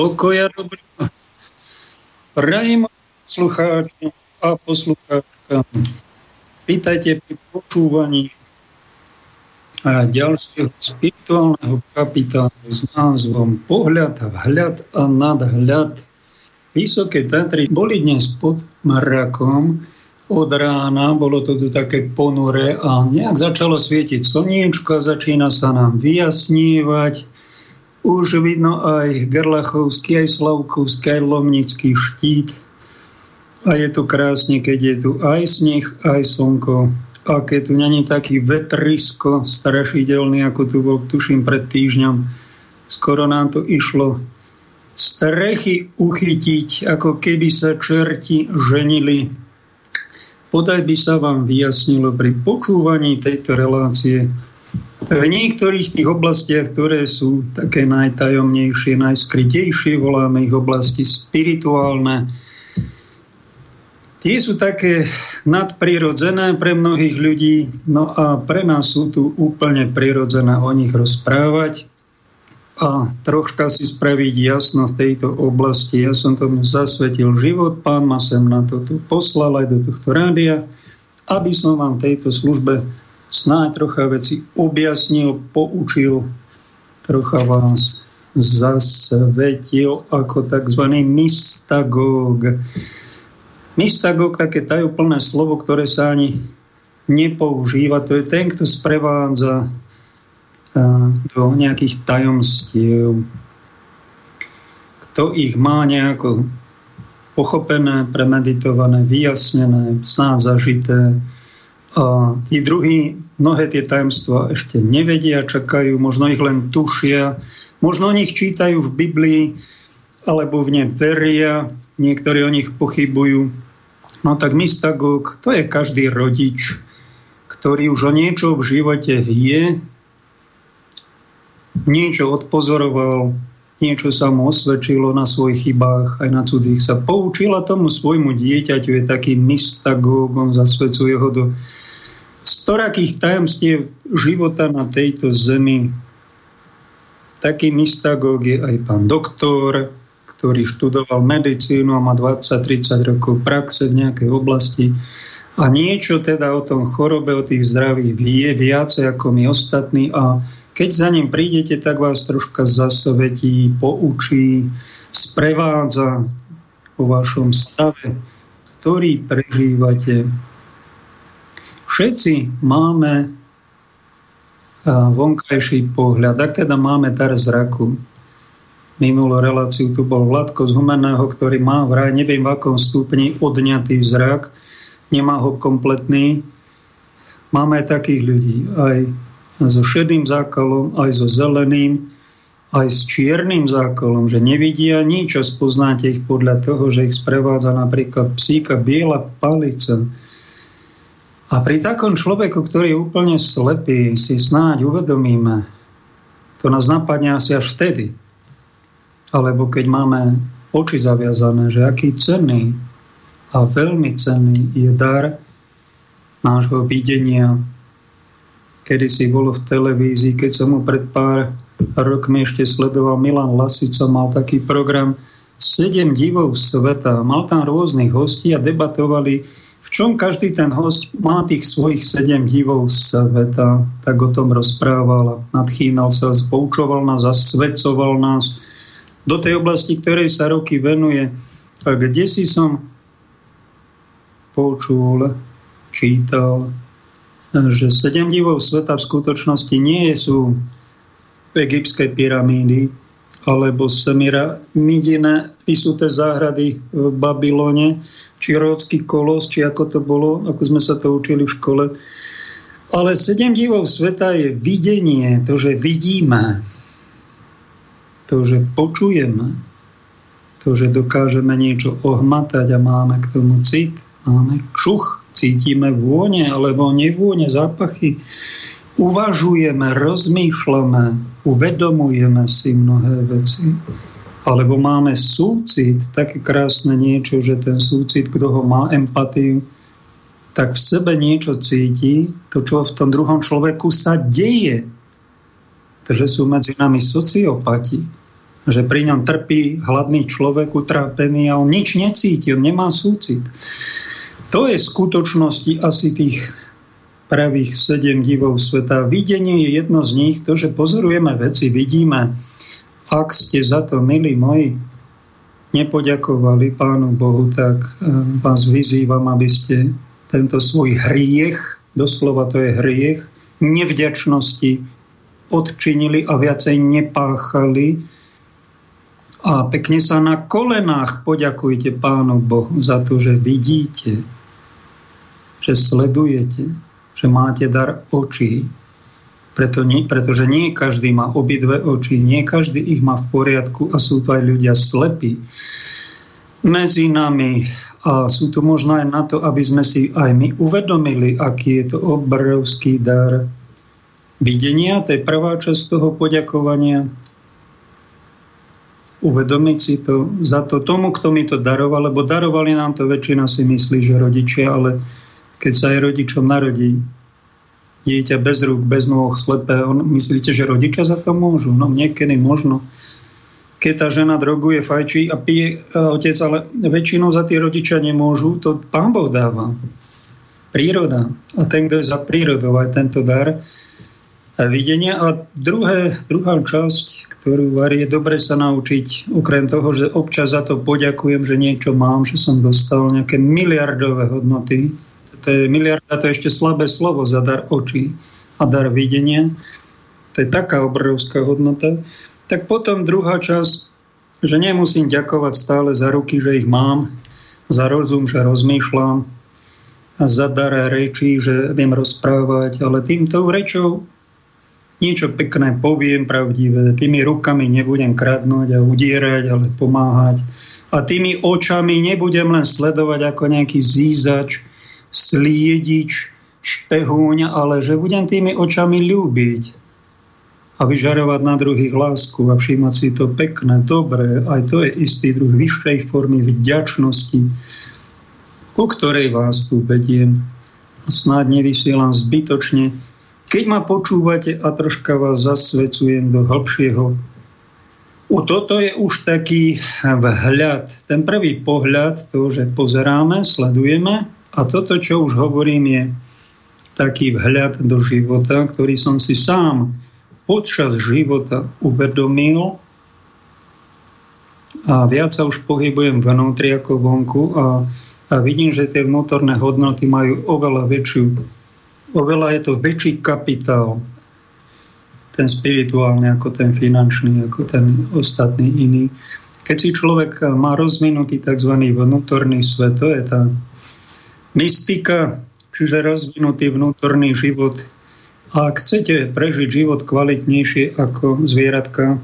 Pokoja dobrého. Prajem poslucháčom a poslucháčkam. Vítajte pri počúvaní a ďalšieho spirituálneho kapitánu s názvom Pohľad, vhľad a nadhľad. Vysoké Tatry boli dnes pod Marakom od rána, bolo to tu také ponure a nejak začalo svietiť slniečko, začína sa nám vyjasnívať už vidno aj Gerlachovský, aj Slavkovský, aj Lomnický štít. A je to krásne, keď je tu aj sneh, aj slnko. A keď tu není taký vetrisko strašidelný, ako tu bol, tuším, pred týždňom. Skoro nám to išlo strechy uchytiť, ako keby sa čerti ženili. Podaj by sa vám vyjasnilo pri počúvaní tejto relácie, v niektorých tých oblastiach, ktoré sú také najtajomnejšie, najskrytejšie, voláme ich oblasti spirituálne, tie sú také nadprirodzené pre mnohých ľudí, no a pre nás sú tu úplne prirodzené o nich rozprávať a troška si spraviť jasno v tejto oblasti. Ja som tomu zasvetil život, pán ma sem na to tu poslal aj do tohto rádia, aby som vám v tejto službe snáď trocha veci objasnil, poučil, trocha vás zasvetil ako tzv. mystagóg. Mystagóg, také tajúplné slovo, ktoré sa ani nepoužíva, to je ten, kto sprevádza do nejakých tajomstiev, kto ich má nejako pochopené, premeditované, vyjasnené, snáď zažité, a tí druhí mnohé tie tajomstvá ešte nevedia, čakajú, možno ich len tušia, možno o nich čítajú v Biblii, alebo v ne veria, niektorí o nich pochybujú. No tak mystagog, to je každý rodič, ktorý už o niečo v živote vie, niečo odpozoroval, niečo sa mu osvedčilo na svojich chybách, aj na cudzích sa poučil a tomu svojmu dieťaťu je taký mystagóg, on zasvedcuje ho do storakých tajomstiev života na tejto zemi. Taký mystagóg je aj pán doktor, ktorý študoval medicínu a má 20-30 rokov praxe v nejakej oblasti a niečo teda o tom chorobe, o tých zdravých vie viacej ako my ostatní a keď za ním prídete, tak vás troška zasvetí, poučí, sprevádza po vašom stave, ktorý prežívate všetci máme vonkajší pohľad. Ak teda máme dar zraku, minulú reláciu tu bol Vladko z Humeného, ktorý má vraj, neviem v akom stupni, odňatý zrak, nemá ho kompletný. Máme aj takých ľudí, aj so šedým zákalom, aj so zeleným, aj s čiernym zákolom, že nevidia nič a spoznáte ich podľa toho, že ich sprevádza napríklad psíka biela palica, a pri takom človeku, ktorý je úplne slepý, si snáď uvedomíme, to nás napadne asi až vtedy. Alebo keď máme oči zaviazané, že aký cenný a veľmi cenný je dar nášho videnia. Kedy si bolo v televízii, keď som mu pred pár rokmi ešte sledoval Milan Lasico, mal taký program Sedem divov sveta. Mal tam rôznych hostí a debatovali čom každý ten host má tých svojich sedem divov sveta, tak o tom rozprával, nadchýnal sa, poučoval nás, zasvedcoval nás do tej oblasti, ktorej sa roky venuje. A kde si som počul, čítal, že sedem divov sveta v skutočnosti nie sú egyptské pyramídy, alebo Semira Midine vysuté záhrady v Babylone, či Ródsky kolos, či ako to bolo, ako sme sa to učili v škole. Ale sedem divov sveta je videnie, to, že vidíme, to, že počujeme, to, že dokážeme niečo ohmatať a máme k tomu cit, máme čuch, cítime vône alebo nevône, zápachy, uvažujeme, rozmýšľame, uvedomujeme si mnohé veci. Alebo máme súcit, také krásne niečo, že ten súcit, kto ho má empatiu, tak v sebe niečo cíti, to, čo v tom druhom človeku sa deje. Takže sú medzi nami sociopati. že pri ňom trpí hladný človek utrápený a on nič necíti, on nemá súcit. To je v skutočnosti asi tých pravých sedem divov sveta. Videnie je jedno z nich, to, že pozorujeme veci, vidíme. Ak ste za to, milí moji, nepoďakovali Pánu Bohu, tak eh, vás vyzývam, aby ste tento svoj hriech, doslova to je hriech, nevďačnosti odčinili a viacej nepáchali. A pekne sa na kolenách poďakujte Pánu Bohu za to, že vidíte, že sledujete, že máte dar očí. Preto nie, pretože nie každý má obidve oči, nie každý ich má v poriadku a sú to aj ľudia slepí medzi nami. A sú tu možno aj na to, aby sme si aj my uvedomili, aký je to obrovský dar videnia. To je prvá časť toho poďakovania. Uvedomiť si to za to tomu, kto mi to daroval, lebo darovali nám to väčšina si myslí, že rodičia, ale keď sa aj rodičom narodí dieťa bez rúk, bez nôh, slepé, on, myslíte, že rodičia za to môžu? No niekedy možno. Keď tá žena droguje, fajčí a pije a otec, ale väčšinou za tie rodičia nemôžu, to pán Boh dáva. Príroda. A ten, kto je za prírodou, aj tento dar videnia. A druhé, druhá časť, ktorú varí, je dobre sa naučiť, okrem toho, že občas za to poďakujem, že niečo mám, že som dostal nejaké miliardové hodnoty, to je miliarda, to je ešte slabé slovo za dar očí a dar videnia. To je taká obrovská hodnota. Tak potom druhá časť, že nemusím ďakovať stále za ruky, že ich mám, za rozum, že rozmýšľam, a za dar rečí, že viem rozprávať, ale týmto rečou niečo pekné poviem pravdivé, tými rukami nebudem kradnúť a udierať, ale pomáhať. A tými očami nebudem len sledovať ako nejaký zízač, sliedič, špehúň, ale že budem tými očami ľúbiť a vyžarovať na druhých lásku a všímať si to pekné, dobré. Aj to je istý druh vyššej formy vďačnosti, ku ktorej vás tu vediem. A snáď nevysielam zbytočne. Keď ma počúvate a troška vás zasvecujem do hĺbšieho u toto je už taký vhľad. Ten prvý pohľad, to, že pozeráme, sledujeme, a toto, čo už hovorím, je taký vhľad do života, ktorý som si sám počas života uvedomil a viac sa už pohybujem vnútri ako vonku a, a vidím, že tie vnútorné hodnoty majú oveľa väčšiu, oveľa je to väčší kapitál, ten spirituálny ako ten finančný, ako ten ostatný iný. Keď si človek má rozvinutý tzv. vnútorný svet, to je tá mystika, čiže rozvinutý vnútorný život. A ak chcete prežiť život kvalitnejšie ako zvieratka,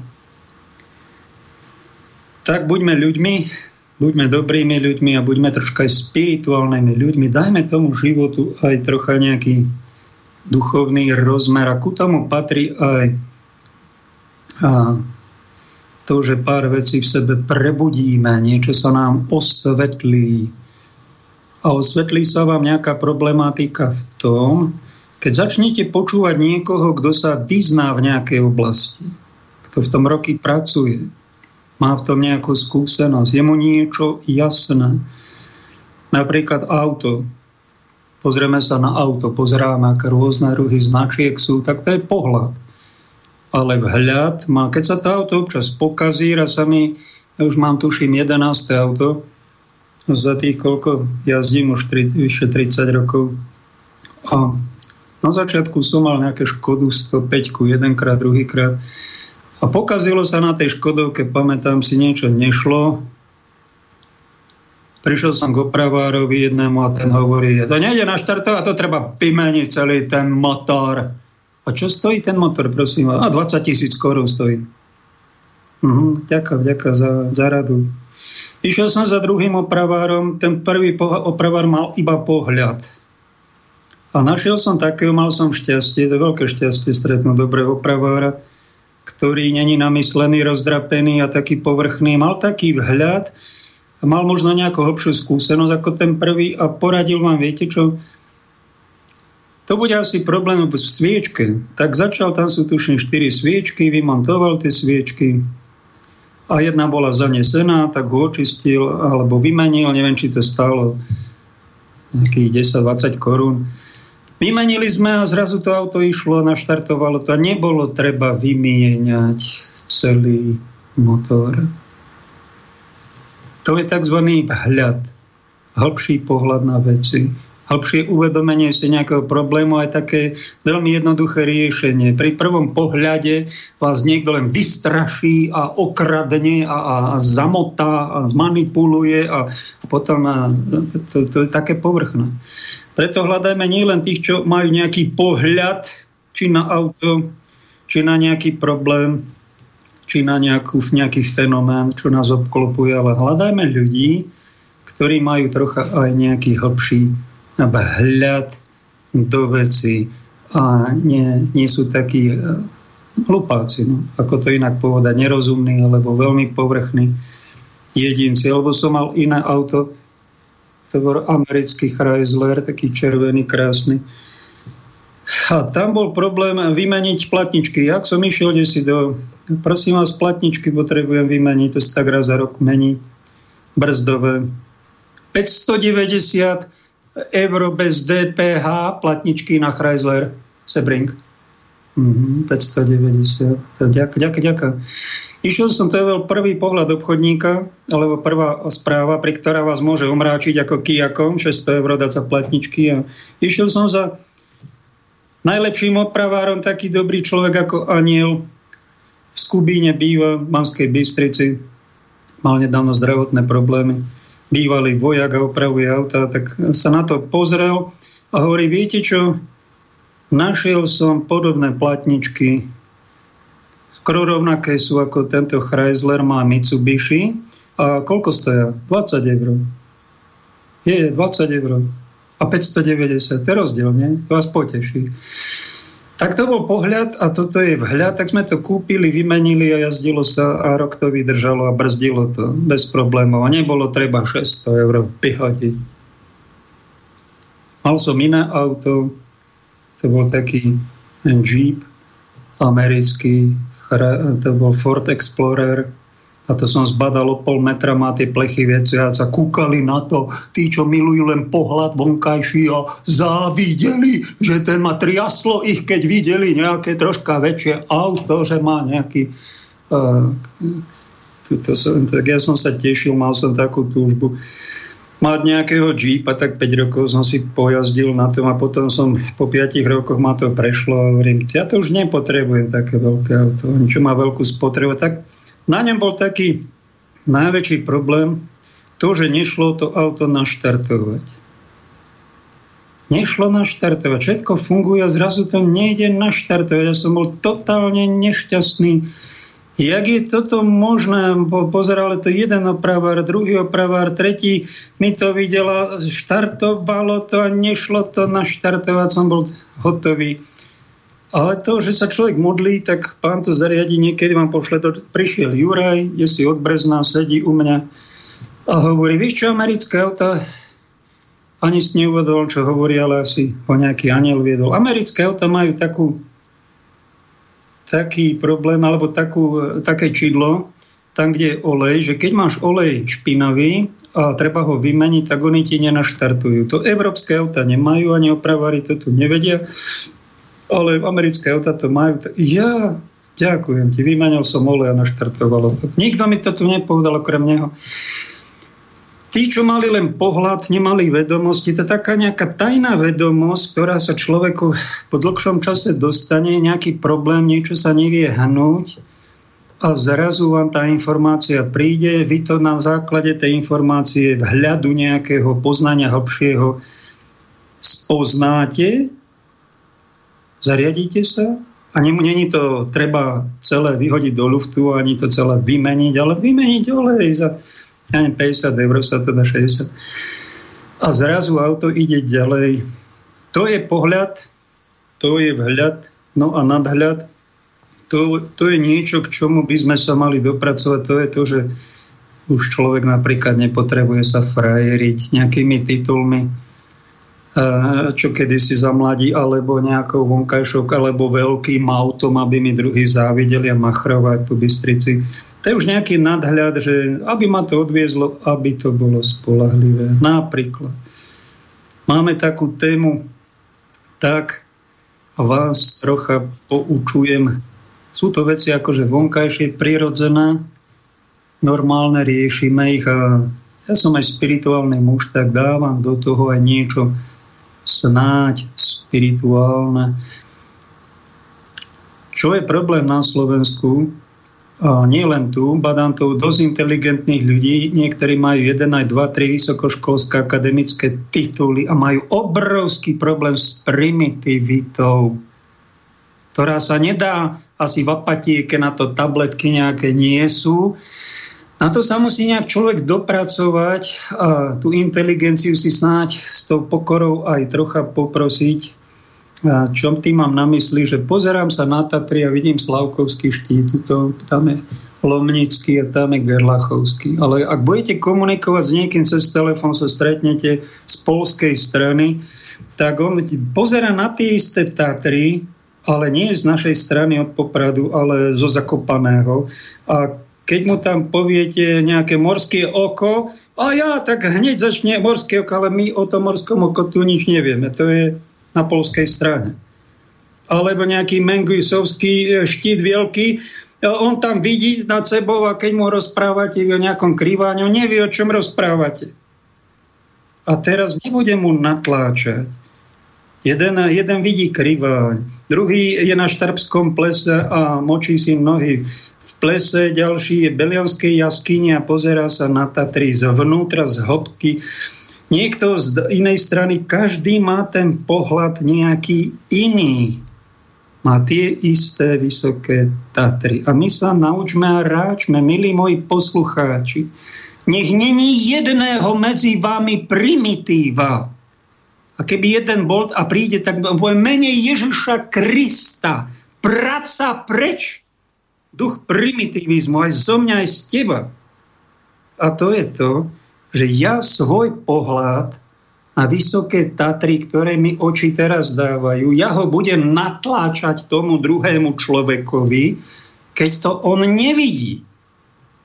tak buďme ľuďmi, buďme dobrými ľuďmi a buďme troška aj spirituálnymi ľuďmi. Dajme tomu životu aj trocha nejaký duchovný rozmer. A ku tomu patrí aj a to, že pár vecí v sebe prebudíme, niečo sa nám osvetlí, a osvetlí sa vám nejaká problematika v tom, keď začnete počúvať niekoho, kto sa vyzná v nejakej oblasti, kto v tom roky pracuje, má v tom nejakú skúsenosť, je mu niečo jasné. Napríklad auto. Pozrieme sa na auto, pozeráme, aké rôzne ruhy značiek sú, tak to je pohľad. Ale vhľad má, keď sa to auto občas pokazí, a sa mi, ja už mám tuším 11. auto, za tých, koľko jazdím už tri, vyše 30 rokov. A na začiatku som mal nejaké Škodu 105, jedenkrát, druhýkrát. A pokazilo sa na tej Škodovke, pamätám si, niečo nešlo. Prišiel som k opravárovi jednému a ten hovorí, to nejde naštartovať, to treba vymeniť celý ten motor. A čo stojí ten motor, prosím? A 20 tisíc korún stojí. Mhm, ďakujem, ďakujem za, za radu. Išiel som za druhým opravárom, ten prvý opravár mal iba pohľad. A našiel som takého, mal som šťastie, to veľké šťastie stretnúť dobrého opravára, ktorý není namyslený, rozdrapený a taký povrchný. Mal taký vhľad, a mal možno nejakú hlbšiu skúsenosť ako ten prvý a poradil vám, viete čo, to bude asi problém v sviečke. Tak začal, tam sú tuším 4 sviečky, vymontoval tie sviečky, a jedna bola zanesená, tak ho očistil alebo vymenil, neviem, či to stálo nejakých 10-20 korún. Vymenili sme a zrazu to auto išlo naštartovalo to a nebolo treba vymieňať celý motor. To je tzv. hľad, hĺbší pohľad na veci hĺbšie uvedomenie si nejakého problému aj také veľmi jednoduché riešenie. Pri prvom pohľade vás niekto len vystraší a okradne a, a, a zamotá a zmanipuluje a potom a, to, to je také povrchné. Preto hľadajme nielen tých, čo majú nejaký pohľad, či na auto, či na nejaký problém, či na nejakú, nejaký fenomén, čo nás obklopuje, ale hľadajme ľudí, ktorí majú trocha aj nejaký hĺbší vhľad do veci a nie, nie sú takí e, hlupáci, no, ako to inak povedať, nerozumní alebo veľmi povrchní jedinci. Alebo som mal iné auto, to bol americký Chrysler, taký červený, krásny. A tam bol problém vymeniť platničky. Jak som išiel si do... Prosím vás, platničky potrebujem vymeniť, to sa tak raz za rok mení. Brzdové. 590 euro bez DPH platničky na Chrysler Sebring. Mm-hmm, 590. Ďakujem, ďakujem. Išiel som, to je veľ prvý pohľad obchodníka, alebo prvá správa, pri ktorá vás môže omráčiť ako kijakom, 600 eur dať sa platničky. A išiel som za najlepším opravárom, taký dobrý človek ako Aniel, v Skubíne býva, v Manskej Bystrici, mal nedávno zdravotné problémy bývalý vojak a opravuje auta, tak sa na to pozrel a hovorí, viete čo, našiel som podobné platničky, skoro rovnaké sú ako tento Chrysler, má Mitsubishi a koľko stoja? 20 eur. Je, 20 eur. A 590, to rozdiel, nie? To vás poteší. Tak to bol pohľad a toto je vhľad, tak sme to kúpili, vymenili a jazdilo sa a rok to vydržalo a brzdilo to bez problémov. A nebolo treba 600 eur vyhodiť. Mal som iné auto, to bol taký Jeep americký, to bol Ford Explorer, a to som zbadal o pol metra, má tie plechy veci a kúkali na to, tí, čo milujú len pohľad vonkajší a závideli, že ten ma triaslo ich, keď videli nejaké troška väčšie auto, že má nejaký... Uh, to som, tak ja som sa tešil, mal som takú túžbu mať nejakého Jeepa, tak 5 rokov som si pojazdil na tom a potom som po 5 rokoch ma to prešlo a hovorím, ja to už nepotrebujem také veľké auto, čo má veľkú spotrebu, tak na ňom bol taký najväčší problém, to, že nešlo to auto naštartovať. Nešlo naštartovať, všetko funguje a zrazu to nejde naštartovať. Ja som bol totálne nešťastný. Jak je toto možné? Pozeral to jeden opravár, druhý opravár, tretí mi to videla, štartovalo to a nešlo to naštartovať, som bol hotový. Ale to, že sa človek modlí, tak pán to zariadi, niekedy vám pošle to. Prišiel Juraj, je si od Brezna, sedí u mňa a hovorí, víš čo, americké auta, ani si neuvedol, čo hovorí, ale asi ho nejaký aniel viedol. Americké auta majú takú, taký problém, alebo takú, také čidlo, tam, kde je olej, že keď máš olej špinavý a treba ho vymeniť, tak oni ti nenaštartujú. To európske auta nemajú, ani opravári to tu nevedia ale americké auta to majú. Ja ďakujem ti, vymenil som olej a naštartovalo to. Nikto mi to tu nepovedal okrem neho. Tí, čo mali len pohľad, nemali vedomosti, to je taká nejaká tajná vedomosť, ktorá sa človeku po dlhšom čase dostane, nejaký problém, niečo sa nevie hnúť a zrazu vám tá informácia príde, vy to na základe tej informácie vhľadu nejakého poznania hlbšieho spoznáte Zariadíte sa a není to treba celé vyhodiť do luftu, ani to celé vymeniť, ale vymeniť olej za ja neviem, 50 eur sa teda 60. A zrazu auto ide ďalej. To je pohľad, to je vhľad, no a nadhľad. To, to je niečo, k čomu by sme sa mali dopracovať. To je to, že už človek napríklad nepotrebuje sa frajeriť nejakými titulmi, čo kedysi za mladí, alebo nejakou vonkajšok, alebo veľkým autom, aby mi druhý závideli a machrovať tu Bystrici. To je už nejaký nadhľad, že aby ma to odviezlo, aby to bolo spolahlivé. Napríklad. Máme takú tému, tak vás trocha poučujem. Sú to veci akože vonkajšie, prirodzené, normálne, riešime ich a ja som aj spirituálny muž, tak dávam do toho aj niečo snáď spirituálne. Čo je problém na Slovensku? A nie len tu, badám to dosť inteligentných ľudí, niektorí majú jeden aj dva, tri vysokoškolské akademické tituly a majú obrovský problém s primitivitou, ktorá sa nedá asi v apatieke na to tabletky nejaké nie sú. Na to sa musí nejak človek dopracovať a tú inteligenciu si snáď s tou pokorou aj trocha poprosiť, a čo tým mám na mysli, že pozerám sa na Tatry a vidím Slavkovský štít, tam je Lomnický a tam je Gerlachovský. Ale ak budete komunikovať s niekým cez telefón, sa stretnete z polskej strany, tak on pozera na tie isté Tatry, ale nie z našej strany od Popradu, ale zo Zakopaného. A keď mu tam poviete nejaké morské oko, a ja, tak hneď začne morské oko, ale my o tom morskom oko tu nič nevieme. To je na polskej strane. Alebo nejaký Menguisovský e, štít veľký, e, on tam vidí nad sebou a keď mu rozprávate o nejakom krýváňu, nevie, o čom rozprávate. A teraz nebudem mu natláčať. Jeden, jeden vidí kriváň, druhý je na štrbskom plese a močí si nohy v plese, ďalší je v Belianskej jaskyni a pozerá sa na Tatry zvnútra, z hĺbky niekto z inej strany, každý má ten pohľad nejaký iný. Má tie isté vysoké Tatry. A my sa naučme a ráčme, milí moji poslucháči, nech není jedného medzi vami primitíva. A keby jeden bol a príde, tak povie menej Ježiša Krista. Praca preč. Duch primitivizmu aj zo mňa, aj z teba. A to je to, že ja svoj pohľad na vysoké Tatry, ktoré mi oči teraz dávajú, ja ho budem natláčať tomu druhému človekovi, keď to on nevidí.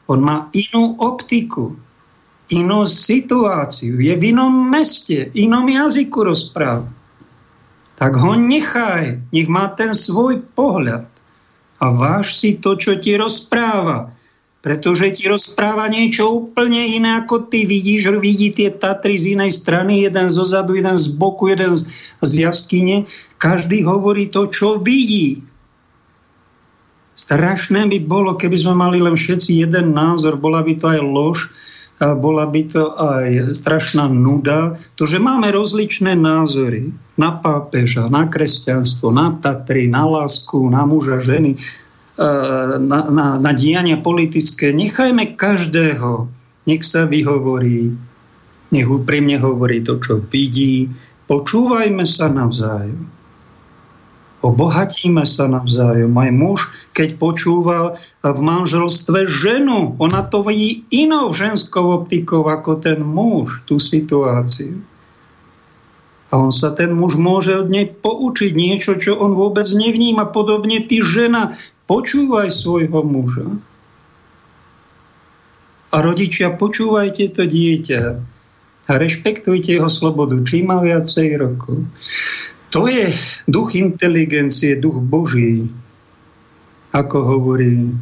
On má inú optiku, inú situáciu, je v inom meste, inom jazyku rozpráva. Tak ho nechaj, nech má ten svoj pohľad a váž si to, čo ti rozpráva pretože ti rozpráva niečo úplne iné, ako ty vidíš, vidí tie Tatry z inej strany, jeden zo zadu, jeden z boku, jeden z, z jaskyne. Každý hovorí to, čo vidí. Strašné by bolo, keby sme mali len všetci jeden názor, bola by to aj lož, bola by to aj strašná nuda. To, že máme rozličné názory na pápeža, na kresťanstvo, na Tatry, na lásku, na muža, ženy, E, na, na, na diania politické. Nechajme každého, nech sa vyhovorí, nech úprimne hovorí to, čo vidí. Počúvajme sa navzájom. Obohatíme sa navzájom. Aj muž, keď počúva v manželstve ženu, ona to vidí inou ženskou optikou ako ten muž, tú situáciu. A on sa ten muž môže od nej poučiť niečo, čo on vôbec nevníma. Podobne ty žena, počúvaj svojho muža. A rodičia, počúvajte to dieťa a rešpektujte jeho slobodu, čím má viacej rokov. To je duch inteligencie, duch Boží, ako hovorí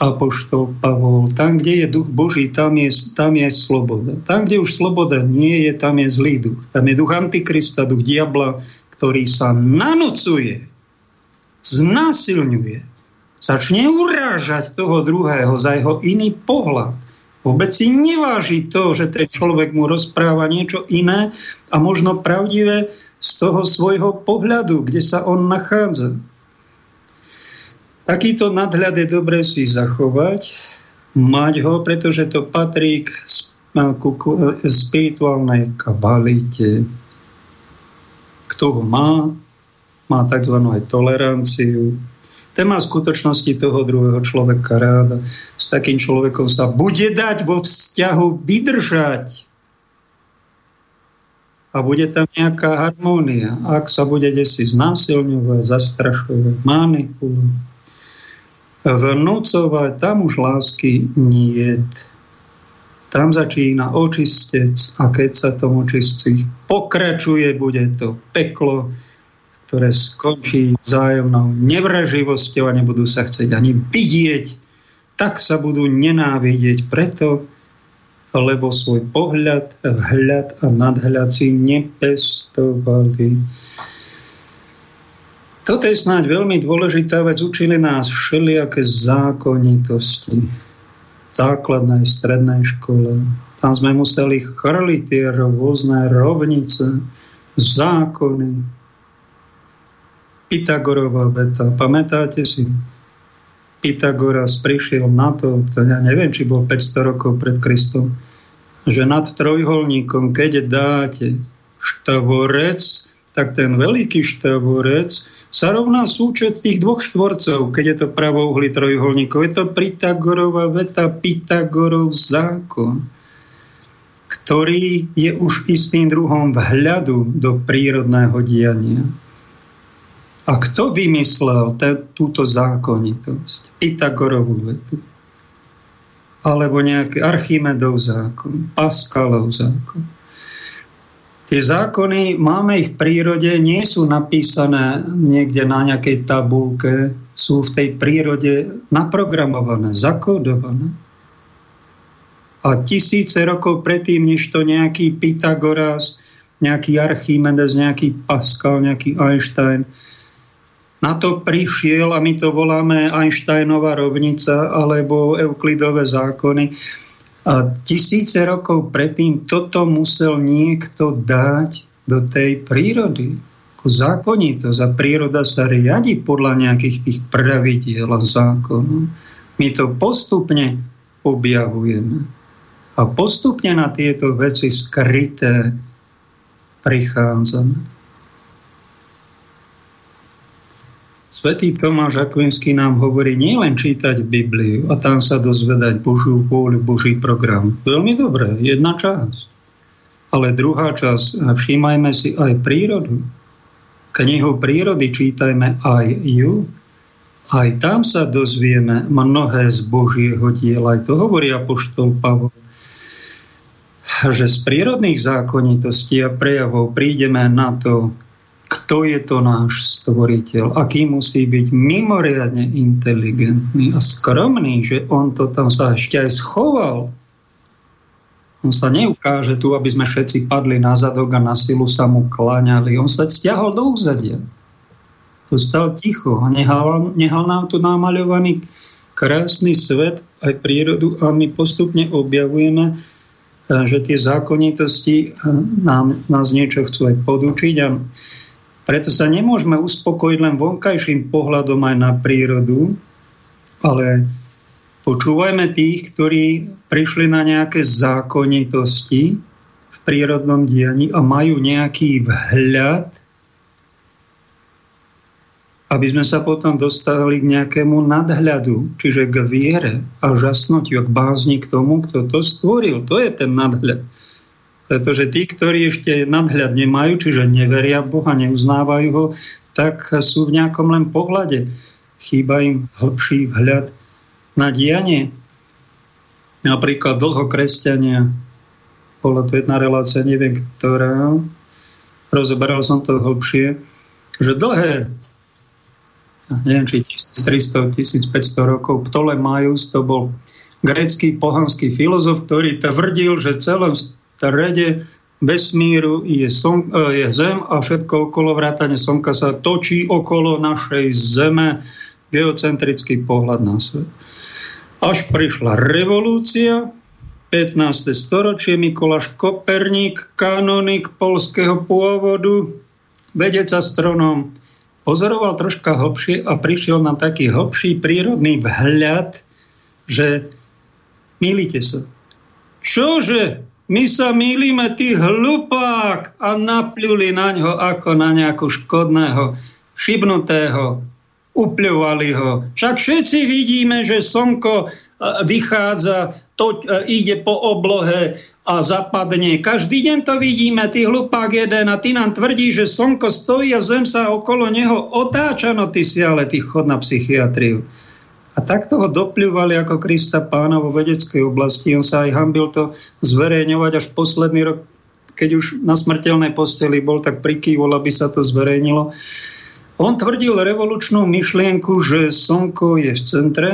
apoštol Pavol. Tam, kde je duch Boží, tam je, tam je sloboda. Tam, kde už sloboda nie je, tam je zlý duch. Tam je duch Antikrista, duch diabla, ktorý sa nanocuje znásilňuje, začne urážať toho druhého za jeho iný pohľad. Vôbec si neváži to, že ten človek mu rozpráva niečo iné a možno pravdivé z toho svojho pohľadu, kde sa on nachádza. Takýto nadhľad je dobré si zachovať, mať ho, pretože to patrí k spirituálnej kabalite. Kto ho má, má tzv. toleranciu. Ten má skutočnosti toho druhého človeka ráda. S takým človekom sa bude dať vo vzťahu vydržať. a bude tam nejaká harmónia. Ak sa bude desi znásilňovať, zastrašovať, manipulovať, vnúcovať, tam už lásky nie. Tam začína očistec a keď sa tomu očistci pokračuje, bude to peklo, ktoré skončí vzájomnou nevraživosťou a nebudú sa chcieť ani vidieť, tak sa budú nenávidieť preto, lebo svoj pohľad, vhľad a nadhľad si nepestovali. Toto je snáď veľmi dôležitá vec. Učili nás všelijaké zákonitosti v základnej, strednej škole. Tam sme museli chrliť tie rôzne rovnice, zákony. Pythagorová veta. Pamätáte si? Pythagoras prišiel na to, to ja neviem, či bol 500 rokov pred Kristom, že nad trojholníkom, keď dáte štvorec, tak ten veľký štvorec sa rovná súčet tých dvoch štvorcov, keď je to pravouhly trojholníkov. Je to Pythagorová veta, Pythagorov zákon, ktorý je už istým druhom vhľadu do prírodného diania. A kto vymyslel te, túto zákonitosť? Pythagorovú vetu. Alebo nejaký Archimedov zákon, Pascalov zákon. Tie zákony, máme ich v prírode, nie sú napísané niekde na nejakej tabulke, sú v tej prírode naprogramované, zakódované. A tisíce rokov predtým, než to nejaký Pythagoras, nejaký Archimedes, nejaký Pascal, nejaký Einstein na to prišiel, a my to voláme Einsteinová rovnica alebo Euklidové zákony, a tisíce rokov predtým toto musel niekto dať do tej prírody. Ako zákonitosť. A príroda sa riadi podľa nejakých tých pravidiel a zákonov. My to postupne objavujeme. A postupne na tieto veci skryté prichádzame. Svetý Tomáš Akvinský nám hovorí nielen čítať Bibliu a tam sa dozvedať Božiu vôľu, Boží program. Veľmi dobré, jedna časť. Ale druhá časť, všímajme si aj prírodu. Knihu prírody čítajme aj ju. Aj tam sa dozvieme mnohé z Božieho diela. Aj to hovorí Apoštol Pavol že z prírodných zákonitostí a prejavov prídeme na to, kto je to náš stvoriteľ, aký musí byť mimoriadne inteligentný a skromný, že on to tam sa ešte aj schoval. On sa neukáže tu, aby sme všetci padli na zadok a na silu sa mu kláňali. On sa stiahol do úzadia. Tu ticho a nehal, nehal nám tu namaľovaný krásny svet, aj prírodu a my postupne objavujeme, že tie zákonitosti nám, nás niečo chcú aj podučiť a preto sa nemôžeme uspokojiť len vonkajším pohľadom aj na prírodu, ale počúvajme tých, ktorí prišli na nejaké zákonitosti v prírodnom dianí a majú nejaký vhľad, aby sme sa potom dostali k nejakému nadhľadu, čiže k viere a žasnutiu, k bázni k tomu, kto to stvoril. To je ten nadhľad. Pretože tí, ktorí ešte nadhľad nemajú, čiže neveria Boha, neuznávajú ho, tak sú v nejakom len pohľade. Chýba im hlbší vhľad na dianie. Napríklad dlho kresťania, bola to jedna relácia, neviem ktorá, rozoberal som to hlbšie, že dlhé, neviem, či 1300, 1500 rokov, Ptolemajus, to bol grécky pohanský filozof, ktorý tvrdil, že celom strede vesmíru je, som, e, je Zem a všetko okolo vrátane Slnka sa točí okolo našej Zeme. Geocentrický pohľad na svet. Až prišla revolúcia, 15. storočie, Mikuláš Koperník, kanonik polského pôvodu, vedec astronom, pozoroval troška hlbšie a prišiel na taký hlbší prírodný vhľad, že milíte sa. Čože? My sa mýlime, ty hlupák! A napľuli na ňo ako na nejakú škodného, šibnutého, upľovali ho. Však všetci vidíme, že slnko e, vychádza, to e, ide po oblohe a zapadne. Každý deň to vidíme, ty hlupák jeden a ty nám tvrdí, že slnko stojí a zem sa okolo neho otáča, no ty si ale ty chod na psychiatriu. A takto ho dopľúvali ako Krista pána vo vedeckej oblasti. On sa aj hambil to zverejňovať až posledný rok, keď už na smrteľnej posteli bol, tak prikývol, aby sa to zverejnilo. On tvrdil revolučnú myšlienku, že Slnko je v centre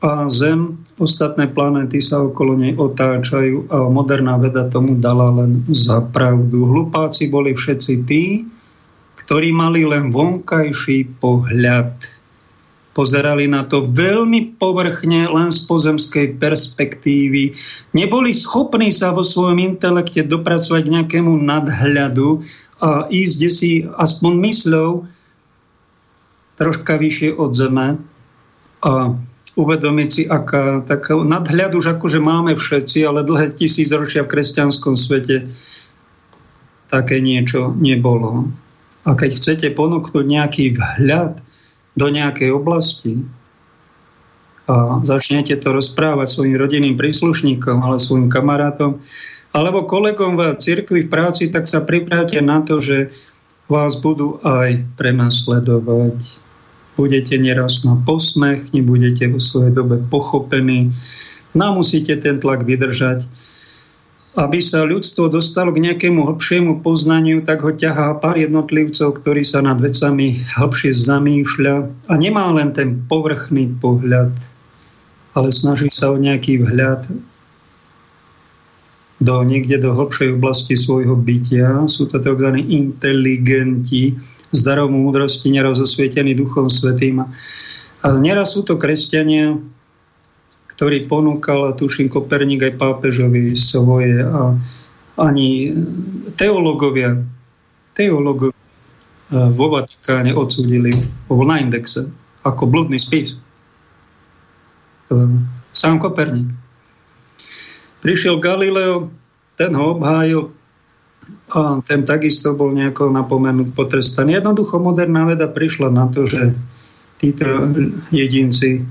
a Zem, ostatné planéty sa okolo nej otáčajú a moderná veda tomu dala len za pravdu. Hlupáci boli všetci tí, ktorí mali len vonkajší pohľad. Pozerali na to veľmi povrchne, len z pozemskej perspektívy. Neboli schopní sa vo svojom intelekte dopracovať k nejakému nadhľadu a ísť si aspoň mysľou troška vyššie od zeme a uvedomiť si, aká taká nadhľad už akože máme všetci, ale dlhé tisíc ročia v kresťanskom svete také niečo nebolo. A keď chcete ponúknuť nejaký vhľad do nejakej oblasti a začnete to rozprávať svojim rodinným príslušníkom ale svojim kamarátom, alebo kolegom v cirkvi v práci, tak sa pripravte na to, že vás budú aj prenasledovať. Budete neraz na posmech, nebudete vo svojej dobe pochopení. No musíte ten tlak vydržať. Aby sa ľudstvo dostalo k nejakému hlbšiemu poznaniu, tak ho ťahá pár jednotlivcov, ktorí sa nad vecami hlbšie zamýšľa a nemá len ten povrchný pohľad, ale snaží sa o nejaký vhľad do niekde do hlbšej oblasti svojho bytia. Sú to tzv. inteligenti, s darom múdrosti, neraz Duchom Svetým. A neraz sú to kresťania, ktorí ponúkal, tuším, Koperník aj pápežovi svoje a ani teológovia, teológovia e, vo Vatikáne odsúdili na indexe ako bludný spis. E, sám Koperník. Prišiel Galileo, ten ho obhájil a ten takisto bol nejako napomenut, potrestaný. Jednoducho moderná veda prišla na to, že títo jedinci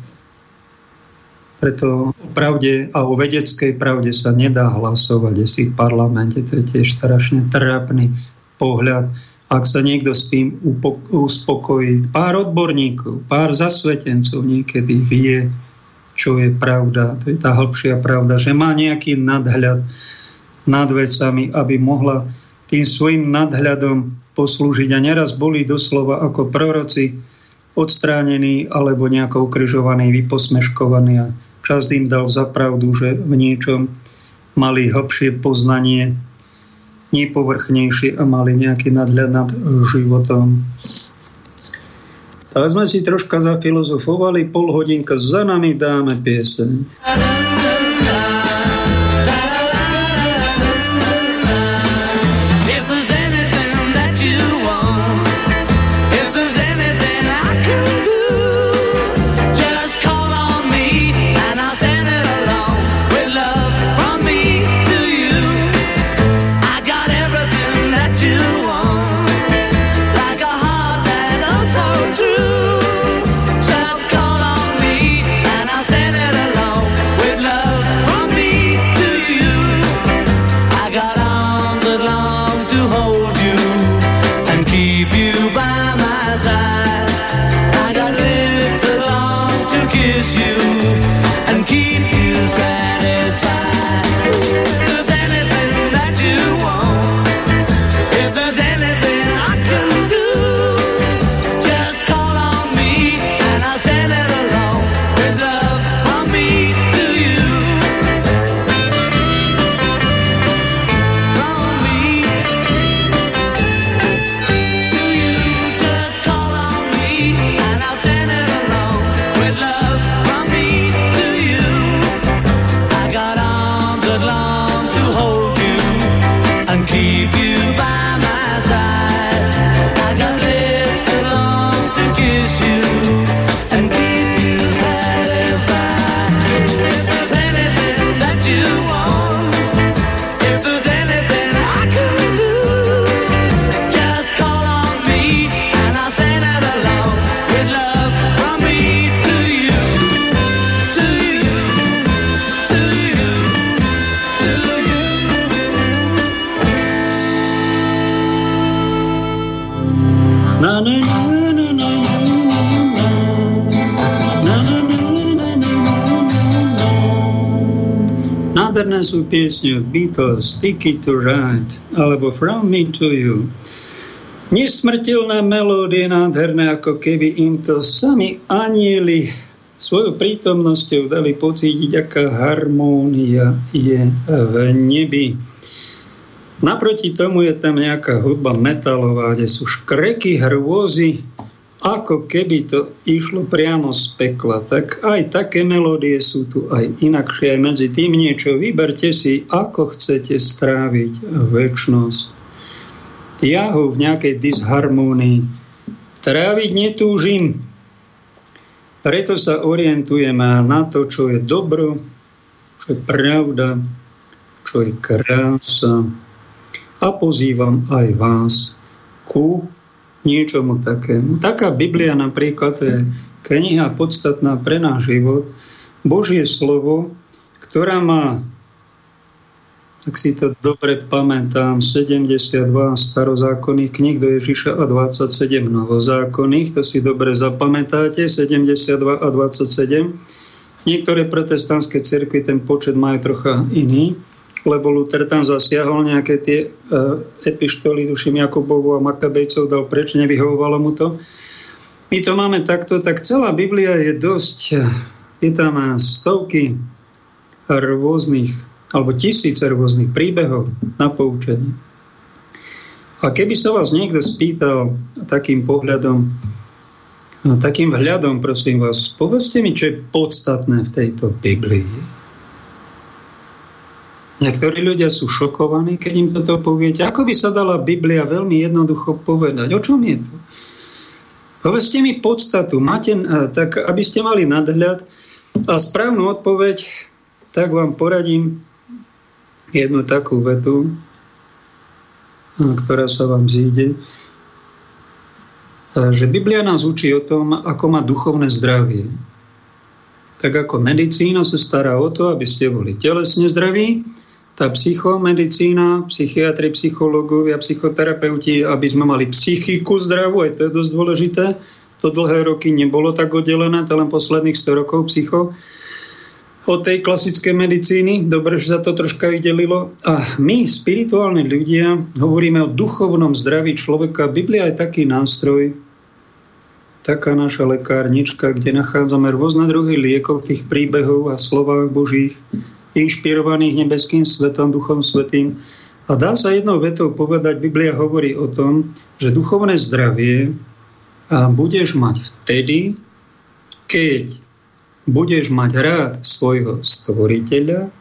preto o pravde a o vedeckej pravde sa nedá hlasovať si v parlamente. To je tiež strašne trápny pohľad. Ak sa niekto s tým uspokojí, pár odborníkov, pár zasvetencov niekedy vie, čo je pravda. To je tá hĺbšia pravda, že má nejaký nadhľad nad vecami, aby mohla tým svojim nadhľadom poslúžiť. A neraz boli doslova ako proroci odstránení alebo nejako ukrižovaní, vyposmeškovaní. A čas im dal za pravdu, že v niečom mali hlbšie poznanie, nepovrchnejšie a mali nejaký nadhľad nad životom. Tak sme si troška zafilozofovali, pol hodinka za nami dáme pieseň. Piesne Beatles, Sticky to Right, alebo From Me to You. Nesmrteľné melódie nádherné, ako keby im to sami anieli svojou prítomnosťou dali pocítiť, aká harmónia je v nebi. Naproti tomu je tam nejaká hudba metalová, kde sú škreky, hrôzy, ako keby to išlo priamo z pekla. Tak aj také melódie sú tu aj inakšie, aj medzi tým niečo. Vyberte si, ako chcete stráviť väčnosť. Ja ho v nejakej disharmónii tráviť netúžim, preto sa orientujeme na to, čo je dobro, čo je pravda, čo je krása. A pozývam aj vás ku niečomu takému. Taká Biblia napríklad je kniha podstatná pre náš život, Božie slovo, ktorá má, ak si to dobre pamätám, 72 starozákonných kníh do Ježiša a 27 novozákonných, to si dobre zapamätáte, 72 a 27. Niektoré protestantské cerkvy ten počet majú trocha iný lebo Luther tam zasiahol nejaké tie uh, epištoly, duším Jakubovu a Makabejcov dal preč, nevyhovovalo mu to. My to máme takto, tak celá Biblia je dosť, je tam stovky rôznych, alebo tisíce rôznych príbehov na poučenie. A keby sa vás niekto spýtal takým pohľadom, takým vhľadom, prosím vás, povedzte mi, čo je podstatné v tejto Biblii Niektorí ľudia sú šokovaní, keď im toto poviete. Ako by sa dala Biblia veľmi jednoducho povedať? O čom je to? Povedzte mi podstatu, máte, tak aby ste mali nadhľad a správnu odpoveď, tak vám poradím jednu takú vetu, ktorá sa vám zíde, že Biblia nás učí o tom, ako má duchovné zdravie. Tak ako medicína sa stará o to, aby ste boli telesne zdraví, tá psychomedicína, psychiatri, psychológovia, psychoterapeuti, aby sme mali psychiku zdravú, aj to je dosť dôležité. To dlhé roky nebolo tak oddelené, to len posledných 100 rokov psycho od tej klasickej medicíny. Dobre, že sa to troška vydelilo. A my, spirituálni ľudia, hovoríme o duchovnom zdraví človeka. Biblia je taký nástroj, taká naša lekárnička, kde nachádzame rôzne druhy liekov, tých príbehov a slovách Božích inšpirovaných nebeským svetom, Duchom Svetým. A dá sa jednou vetou povedať, Biblia hovorí o tom, že duchovné zdravie budeš mať vtedy, keď budeš mať rád svojho stvoriteľa,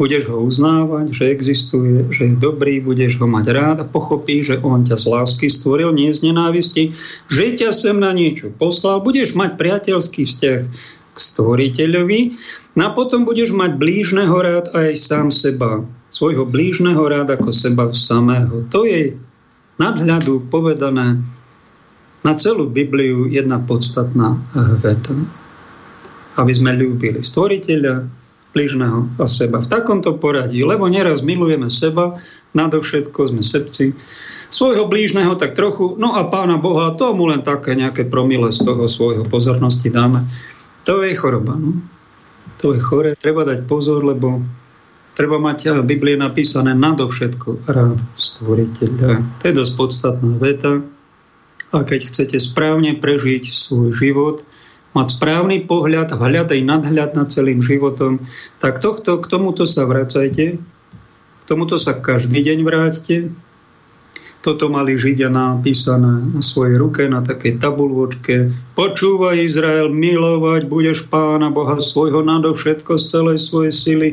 budeš ho uznávať, že existuje, že je dobrý, budeš ho mať rád a pochopíš, že on ťa z lásky stvoril, nie z nenávisti, že ťa sem na niečo poslal, budeš mať priateľský vzťah k stvoriteľovi No a potom budeš mať blížneho rád aj sám seba. Svojho blížneho rád ako seba samého. To je nadhľadu povedané na celú Bibliu jedna podstatná veta. Aby sme ľúbili stvoriteľa, blížneho a seba. V takomto poradí, lebo neraz milujeme seba, nadovšetko sme sebci, svojho blížneho tak trochu, no a pána Boha, tomu len také nejaké promile z toho svojho pozornosti dáme. To je choroba. No? To je chore, treba dať pozor, lebo treba mať v Biblii napísané nadovšetko rád stvoriteľa. To je dosť podstatná veta. A keď chcete správne prežiť svoj život, mať správny pohľad, hľadaj nadhľad nad celým životom, tak tohto, k tomuto sa vracajte, k tomuto sa každý deň vráťte, toto mali Židia napísané na svojej ruke, na takej tabulvočke. Počúvaj Izrael, milovať budeš pána Boha svojho nadovšetko z celej svojej sily,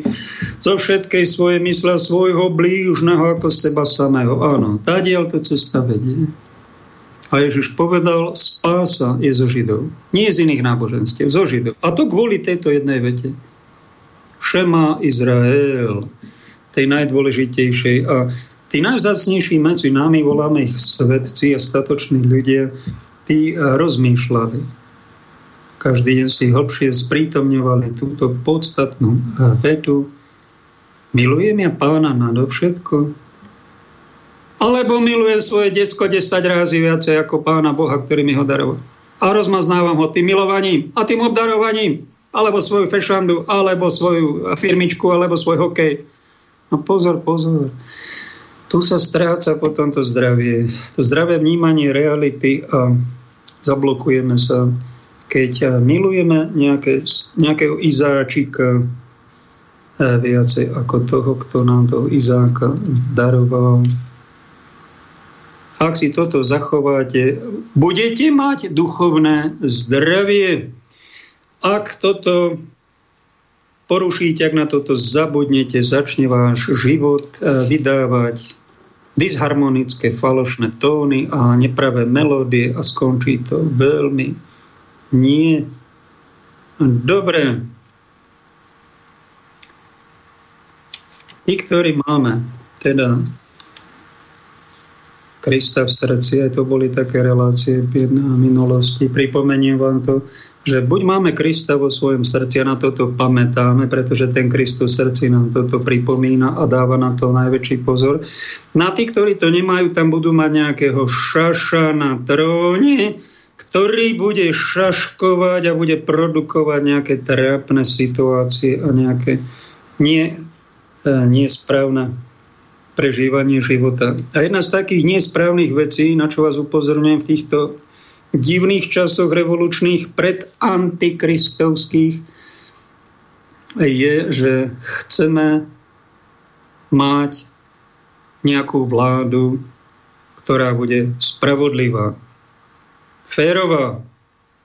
zo všetkej svojej mysle, svojho blížneho ako seba samého. Áno, diel to cesta vedie. A Ježiš povedal, spása je zo Židov. Nie z iných náboženstiev, zo Židov. A to kvôli tejto jednej vete. Šema Izrael, tej najdôležitejšej. A Tí najvzácnejší medzi nami, voláme ich svetci a statoční ľudia, tí rozmýšľali. Každý deň si hlbšie sprítomňovali túto podstatnú vetu. Milujem ja pána nadovšetko? Alebo milujem svoje detsko 10 razy viacej ako pána Boha, ktorý mi ho daroval. A rozmaznávam ho tým milovaním a tým obdarovaním alebo svoju fešandu, alebo svoju firmičku, alebo svoj hokej. No pozor, pozor. Tu sa stráca potom to zdravie. To zdravé vnímanie reality a zablokujeme sa. Keď milujeme nejaké, nejakého Izáčika e, viacej ako toho, kto nám toho Izáka daroval, ak si toto zachováte, budete mať duchovné zdravie. Ak toto porušíte, ak na toto zabudnete, začne váš život eh, vydávať disharmonické falošné tóny a nepravé melódie a skončí to veľmi nie dobre. My, ktorí máme teda Krista v srdci, aj to boli také relácie v minulosti. Pripomeniem vám to, že buď máme Krista vo svojom srdci a na toto pamätáme, pretože ten Kristus srdci nám toto pripomína a dáva na to najväčší pozor. Na tí, ktorí to nemajú, tam budú mať nejakého šaša na tróne, ktorý bude šaškovať a bude produkovať nejaké trápne situácie a nejaké nie, e, nesprávne prežívanie života. A jedna z takých nesprávnych vecí, na čo vás upozorňujem v týchto divných časoch revolučných pred antikristovských, je, že chceme mať nejakú vládu, ktorá bude spravodlivá, férová,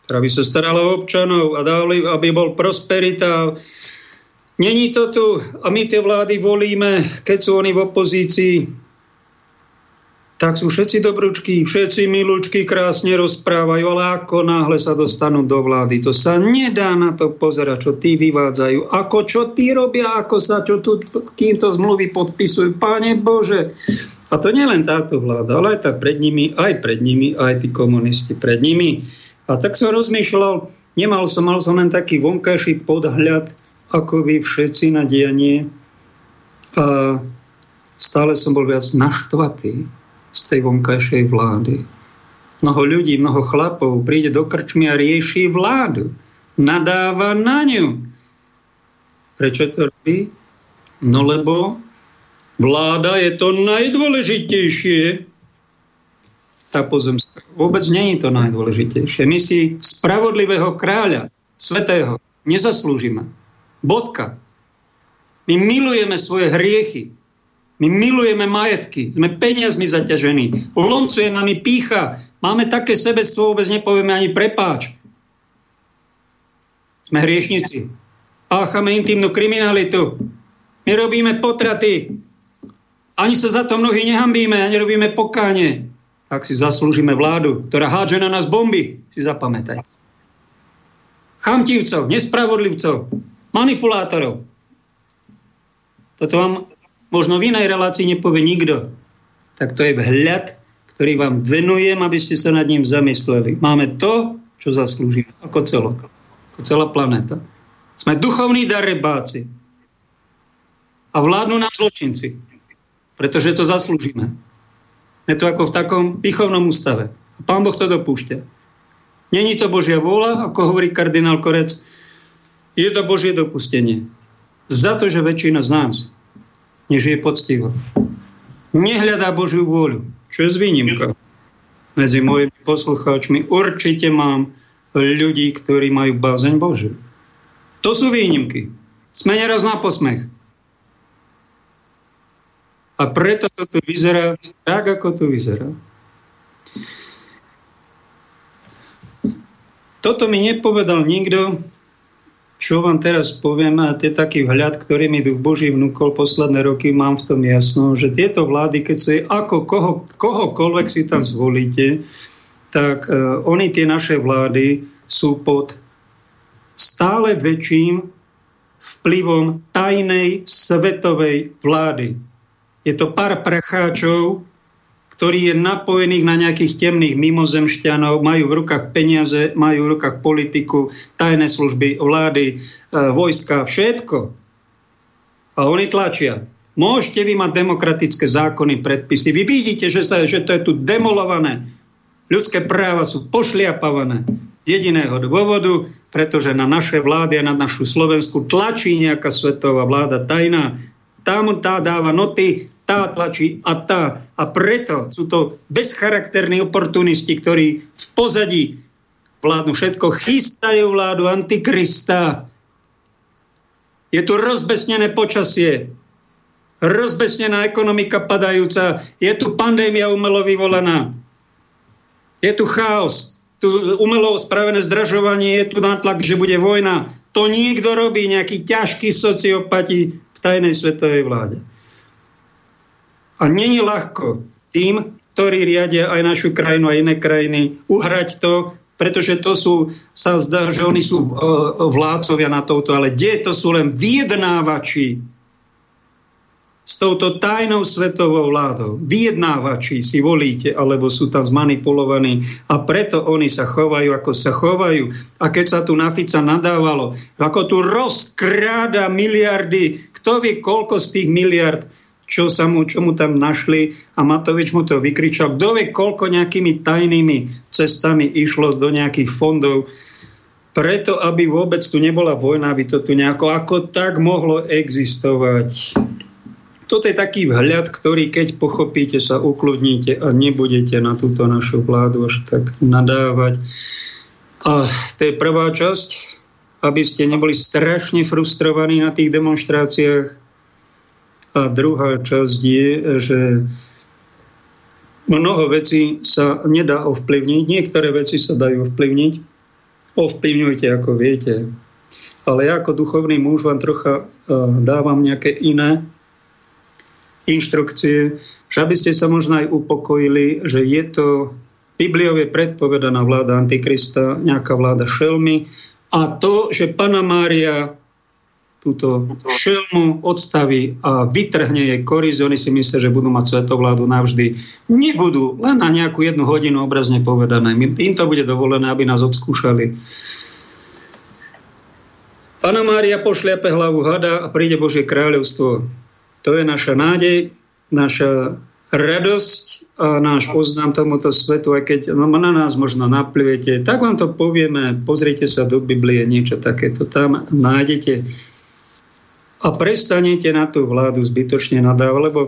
ktorá by sa starala o občanov a dali, aby bol prosperita, Není to tu a my tie vlády volíme, keď sú oni v opozícii, tak sú všetci dobručky, všetci milúčky krásne rozprávajú, ale ako náhle sa dostanú do vlády, to sa nedá na to pozerať, čo tí vyvádzajú, ako čo tí robia, ako sa čo tu týmto zmluvy podpisujú. Páne Bože, a to nie len táto vláda, ale aj tá pred nimi, aj pred nimi, aj tí komunisti pred nimi. A tak som rozmýšľal, nemal som, mal som len taký vonkajší podhľad, ako vy všetci na dianie. A stále som bol viac naštvatý z tej vonkajšej vlády. Mnoho ľudí, mnoho chlapov príde do krčmy a rieši vládu. Nadáva na ňu. Prečo to robí? No lebo vláda je to najdôležitejšie. Tá pozemská. Vôbec nie je to najdôležitejšie. My si spravodlivého kráľa, svetého, nezaslúžime. Bodka. My milujeme svoje hriechy. My milujeme majetky. Sme peniazmi zaťažení. Lomcuje nami pícha. Máme také sebectvo, vôbec nepovieme ani prepáč. Sme hriešnici. Páchame intimnú kriminalitu. My robíme potraty. Ani sa za to mnohí nehambíme, ani robíme pokáne. Tak si zaslúžime vládu, ktorá hádže na nás bomby, si zapamätaj. Chamtivcov, nespravodlivcov, manipulátorov. Toto vám možno v inej relácii nepovie nikto. Tak to je vhľad, ktorý vám venujem, aby ste sa nad ním zamysleli. Máme to, čo zaslúžime, ako celok, ako celá planéta. Sme duchovní darebáci. A vládnu nám zločinci. Pretože to zaslúžime. Je to ako v takom pichovnom ústave. A pán Boh to dopúšťa. Není to Božia vôľa, ako hovorí kardinál Korec, je to Božie dopustenie. Za to, že väčšina z nás nežije poctivo. Nehľadá Božiu vôľu. Čo je z výnimka? Medzi mojimi poslucháčmi určite mám ľudí, ktorí majú bázeň Božiu. To sú výnimky. Sme neraz na posmech. A preto to tu vyzerá tak, ako to vyzerá. Toto mi nepovedal nikto, čo vám teraz poviem, a to je taký vhľad, ktorý mi Duch Boží vnúkol posledné roky, mám v tom jasno, že tieto vlády, keď sú ako koho, kohokoľvek si tam zvolíte, tak uh, oni, tie naše vlády, sú pod stále väčším vplyvom tajnej svetovej vlády. Je to pár pracháčov, ktorý je napojených na nejakých temných mimozemšťanov, majú v rukách peniaze, majú v rukách politiku, tajné služby, vlády, e, vojska, všetko. A oni tlačia. Môžete vy mať demokratické zákony, predpisy. Vy vidíte, že, sa, že to je tu demolované. Ľudské práva sú pošliapavané. Jediného dôvodu, pretože na naše vlády a na našu Slovensku tlačí nejaká svetová vláda tajná. Tam tá dáva noty, tá tlačí a tá. A preto sú to bezcharakterní oportunisti, ktorí v pozadí vládnu všetko, chystajú vládu Antikrista. Je tu rozbesnené počasie, rozbesnená ekonomika padajúca, je tu pandémia umelo vyvolaná, je tu chaos, tu umelo spravené zdražovanie, je tu nátlak, že bude vojna. To niekto robí, nejaký ťažký sociopati v tajnej svetovej vláde. A není ľahko tým, ktorí riadia aj našu krajinu a iné krajiny, uhrať to, pretože to sú, sa zdá, že oni sú uh, vládcovia na touto, ale kde to sú len vyjednávači s touto tajnou svetovou vládou. Vyjednávači si volíte, alebo sú tam zmanipulovaní a preto oni sa chovajú, ako sa chovajú. A keď sa tu na Fica nadávalo, ako tu rozkráda miliardy, kto vie, koľko z tých miliard čo, sa mu, čo mu tam našli a Matovič mu to vykričal. Kto vie, koľko nejakými tajnými cestami išlo do nejakých fondov, preto, aby vôbec tu nebola vojna, aby to tu nejako ako tak mohlo existovať. Toto je taký vhľad, ktorý keď pochopíte, sa ukludníte a nebudete na túto našu vládu až tak nadávať. A to je prvá časť, aby ste neboli strašne frustrovaní na tých demonstráciách. A druhá časť je, že mnoho vecí sa nedá ovplyvniť, niektoré veci sa dajú ovplyvniť. Ovplyvňujte, ako viete. Ale ja ako duchovný muž vám trocha dávam nejaké iné inštrukcie, že aby ste sa možno aj upokojili, že je to Bibliou je predpovedaná vláda Antikrista, nejaká vláda šelmy a to, že Pana Mária túto šelmu odstaví a vytrhne jej koriz, oni si myslia, že budú mať svetovládu navždy. Nebudú, len na nejakú jednu hodinu obrazne povedané. Im to bude dovolené, aby nás odskúšali. Pana Mária pošliape hlavu hada a príde Božie kráľovstvo. To je naša nádej, naša radosť a náš oznám tomuto svetu, aj keď na nás možno naplujete, tak vám to povieme, pozrite sa do Biblie, niečo takéto tam nájdete a prestanete na tú vládu zbytočne nadávať, lebo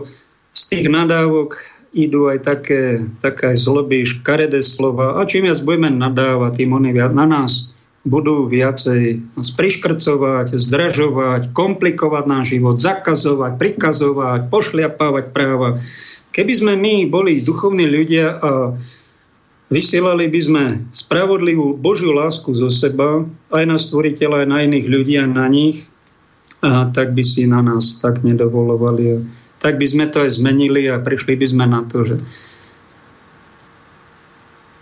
z tých nadávok idú aj také, také zloby, škaredé slova a čím viac budeme nadávať, tým oni viac na nás budú viacej spriškrcovať, zdražovať, komplikovať náš život, zakazovať, prikazovať, pošliapávať práva. Keby sme my boli duchovní ľudia a vysielali by sme spravodlivú Božiu lásku zo seba, aj na stvoriteľa, aj na iných ľudí, a na nich, tak by si na nás tak nedovolovali. Tak by sme to aj zmenili a prišli by sme na to, že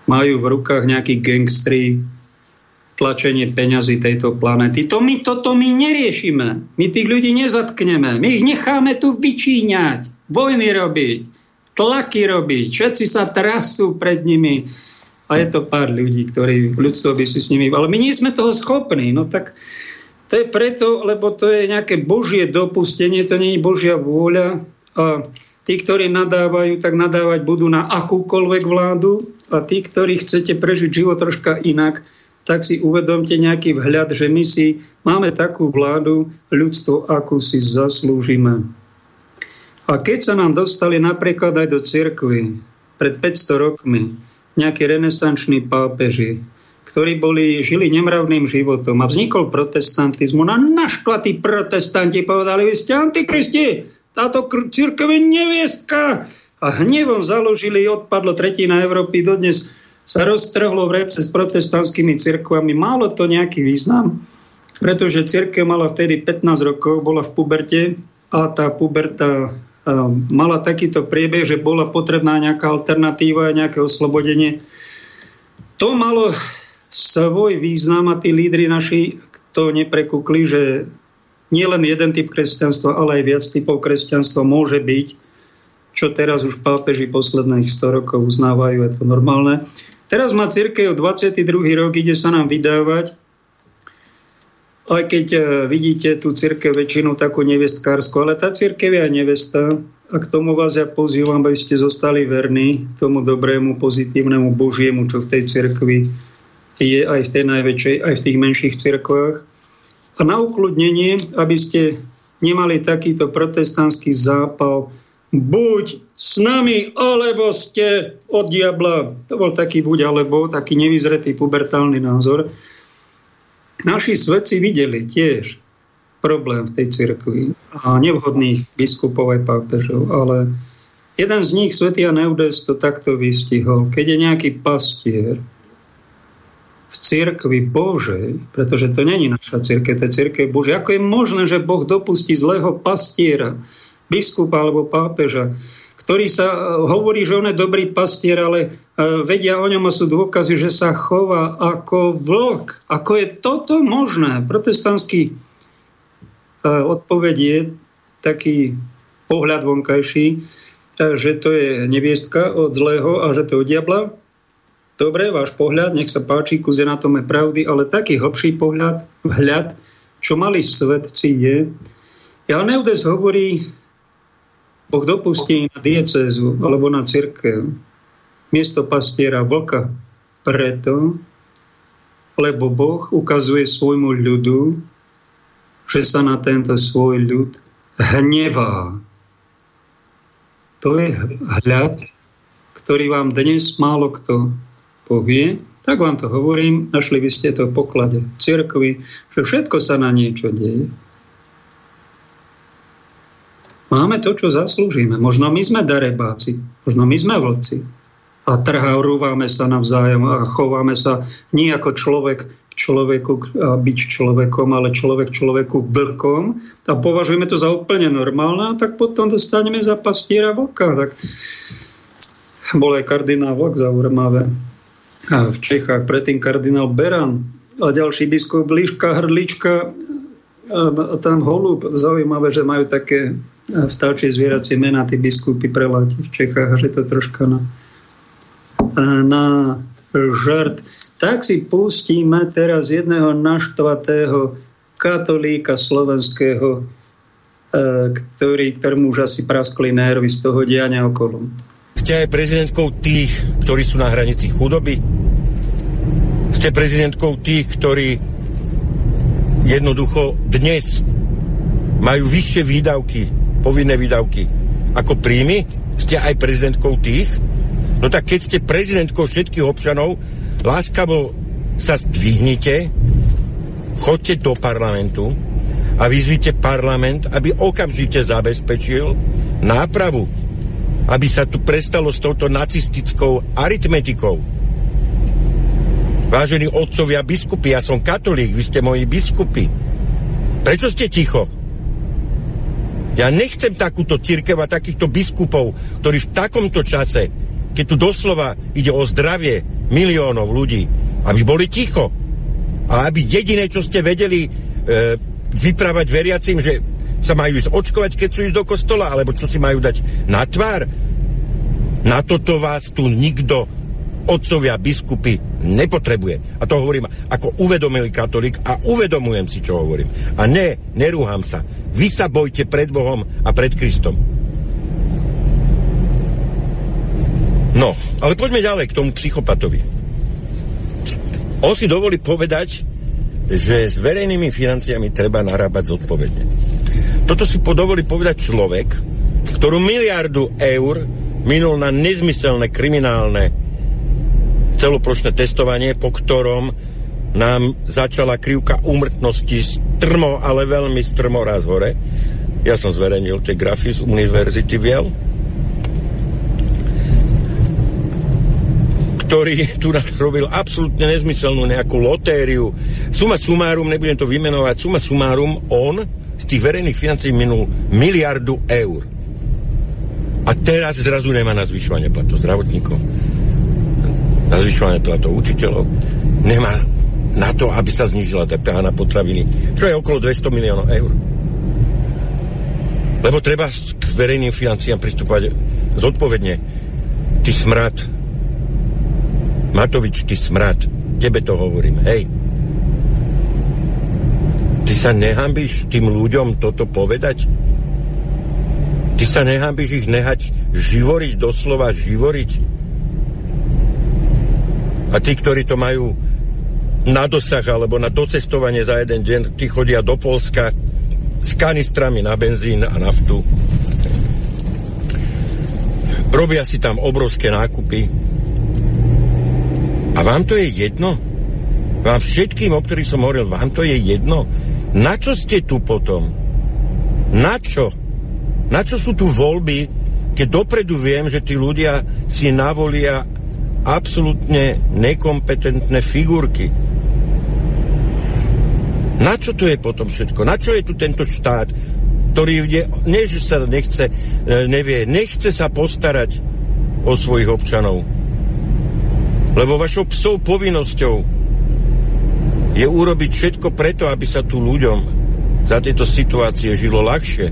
majú v rukách nejakí gangstri, tlačenie peňazí tejto planety. To my, toto my neriešime. My tých ľudí nezatkneme. My ich necháme tu vyčíňať, vojny robiť, tlaky robiť. Všetci sa trasú pred nimi. A je to pár ľudí, ktorí ľudstvo by si s nimi... Ale my nie sme toho schopní. No tak to je preto, lebo to je nejaké božie dopustenie, to nie je božia vôľa. A tí, ktorí nadávajú, tak nadávať budú na akúkoľvek vládu a tí, ktorí chcete prežiť život troška inak, tak si uvedomte nejaký vhľad, že my si máme takú vládu ľudstvo, akú si zaslúžime. A keď sa nám dostali napríklad aj do cirkvy pred 500 rokmi nejakí renesanční pápeži, ktorí boli, žili nemravným životom a vznikol protestantizmu. Na naštvatí protestanti povedali, vy ste antikristi, táto církev je neviestka. A hnevom založili, odpadlo tretina Európy dodnes sa roztrhlo v rece s protestantskými cirkvami. Málo to nejaký význam, pretože cirkev mala vtedy 15 rokov, bola v puberte a tá puberta mala takýto priebeh, že bola potrebná nejaká alternatíva, nejaké oslobodenie. To malo svoj význam a tí lídry naši to neprekúkli, že nie len jeden typ kresťanstva, ale aj viac typov kresťanstva môže byť čo teraz už pápeži posledných 100 rokov uznávajú, je to normálne. Teraz má církev 22. rok, ide sa nám vydávať, aj keď e, vidíte tú církev väčšinu takú nevestkárskú, ale tá církev je aj nevesta a k tomu vás ja pozývam, aby ste zostali verní tomu dobrému, pozitívnemu Božiemu, čo v tej cirkvi je aj v tej najväčšej, aj v tých menších cirkvách. A na ukludnenie, aby ste nemali takýto protestantský zápal, buď s nami, alebo ste od diabla. To bol taký buď alebo, taký nevyzretý pubertálny názor. Naši svedci videli tiež problém v tej cirkvi a nevhodných biskupov aj pápežov, ale jeden z nich, svätý Aneudes, to takto vystihol. Keď je nejaký pastier v cirkvi Božej, pretože to není naša cirkev, to je cirkev Božia, ako je možné, že Boh dopustí zlého pastiera, biskupa alebo pápeža, ktorý sa e, hovorí, že on je dobrý pastier, ale e, vedia o ňom a sú dôkazy, že sa chová ako vlk. Ako je toto možné? Protestantský e, odpoveď je taký pohľad vonkajší, že to je neviestka od zlého a že to je od diabla. Dobre, váš pohľad, nech sa páči, tom je pravdy, ale taký hlbší pohľad, vhľad, čo mali svetci je, Ja Neudes hovorí, Boh dopustí na diecézu alebo na církev miesto pastiera vlka preto, lebo Boh ukazuje svojmu ľudu, že sa na tento svoj ľud hnevá. To je hľad, ktorý vám dnes málo kto povie, tak vám to hovorím, našli by ste to v poklade cirkvi, že všetko sa na niečo deje. Máme to, čo zaslúžime. Možno my sme darebáci, možno my sme vlci. A trhárúvame sa navzájom a chováme sa nie ako človek človeku a byť človekom, ale človek človeku vlkom a považujeme to za úplne normálne a tak potom dostaneme za pastiera vlka. Tak bol aj kardinál Vlk zaujímavé. V Čechách predtým kardinál Beran a ďalší biskup Líška Hrdlička tam holub, zaujímavé, že majú také vtáčie zvieracie mená, tí biskupy preláti v Čechách, že to troška na, na žart. Tak si pustíme teraz jedného naštvatého katolíka slovenského, e, ktorý, ktorému už asi praskli nervy z toho diania okolo. Ste aj prezidentkou tých, ktorí sú na hranici chudoby? Ste prezidentkou tých, ktorí jednoducho dnes majú vyššie výdavky povinné výdavky ako príjmy, ste aj prezidentkou tých, no tak keď ste prezidentkou všetkých občanov, láskavo sa zdvihnite, chodte do parlamentu a vyzvite parlament, aby okamžite zabezpečil nápravu, aby sa tu prestalo s touto nacistickou aritmetikou. Vážení otcovia biskupy, ja som katolík, vy ste moji biskupy. Prečo ste ticho? Ja nechcem takúto církev a takýchto biskupov, ktorí v takomto čase, keď tu doslova ide o zdravie miliónov ľudí, aby boli ticho. A aby jediné, čo ste vedeli e, vyprávať veriacim, že sa majú ísť očkovať, keď sú ísť do kostola, alebo čo si majú dať na tvár. Na toto vás tu nikto otcovia, biskupy nepotrebuje. A to hovorím ako uvedomilý katolík a uvedomujem si, čo hovorím. A ne, nerúham sa. Vy sa bojte pred Bohom a pred Kristom. No, ale poďme ďalej k tomu psychopatovi. On si dovolí povedať, že s verejnými financiami treba narábať zodpovedne. Toto si dovolí povedať človek, ktorú miliardu eur minul na nezmyselné kriminálne celoplošné testovanie, po ktorom nám začala krivka úmrtnosti strmo, ale veľmi strmo raz hore. Ja som zverejnil tie grafy z Univerzity Viel, ktorý tu robil absolútne nezmyselnú nejakú lotériu. Suma sumárum, nebudem to vymenovať, suma sumárum, on z tých verejných financí minul miliardu eur. A teraz zrazu nemá na zvyšovanie platov zdravotníkov na zvyšovanie platov učiteľov, nemá na to, aby sa znižila DPH na potraviny, čo je okolo 200 miliónov eur. Lebo treba k verejným financiám pristupovať zodpovedne. Ty smrad, Matovič, ty smrad, tebe to hovorím, hej. Ty sa nehambíš tým ľuďom toto povedať? Ty sa nehambíš ich nehať živoriť, doslova živoriť? A tí, ktorí to majú na dosah alebo na docestovanie za jeden deň, tí chodia do Polska s kanistrami na benzín a naftu. Robia si tam obrovské nákupy. A vám to je jedno? Vám všetkým, o ktorých som hovoril, vám to je jedno? Na čo ste tu potom? Na čo? Na čo sú tu voľby, keď dopredu viem, že tí ľudia si navolia absolútne nekompetentné figurky. Na čo to je potom všetko? Na čo je tu tento štát, ktorý je, nie, že sa nechce, e, nevie, nechce sa postarať o svojich občanov. Lebo vašou psou povinnosťou je urobiť všetko preto, aby sa tu ľuďom za tieto situácie žilo ľahšie.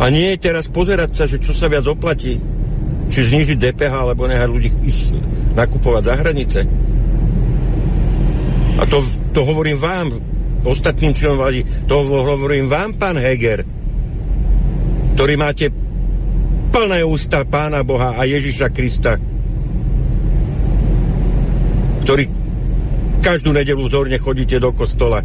A nie je teraz pozerať sa, že čo sa viac oplatí, či znižiť DPH, alebo nehať ľudí ich nakupovať za hranice. A to, to hovorím vám, ostatným členom vlády, to hovorím vám, pán Heger, ktorý máte plné ústa Pána Boha a Ježiša Krista, ktorý každú nedelu vzorne chodíte do kostola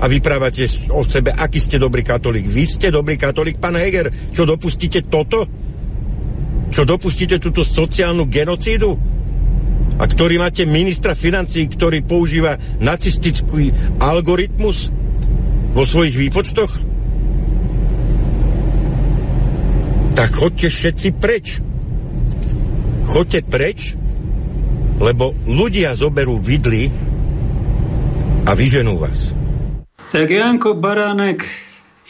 a vyprávate o sebe, aký ste dobrý katolík. Vy ste dobrý katolík, pán Heger. Čo dopustíte toto? Čo dopustíte túto sociálnu genocídu? A ktorý máte ministra financí, ktorý používa nacistický algoritmus vo svojich výpočtoch? Tak chodte všetci preč. Chodte preč, lebo ľudia zoberú vidly a vyženú vás. Tak Janko Baránek,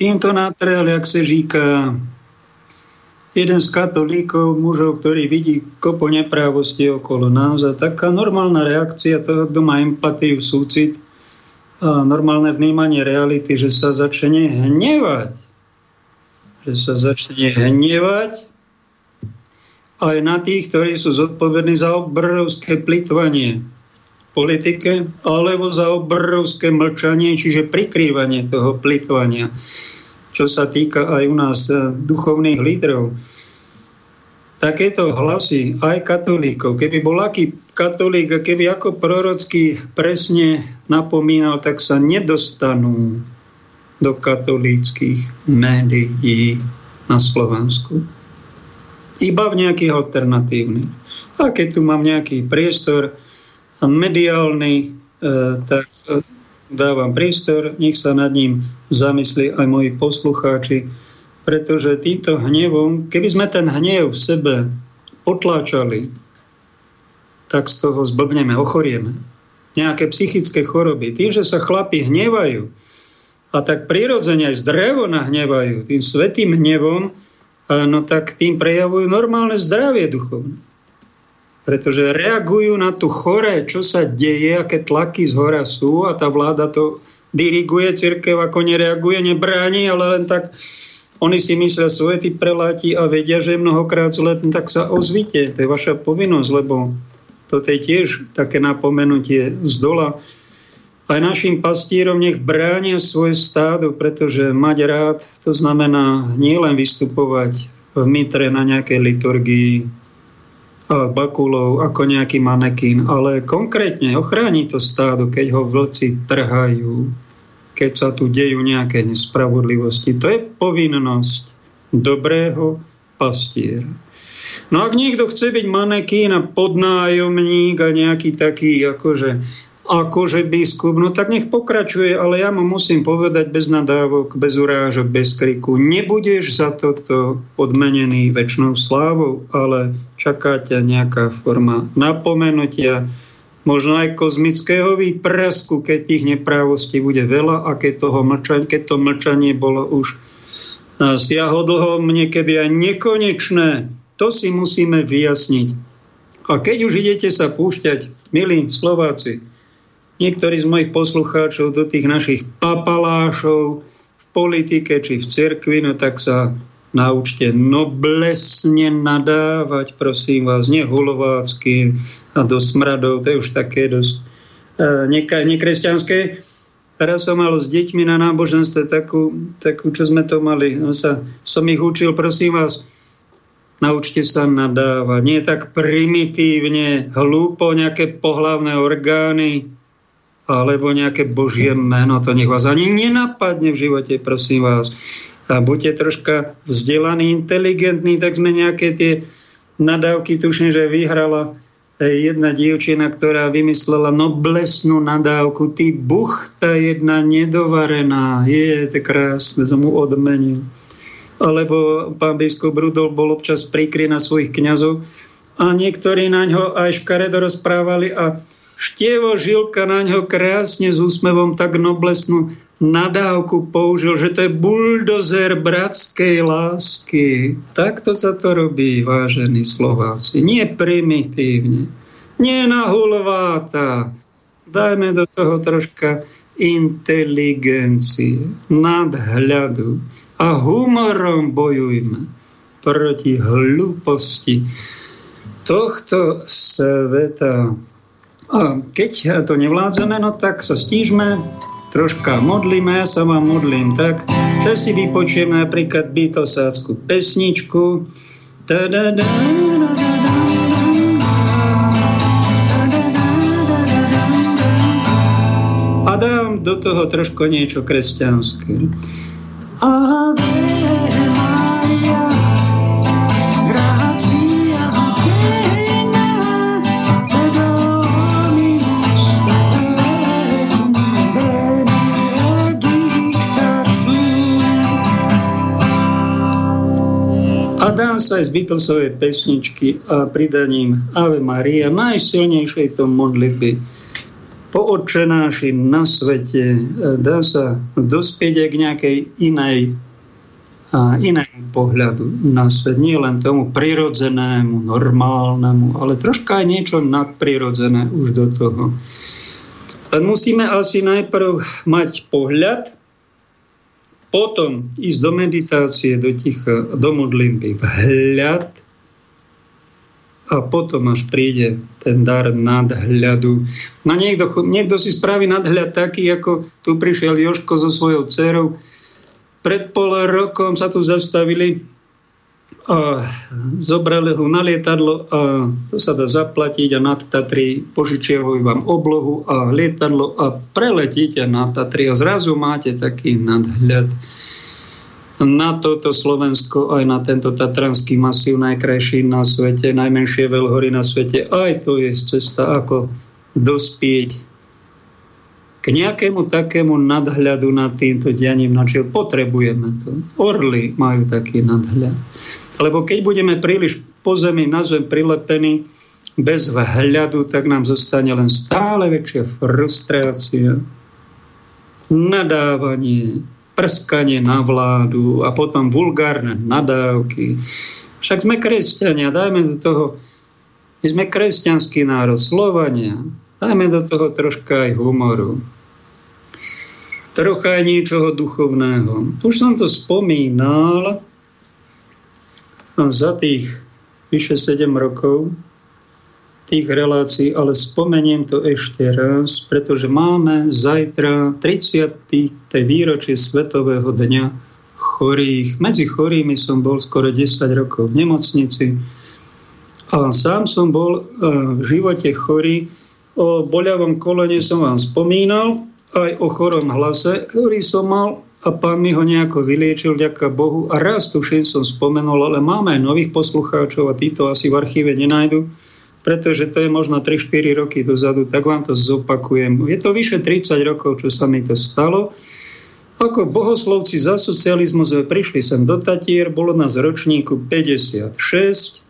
im to natrel, jak se říká, jeden z katolíkov, mužov, ktorý vidí kopo neprávosti okolo nás a taká normálna reakcia toho, kto má empatiu, súcit a normálne vnímanie reality, že sa začne hnevať. Že sa začne hnevať aj na tých, ktorí sú zodpovední za obrovské plitvanie politike alebo za obrovské mlčanie, čiže prikrývanie toho plitvania čo sa týka aj u nás eh, duchovných lídrov. Takéto hlasy aj katolíkov, keby bol aký katolík keby ako prorocky presne napomínal, tak sa nedostanú do katolíckých médií na Slovensku. Iba v nejakých alternatívnych. A keď tu mám nejaký priestor mediálny, eh, tak eh, dávam priestor, nech sa nad ním zamyslí aj moji poslucháči, pretože týmto hnevom, keby sme ten hnev v sebe potláčali, tak z toho zblbneme, ochorieme. Nejaké psychické choroby. Tým, že sa chlapi hnevajú, a tak prirodzene aj zdrevo nahnevajú, tým svetým hnevom, no tak tým prejavujú normálne zdravie duchovné pretože reagujú na tú chore, čo sa deje, aké tlaky z hora sú a tá vláda to diriguje, církev ako nereaguje, nebráni, ale len tak oni si myslia svoje tí preláti a vedia, že mnohokrát sú len tak sa ozvite. To je vaša povinnosť, lebo to je tiež také napomenutie z dola. Aj našim pastírom nech bránia svoje stádo, pretože mať rád, to znamená nielen vystupovať v mitre na nejakej liturgii, bakulov ako nejaký manekín, ale konkrétne ochrání to stádo, keď ho vlci trhajú, keď sa tu dejú nejaké nespravodlivosti. To je povinnosť dobrého pastiera. No ak niekto chce byť manekín a podnájomník a nejaký taký akože akože biskup, no tak nech pokračuje, ale ja mu musím povedať bez nadávok, bez urážok, bez kriku. Nebudeš za toto odmenený väčšnou slávou, ale čaká ťa nejaká forma napomenutia, možno aj kozmického výprasku, keď tých neprávostí bude veľa a keď, toho mlčanie, keď to mlčanie bolo už siahodlho, niekedy aj nekonečné. To si musíme vyjasniť. A keď už idete sa púšťať, milí Slováci, niektorí z mojich poslucháčov do tých našich papalášov v politike či v cirkvi, no tak sa naučte noblesne nadávať, prosím vás, nehulovácky a do smradov, to je už také dosť e, nekresťanské. Teraz som mal s deťmi na náboženstve takú, takú čo sme to mali. No sa, som ich učil, prosím vás, naučte sa nadávať. Nie tak primitívne, hlúpo, nejaké pohlavné orgány, alebo nejaké božie meno, to nech vás ani nenapadne v živote, prosím vás. A buďte troška vzdelaní, inteligentní, tak sme nejaké tie nadávky, tuším, že vyhrala jedna dievčina, ktorá vymyslela noblesnú nadávku. Ty buchta jedna nedovarená. Je, to krásne, som mu odmenil. Alebo pán biskup Rudolf bol občas prikry na svojich kňazov a niektorí na ňo aj škaredo rozprávali a Štievo Žilka na ňo krásne s úsmevom tak noblesnú nadávku použil, že to je buldozer bratskej lásky. Takto sa to robí, vážení Slováci. Nie primitívne, nie nahulváta. Dajme do toho troška inteligencie, nadhľadu a humorom bojujme proti hlúposti tohto sveta. Keď to nevládzeme, no tak sa stížme, troška modlíme, ja sa vám modlím tak, že si vypočujeme napríklad bytosáckú pesničku. Da, da, da. A dám do toho trošku niečo kresťanské. Ave dám sa aj z Beatlesovej pesničky a pridaním Ave Maria, najsilnejšej to modlitby po odčenáši na svete, dá sa dospieť aj k nejakej inej a inému pohľadu na svet. Nie len tomu prirodzenému, normálnemu, ale troška aj niečo nadprirodzené už do toho. Musíme asi najprv mať pohľad potom ísť do meditácie, do ticha, do modlitby, vhľad a potom až príde ten dar nadhľadu. No niekto, niekto si spraví nadhľad taký, ako tu prišiel Joško so svojou dcerou. Pred pol rokom sa tu zastavili zobrali ho na lietadlo a to sa dá zaplatiť a nad Tatry požičiavajú vám oblohu a lietadlo a preletíte na Tatry a zrazu máte taký nadhľad na toto Slovensko, aj na tento Tatranský masív najkrajší na svete, najmenšie veľhory na svete. Aj to je cesta, ako dospieť k nejakému takému nadhľadu nad týmto dianím, na čo potrebujeme to. Orly majú taký nadhľad. Lebo keď budeme príliš po zemi na zem prilepení bez vhľadu, tak nám zostane len stále väčšia frustrácia, nadávanie, prskanie na vládu a potom vulgárne nadávky. Však sme kresťania, dajme do toho, my sme kresťanský národ, Slovania, dajme do toho troška aj humoru. Trocha aj niečoho duchovného. Už som to spomínal, za tých vyše 7 rokov tých relácií, ale spomeniem to ešte raz, pretože máme zajtra 30. výročie Svetového dňa chorých. Medzi chorými som bol skoro 10 rokov v nemocnici a sám som bol e, v živote chorý. O boľavom kolene som vám spomínal, aj o chorom hlase, ktorý som mal a pán mi ho nejako vyliečil, ďaká Bohu. A raz tuším som spomenul, ale máme aj nových poslucháčov a títo asi v archíve nenajdu, pretože to je možno 3-4 roky dozadu, tak vám to zopakujem. Je to vyše 30 rokov, čo sa mi to stalo. Ako bohoslovci za socializmu sme prišli sem do Tatier, bolo nás ročníku 56,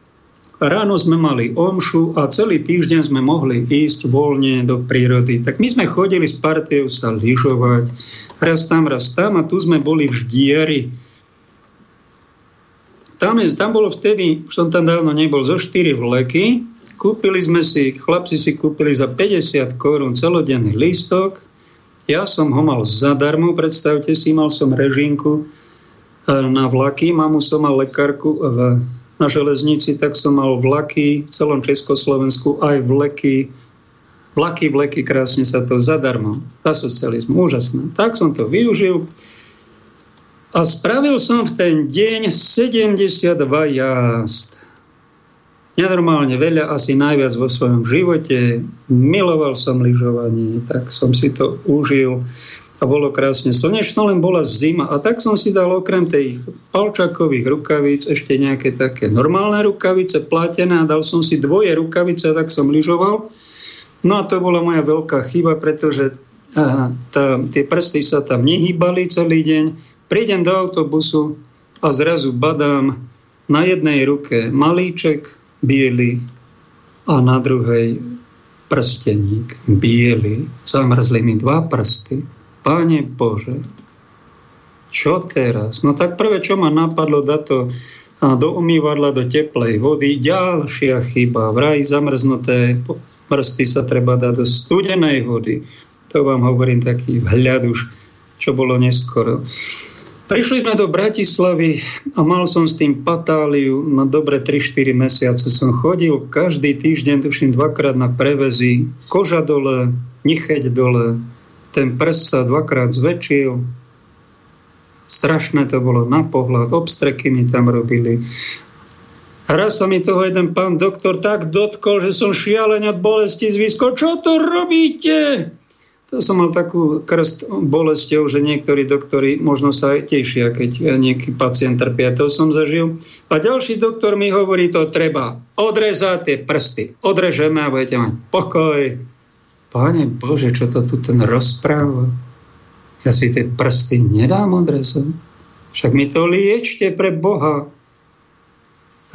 Ráno sme mali omšu a celý týždeň sme mohli ísť voľne do prírody. Tak my sme chodili s partiou sa lyžovať. Raz tam, raz tam a tu sme boli v Ždieri. Tam, je, tam bolo vtedy, už som tam dávno nebol, zo 4 vleky. Kúpili sme si, chlapci si kúpili za 50 korún celodenný lístok. Ja som ho mal zadarmo, predstavte si, mal som režinku eh, na vlaky, mamu som mal lekárku v na železnici, tak som mal vlaky v celom Československu, aj vleky, vlaky, vleky, krásne sa to zadarmo, za socializmu, úžasné. Tak som to využil a spravil som v ten deň 72 jazd. nenormálne veľa, asi najviac vo svojom živote. Miloval som lyžovanie, tak som si to užil a bolo krásne slnečno, len bola zima a tak som si dal okrem tých palčakových rukavíc ešte nejaké také normálne rukavice platené a dal som si dvoje rukavice tak som lyžoval. No a to bola moja veľká chyba, pretože tá, tie prsty sa tam nehýbali celý deň. Prídem do autobusu a zrazu badám na jednej ruke malíček biely a na druhej prsteník biely. Zamrzli mi dva prsty Pane Bože, čo teraz? No tak prvé, čo ma napadlo, dať to do umývadla, do teplej vody. Ďalšia chyba, vraj zamrznuté prsty sa treba dať do studenej vody. To vám hovorím taký vhľad už, čo bolo neskoro. Prišli sme do Bratislavy a mal som s tým patáliu na dobre 3-4 mesiace. Som chodil každý týždeň, tuším dvakrát na prevezy, koža dole, necheť dole, ten prst sa dvakrát zväčšil. Strašné to bolo na pohľad, obstreky mi tam robili. Raz sa mi toho jeden pán doktor tak dotkol, že som šialeň od bolesti zvysko. Čo to robíte? To som mal takú krst bolesťou, že niektorí doktori možno sa aj tešia, keď nejaký pacient trpia. To som zažil. A ďalší doktor mi hovorí, to treba odrezať tie prsty. Odrežeme a budete mať pokoj. Pane Bože, čo to tu ten rozpráva? Ja si tie prsty nedám odrezať. Však mi to liečte pre Boha.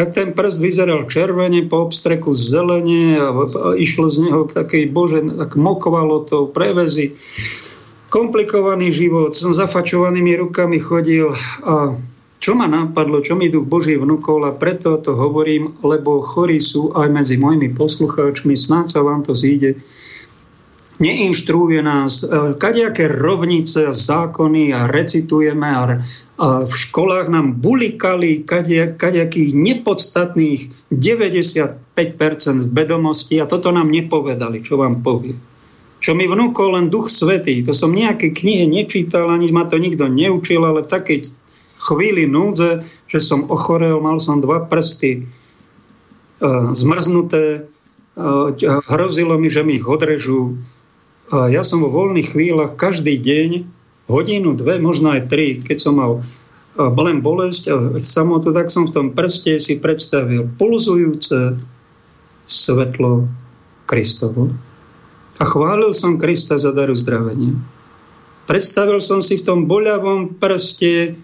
Tak ten prst vyzeral červene, po obstreku zelene a, išlo z neho k takej Bože, tak mokvalo to, prevezy. Komplikovaný život, som zafačovanými rukami chodil a čo ma napadlo, čo mi duch Boží vnúkol a preto to hovorím, lebo chorí sú aj medzi mojimi poslucháčmi, snáď sa vám to zíde neinštruuje nás, e, kadejaké rovnice, zákony a recitujeme a, a v školách nám bulikali kadejakých nepodstatných 95% vedomostí a toto nám nepovedali, čo vám povie. Čo mi vnúkol len Duch Svetý. To som nejaké knihy nečítal, ani ma to nikto neučil, ale v takej chvíli núdze, že som ochorel, mal som dva prsty uh, zmrznuté, uh, hrozilo mi, že mi ich odrežú a ja som vo voľných chvíľach každý deň, hodinu, dve, možno aj tri, keď som mal len bolesť a samotu, tak som v tom prste si predstavil pulzujúce svetlo Kristovo. A chválil som Krista za daru zdravenia. Predstavil som si v tom boľavom prste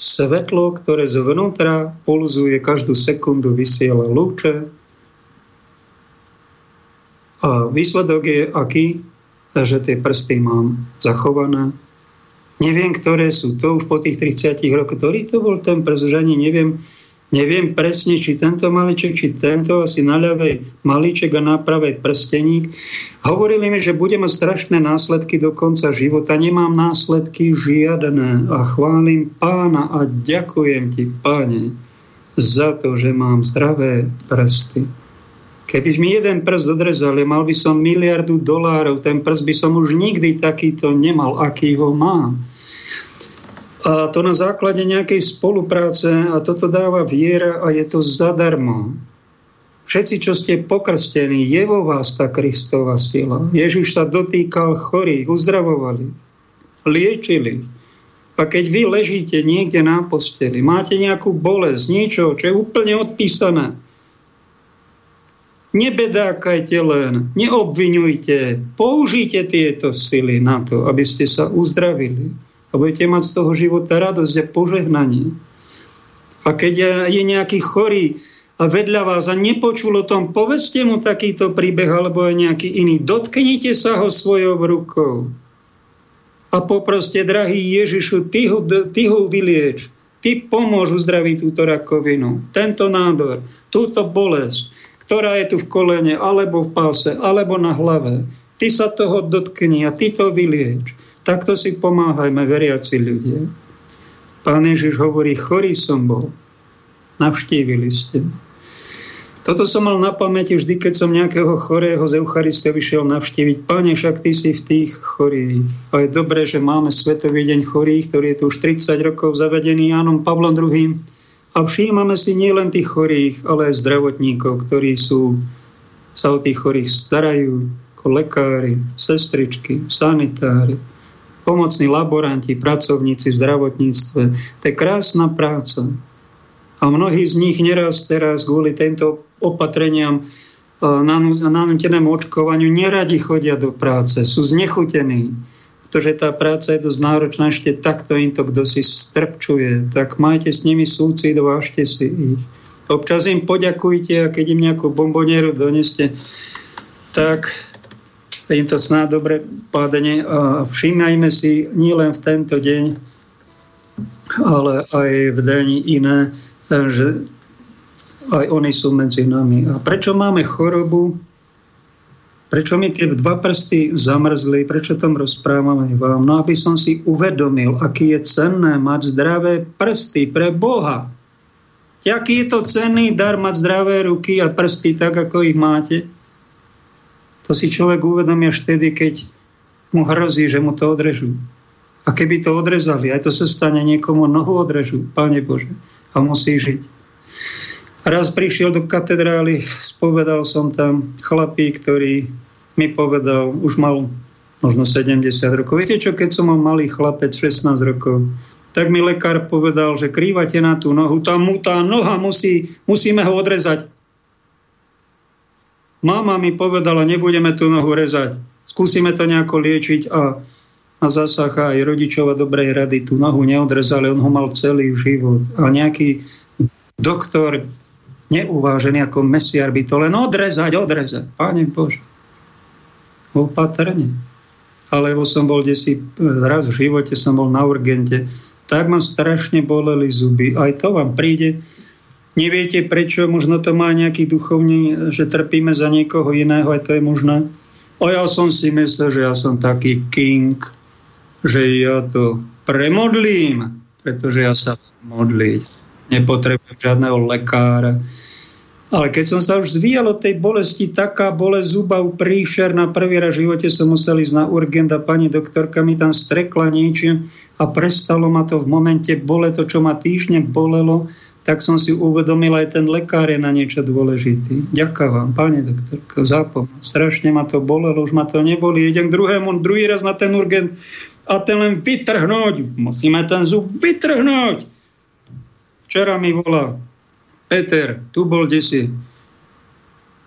svetlo, ktoré zvnútra pulzuje, každú sekundu vysiela lúče. A výsledok je aký? že tie prsty mám zachované. Neviem, ktoré sú to už po tých 30 rokoch. Ktorý to bol ten prst? Už ani neviem, neviem presne, či tento maliček, či tento, asi na ľavej malíček a na pravej prsteník. Hovorili mi, že budem mať strašné následky do konca života. Nemám následky žiadne a chválim pána a ďakujem ti, páne, za to, že mám zdravé prsty. Keby mi jeden prst odrezali, mal by som miliardu dolárov, ten prst by som už nikdy takýto nemal, aký ho mám. A to na základe nejakej spolupráce a toto dáva viera a je to zadarmo. Všetci, čo ste pokrstení, je vo vás tá Kristova sila. Ježiš sa dotýkal chorých, uzdravovali, liečili. A keď vy ležíte niekde na posteli, máte nejakú bolesť, niečo, čo je úplne odpísané, Nebedákajte len, neobvinujte, použite tieto sily na to, aby ste sa uzdravili a budete mať z toho života radosť a požehnanie. A keď je nejaký chorý a vedľa vás a nepočul o tom, povedzte mu takýto príbeh alebo aj nejaký iný. Dotknite sa ho svojou rukou a poproste, drahý Ježišu, ty ho, ty ho vylieč. Ty pomôž uzdraviť túto rakovinu, tento nádor, túto bolesť ktorá je tu v kolene, alebo v páse, alebo na hlave. Ty sa toho dotkni a ty to vylieč. Takto si pomáhajme, veriaci ľudia. Pán Ježiš hovorí, chorý som bol. Navštívili ste. Toto som mal na pamäti vždy, keď som nejakého chorého z Eucharistie vyšiel navštíviť. Pane, však ty si v tých chorých. A je dobré, že máme Svetový deň chorých, ktorý je tu už 30 rokov zavedený Jánom Pavlom II A všímame si nielen tých chorých, ale aj zdravotníkov, ktorí sú, sa o tých chorých starajú, ako lekári, sestričky, sanitári, pomocní laboranti, pracovníci v zdravotníctve. To je krásna práca. A mnohí z nich neraz teraz kvôli tento opatreniam nanútenému očkovaniu neradi chodia do práce, sú znechutení, pretože tá práca je dosť náročná, ešte takto im to kto si strpčuje, tak majte s nimi súcit, vážte si ich. Občas im poďakujte a keď im nejakú bombonieru doneste, tak im to snáď dobre padne a všímajme si nielen v tento deň, ale aj v deň iné, že aj oni sú medzi nami. A prečo máme chorobu? Prečo mi tie dva prsty zamrzli? Prečo tom rozprávame vám? No aby som si uvedomil, aký je cenné mať zdravé prsty pre Boha. Aký je to cenný dar mať zdravé ruky a prsty tak, ako ich máte? To si človek uvedomí až vtedy, keď mu hrozí, že mu to odrežú. A keby to odrezali, aj to sa stane niekomu, nohu odrežú, Pane Bože, a musí žiť. Raz prišiel do katedrály, spovedal som tam chlapík, ktorý mi povedal, už mal možno 70 rokov. Viete čo, keď som mal malý chlapec, 16 rokov, tak mi lekár povedal, že krývate na tú nohu, tam mu tá noha musí, musíme ho odrezať. Mama mi povedala, nebudeme tú nohu rezať. Skúsime to nejako liečiť a na zásah aj rodičova dobrej rady tú nohu neodrezali, on ho mal celý život. A nejaký doktor neuvážený ako mesiar by to len odrezať, odrezať. Pane Bože, opatrne. Alebo som bol desi, raz v živote som bol na urgente, tak ma strašne boleli zuby. Aj to vám príde. Neviete prečo, možno to má nejaký duchovný, že trpíme za niekoho iného, aj to je možné. A ja som si myslel, že ja som taký king, že ja to premodlím, pretože ja sa modliť nepotrebujem žiadneho lekára. Ale keď som sa už zvíjal od tej bolesti, taká bolesť zuba príšer na prvý raz v živote som musel ísť na urgent a pani doktorka mi tam strekla niečím a prestalo ma to v momente bole, to čo ma týždne bolelo, tak som si uvedomil, aj ten lekár je na niečo dôležitý. Ďakujem vám, pani doktorka, za pomoc. Strašne ma to bolelo, už ma to neboli. Idem k druhému, druhý raz na ten urgent a ten len vytrhnúť. Musíme ten zub vytrhnúť Včera mi volá Peter, tu bol desi,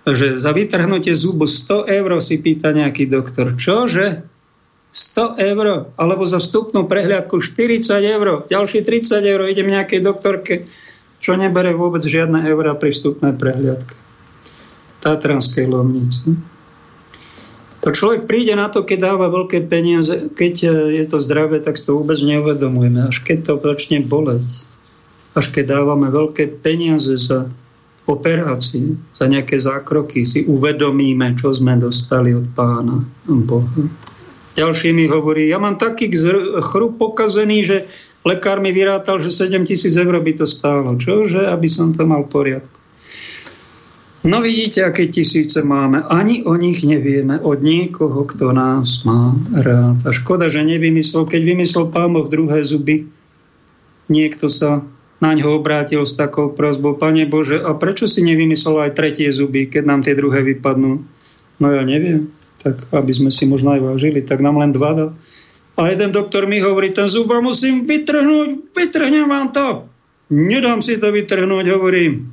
že za vytrhnutie zubu 100 eur si pýta nejaký doktor. Čože? 100 eur, alebo za vstupnú prehliadku 40 eur, ďalšie 30 eur, idem nejakej doktorke, čo nebere vôbec žiadne eurá pri vstupnej prehliadke. Tatranskej lomnice. To človek príde na to, keď dáva veľké peniaze, keď je to zdravé, tak si to vôbec neuvedomujeme. Až keď to začne boleť až keď dávame veľké peniaze za operácie, za nejaké zákroky, si uvedomíme, čo sme dostali od pána Boha. Ďalší mi hovorí, ja mám taký chrup pokazený, že lekár mi vyrátal, že 7 tisíc eur by to stálo. Čože? Aby som to mal v poriadku. No vidíte, aké tisíce máme. Ani o nich nevieme od niekoho, kto nás má rád. A škoda, že nevymyslel, keď vymyslel pán druhé zuby, niekto sa na ňo obrátil s takou prozbou, Pane Bože, a prečo si nevymyslel aj tretie zuby, keď nám tie druhé vypadnú? No ja neviem, tak aby sme si možno aj vážili, tak nám len dva dal. A jeden doktor mi hovorí, ten zuba musím vytrhnúť, vytrhnem vám to. Nedám si to vytrhnúť, hovorím.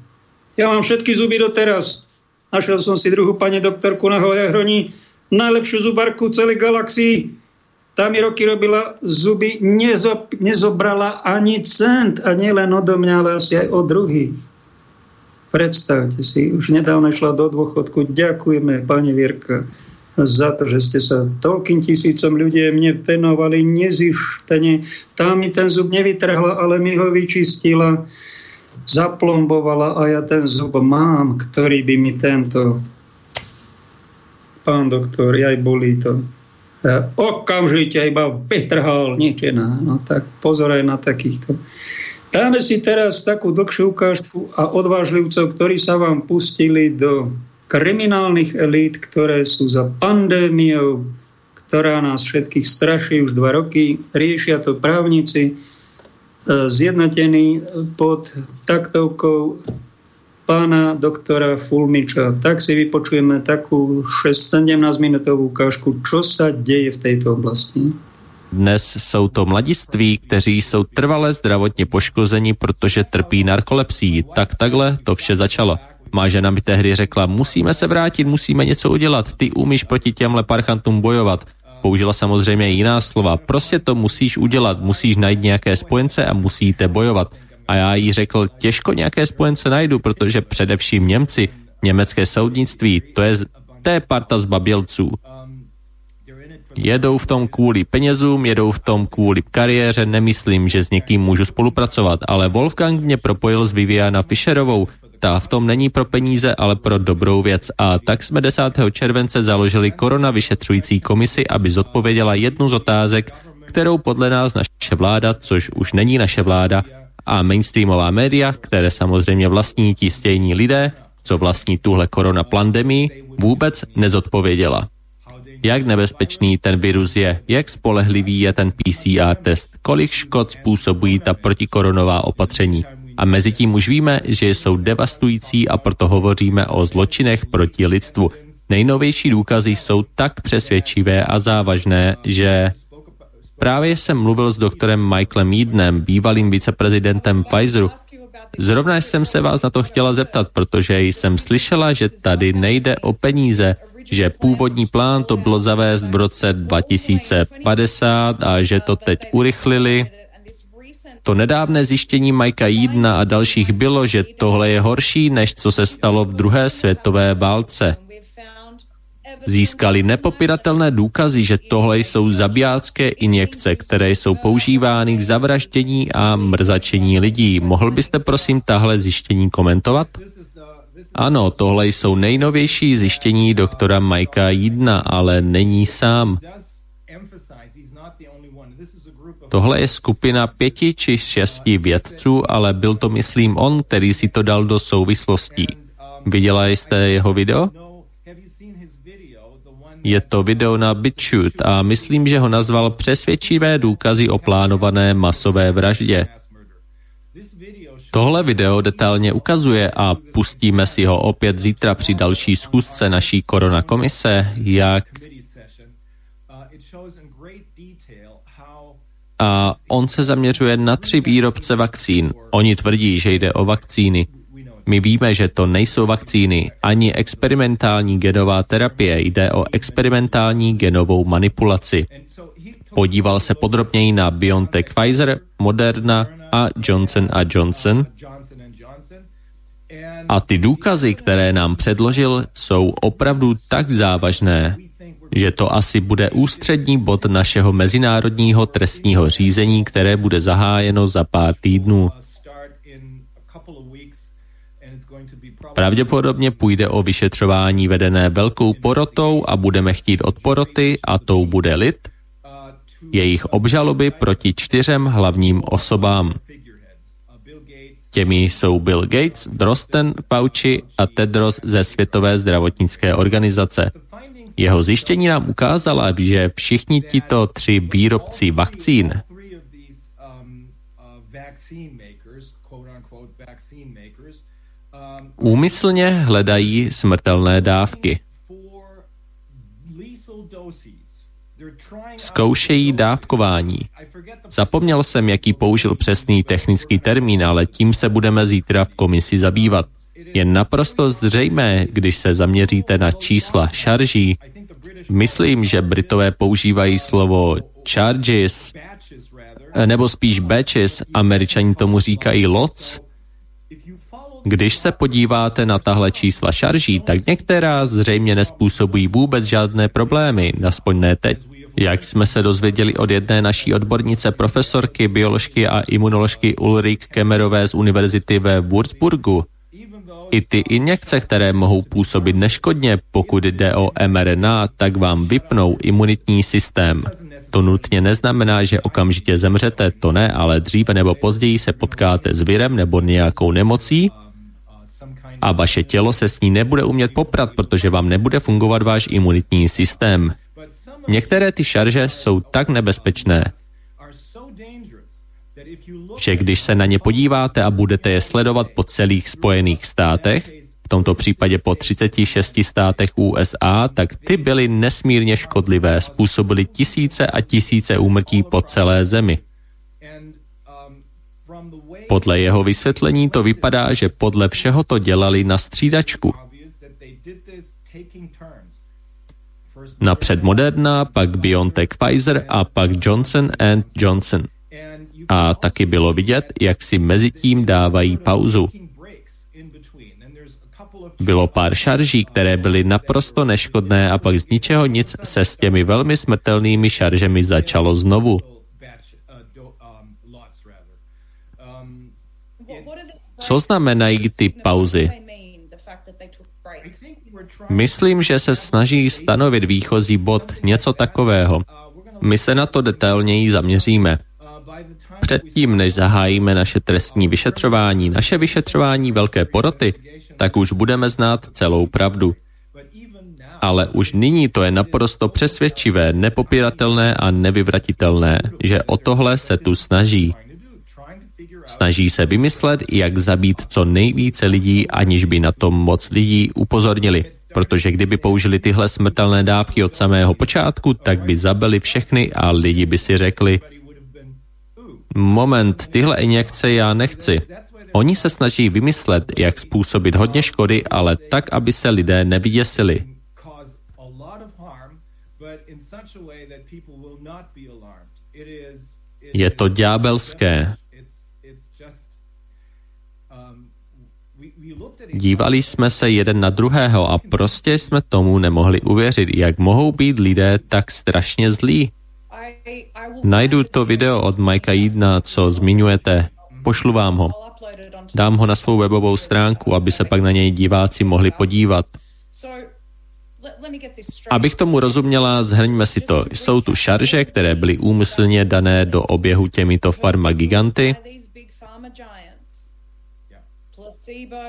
Ja mám všetky zuby doteraz. Našiel som si druhú pani doktorku na Hroní, najlepšiu zubarku celej galaxii tá mi roky robila zuby, nezo, nezobrala ani cent a nielen odo mňa, ale asi aj od druhých. Predstavte si, už nedávno šla do dôchodku. Ďakujeme, pani Vierka, za to, že ste sa toľkým tisícom ľudí mne venovali nezištene. Tá mi ten zub nevytrhla, ale mi ho vyčistila, zaplombovala a ja ten zub mám, ktorý by mi tento pán doktor, aj bolí to okamžite iba vytrhal nič iné. No tak pozor aj na takýchto. Dáme si teraz takú dlhšiu ukážku a odvážlivcov, ktorí sa vám pustili do kriminálnych elít, ktoré sú za pandémiou, ktorá nás všetkých straší už dva roky. Riešia to právnici zjednotený pod taktovkou pána doktora Fulmiča. Tak si vypočujeme takú 6-17 minútovú ukážku, čo sa deje v tejto oblasti. Dnes jsou to mladiství, kteří jsou trvale zdravotně poškozeni, protože trpí narkolepsí. Tak takhle to vše začalo. Má žena mi tehdy řekla, musíme se vrátit, musíme něco udělat, ty umíš proti těmhle parchantům bojovat. Použila samozřejmě jiná slova, prostě to musíš udělat, musíš najít nějaké spojence a musíte bojovat. A já jí řekl, těžko nějaké spojence najdu, protože především Němci, německé soudnictví, to je, to je parta zbabělců. Jedou v tom kvůli penězům, jedou v tom kvůli kariéře, nemyslím, že s někým můžu spolupracovat, ale Wolfgang mě propojil s Viviana Fischerovou, ta v tom není pro peníze, ale pro dobrou věc. A tak jsme 10. července založili korona vyšetřující komisi, aby zodpověděla jednu z otázek, kterou podle nás naše vláda, což už není naše vláda, a mainstreamová média, které samozřejmě vlastní ti stejní lidé, co vlastní tuhle korona pandemii, vůbec nezodpověděla. Jak nebezpečný ten virus je, jak spolehlivý je ten PCR test, kolik škod způsobují ta protikoronová opatření. A mezi tím už víme, že jsou devastující a proto hovoříme o zločinech proti lidstvu. Nejnovější důkazy jsou tak přesvědčivé a závažné, že Právě jsem mluvil s doktorem Michaelem Edenem, bývalým viceprezidentem Pfizeru. Zrovna jsem se vás na to chtěla zeptat, protože jsem slyšela, že tady nejde o peníze, že původní plán to bylo zavést v roce 2050 a že to teď urychlili. To nedávné zjištění Mikea Jídna a dalších bylo, že tohle je horší, než co se stalo v druhé světové válce. Získali nepopiratelné důkazy, že tohle jsou zabijácké injekce, které jsou používány k zavraždění a mrzačení lidí. Mohl byste prosím tahle zjištění komentovat? Ano, tohle jsou nejnovější zjištění doktora Majka Jídna, ale není sám. Tohle je skupina pěti či šesti vědců, ale byl to, myslím, on, který si to dal do souvislostí. Viděla jste jeho video? Je to video na BitChute a myslím, že ho nazval přesvědčivé důkazy o plánované masové vraždě. Tohle video detailně ukazuje a pustíme si ho opět zítra při další schůzce naší korona komise, jak a on se zaměřuje na tři výrobce vakcín. Oni tvrdí, že jde o vakcíny. My víme, že to nejsou vakcíny ani experimentální genová terapie, jde o experimentální genovou manipulaci. Podíval se podrobněji na BioNTech Pfizer, Moderna a Johnson Johnson. A ty důkazy, které nám předložil, jsou opravdu tak závažné, že to asi bude ústřední bod našeho mezinárodního trestního řízení, které bude zahájeno za pár týdnů. Pravděpodobně půjde o vyšetřování vedené velkou porotou a budeme chtít od poroty, a tou bude lid, jejich obžaloby proti čtyřem hlavním osobám. Těmi jsou Bill Gates, Drosten, Fauci a Tedros ze Světové zdravotnické organizace. Jeho zjištění nám ukázala, že všichni tito tři výrobci vakcín úmyslně hledají smrtelné dávky. Zkoušejí dávkování. Zapomněl jsem, jaký použil přesný technický termín, ale tím se budeme zítra v komisi zabývat. Je naprosto zřejmé, když se zaměříte na čísla šarží. Myslím, že Britové používají slovo charges, nebo spíš batches, američani tomu říkají lots, když se podíváte na tahle čísla šarží, tak některá zřejmě nespůsobují vůbec žádné problémy, aspoň ne teď. Jak jsme se dozvěděli od jedné naší odbornice, profesorky bioložky a imunoložky Ulrik Kemerové z univerzity ve Würzburgu, i ty injekce, které mohou působit neškodně, pokud jde o mRNA, tak vám vypnou imunitní systém. To nutně neznamená, že okamžitě zemřete, to ne, ale dříve nebo později se potkáte s virem nebo nějakou nemocí, a vaše tělo se s ní nebude umět poprat, protože vám nebude fungovat váš imunitní systém. Některé ty šarže jsou tak nebezpečné, že když se na ně podíváte a budete je sledovat po celých Spojených státech, v tomto případě po 36 státech USA, tak ty byly nesmírně škodlivé, způsobily tisíce a tisíce úmrtí po celé zemi. Podle jeho vysvětlení to vypadá, že podle všeho to dělali na střídačku. Napřed Moderna, pak BioNTech Pfizer a pak Johnson and Johnson. A taky bylo vidět, jak si mezi tím dávají pauzu. Bylo pár šarží, které byly naprosto neškodné a pak z ničeho nic se s těmi velmi smrtelnými šaržemi začalo znovu. Co znamenají ty pauzy? Myslím, že se snaží stanovit výchozí bod něco takového. My se na to detailněji zaměříme. Předtím, než zahájíme naše trestní vyšetřování, naše vyšetřování velké poroty, tak už budeme znát celou pravdu. Ale už nyní to je naprosto přesvědčivé, nepopiratelné a nevyvratitelné, že o tohle se tu snaží. Snaží se vymyslet, jak zabít co nejvíce lidí, aniž by na tom moc lidí upozornili. Protože kdyby použili tyhle smrtelné dávky od samého počátku, tak by zabili všechny a lidi by si řekli, moment, tyhle injekce já nechci. Oni se snaží vymyslet, jak způsobit hodně škody, ale tak, aby se lidé nevyděsili. Je to ďábelské. Dívali jsme se jeden na druhého a prostě jsme tomu nemohli uvěřit, jak mohou být lidé tak strašně zlí. Najdu to video od Majka Jídna, co zmiňujete. Pošlu vám ho. Dám ho na svou webovou stránku, aby se pak na něj diváci mohli podívat. Abych tomu rozuměla, zhrňme si to. Jsou tu šarže, které byly úmyslně dané do oběhu těmito farmagiganty.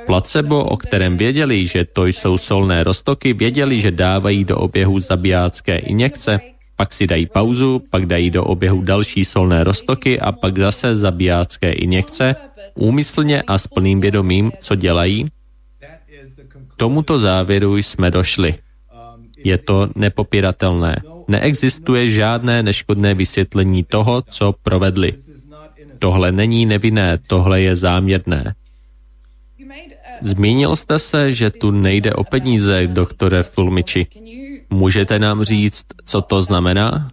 Placebo, o kterém věděli, že to jsou solné roztoky, věděli, že dávají do oběhu zabijácké injekce, pak si dají pauzu, pak dají do oběhu další solné roztoky a pak zase zabijácké injekce, úmyslně a s plným vědomím, co dělají. K tomuto závěru jsme došli. Je to nepopiratelné. Neexistuje žádné neškodné vysvětlení toho, co provedli. Tohle není nevinné, tohle je záměrné. Zmínil jste se, že tu nejde o peníze, doktore Fulmiči. Můžete nám říct, co to znamená?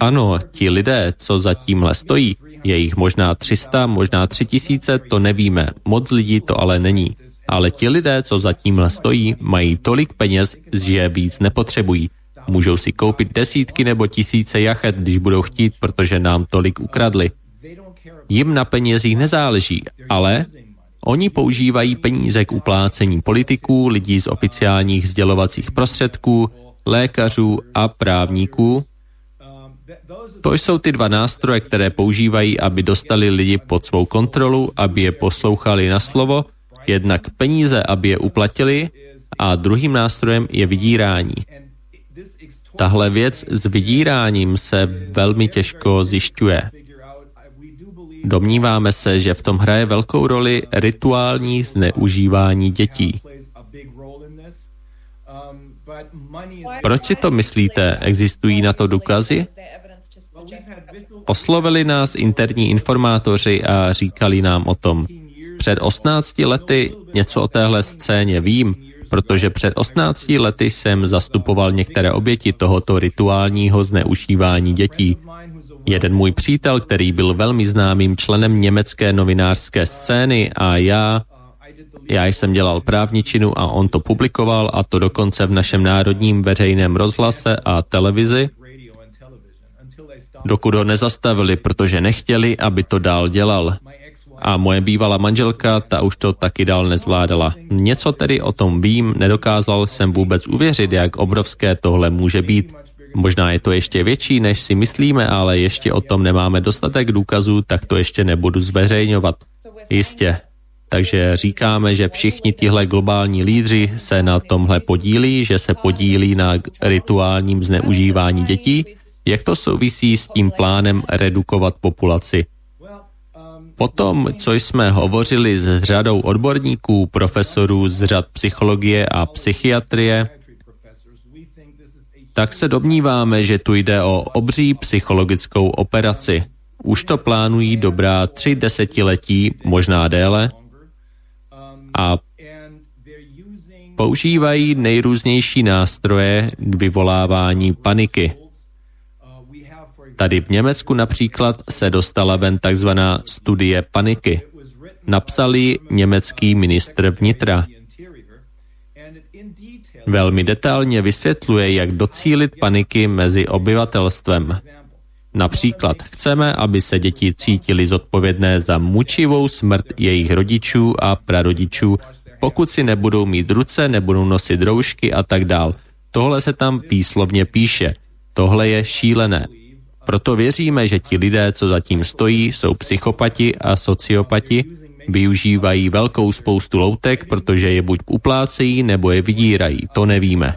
Ano, ti lidé, co za tímhle stojí, je jich možná 300, možná 3000, to nevíme. Moc lidí to ale není. Ale ti lidé, co za tímhle stojí, mají tolik peněz, že víc nepotřebují. Můžou si koupit desítky nebo tisíce jachet, když budou chtít, protože nám tolik ukradli. Jim na penězích nezáleží, ale Oni používají peníze k uplácení politiků, lidí z oficiálních sdělovacích prostředků, lékařů a právníků. To jsou ty dva nástroje, které používají, aby dostali lidi pod svou kontrolu, aby je poslouchali na slovo, jednak peníze, aby je uplatili, a druhým nástrojem je vydírání. Tahle věc s vydíráním se velmi těžko zjišťuje. Domníváme se, že v tom hraje velkou roli rituální zneužívání dětí. Proč si to myslíte? Existují na to důkazy? Oslovili nás interní informátoři a říkali nám o tom. Před 18 lety něco o téhle scéně vím, protože před 18 lety jsem zastupoval některé oběti tohoto rituálního zneužívání dětí. Jeden můj přítel, který byl velmi známým členem německé novinářské scény a já, já jsem dělal právničinu a on to publikoval a to dokonce v našem národním veřejném rozhlase a televizi, dokud ho nezastavili, protože nechtěli, aby to dál dělal. A moje bývalá manželka, ta už to taky dál nezvládala. Něco tedy o tom vím, nedokázal jsem vůbec uvěřit, jak obrovské tohle může být. Možná je to ještě větší, než si myslíme, ale ještě o tom nemáme dostatek důkazů, tak to ještě nebudu zveřejňovat. Jistě. Takže říkáme, že všichni tihle globální lídři se na tomhle podílí, že se podílí na rituálním zneužívání dětí. Jak to souvisí s tím plánem redukovat populaci? Potom, co jsme hovořili s řadou odborníků, profesorů z řad psychologie a psychiatrie, tak se domníváme, že tu jde o obří psychologickou operaci. Už to plánují dobrá tři desetiletí, možná déle, a používají nejrůznější nástroje k vyvolávání paniky. Tady v Německu například se dostala ven takzvaná studie paniky. Napsali německý ministr vnitra. Velmi detailně vysvětluje, jak docílit paniky mezi obyvatelstvem. Například chceme, aby se děti cítili zodpovědné za mučivou smrt jejich rodičů a prarodičů, pokud si nebudou mít ruce, nebudou nosit roušky a tak dál. Tohle se tam výslovně píše. Tohle je šílené. Proto věříme, že ti lidé, co zatím stojí, jsou psychopati a sociopati, využívají velkou spoustu loutek, protože je buď uplácejí, nebo je vydírají. To nevíme.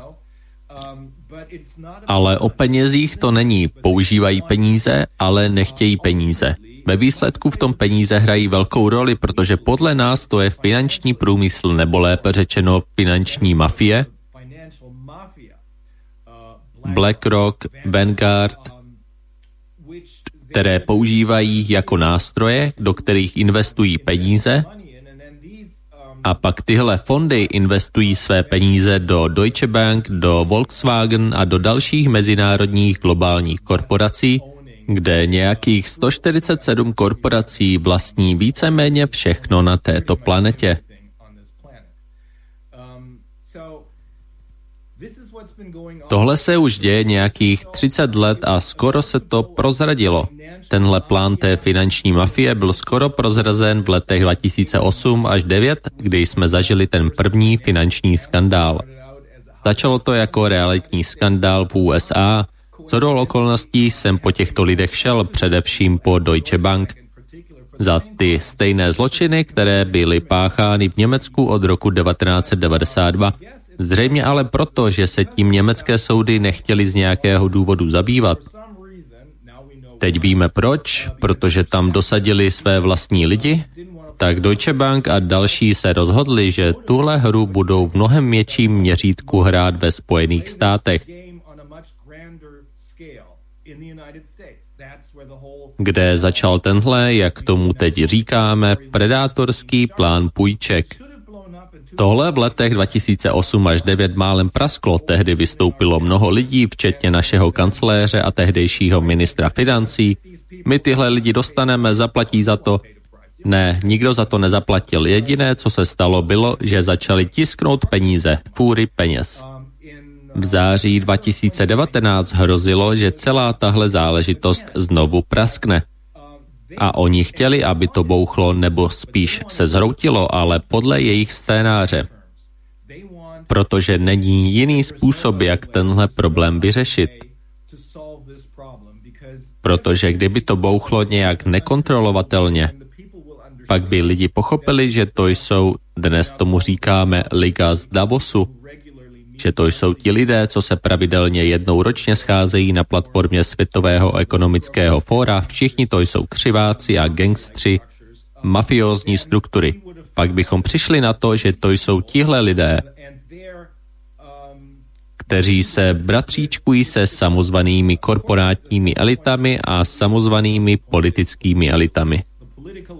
Ale o penězích to není. Používají peníze, ale nechtějí peníze. Ve výsledku v tom peníze hrají velkou roli, protože podle nás to je finanční průmysl, nebo lépe řečeno finanční mafie. BlackRock, Vanguard, které používají jako nástroje, do kterých investují peníze, a pak tyhle fondy investují své peníze do Deutsche Bank, do Volkswagen a do dalších mezinárodních globálních korporací, kde nějakých 147 korporací vlastní víceméně všechno na této planetě. Tohle se už děje nějakých 30 let a skoro se to prozradilo. Tenhle plán té finanční mafie byl skoro prozrazen v letech 2008 až 2009, kdy jsme zažili ten první finanční skandál. Začalo to jako realitní skandál v USA. Co do okolností jsem po těchto lidech šel, především po Deutsche Bank. Za ty stejné zločiny, které byly páchány v Německu od roku 1992 Zřejmě ale proto, že se tím německé soudy nechtěli z nějakého důvodu zabývat. Teď víme proč, protože tam dosadili své vlastní lidi, tak Deutsche Bank a další se rozhodli, že tuhle hru budou v mnohem větším měřítku hrát ve Spojených státech, kde začal tenhle, jak tomu teď říkáme, predátorský plán půjček. Tohle v letech 2008 až 9 málem prasklo, tehdy vystoupilo mnoho lidí, včetně našeho kancléře a tehdejšího ministra financí. My tyhle lidi dostaneme, zaplatí za to. Ne, nikdo za to nezaplatil. Jediné, co se stalo, bylo, že začali tisknout peníze, fůry peněz. V září 2019 hrozilo, že celá tahle záležitost znovu praskne. A oni chtěli, aby to bouchlo nebo spíš se zhroutilo, ale podle jejich scénáře. Protože není jiný způsob, jak tenhle problém vyřešit. Protože kdyby to bouchlo nějak nekontrolovatelně, pak by lidi pochopili, že to jsou, dnes tomu říkáme, liga z Davosu, že to jsou ti lidé, co se pravidelně jednou ročně scházejí na platformě Světového ekonomického fóra, všichni to jsou křiváci a gangstři, mafiózní struktury. Pak bychom přišli na to, že to jsou tihle lidé, kteří se bratříčkují se samozvanými korporátními elitami a samozvanými politickými elitami.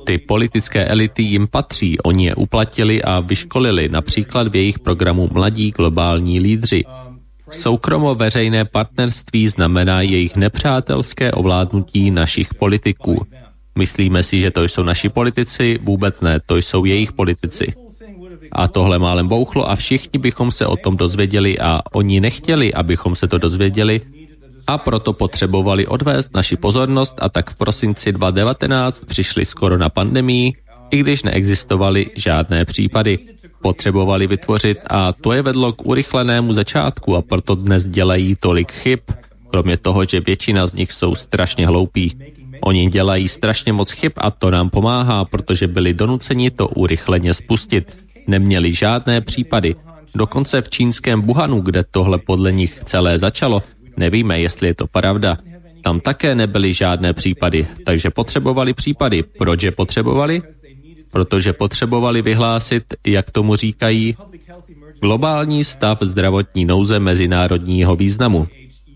Ty politické elity jim patří, oni je uplatili a vyškolili, například v jejich programu Mladí globální lídři. Soukromo-veřejné partnerství znamená jejich nepřátelské ovládnutí našich politiků. Myslíme si, že to jsou naši politici, vůbec ne, to jsou jejich politici. A tohle málem bouchlo a všichni bychom se o tom dozvěděli a oni nechtěli, abychom se to dozvěděli, a proto potřebovali odvést naši pozornost a tak v prosinci 2019 přišli skoro na pandemii, i když neexistovaly žádné případy. Potřebovali vytvořit a to je vedlo k urychlenému začátku a proto dnes dělají tolik chyb, kromě toho, že většina z nich jsou strašně hloupí. Oni dělají strašně moc chyb a to nám pomáhá, protože byli donuceni to urychleně spustit. Neměli žádné případy. Dokonce v čínském Buhanu, kde tohle podle nich celé začalo, Nevíme, jestli je to pravda. Tam také nebyly žádné případy, takže potřebovali případy. Proč je potřebovali? Protože potřebovali vyhlásit, jak tomu říkají, globální stav zdravotní nouze mezinárodního významu,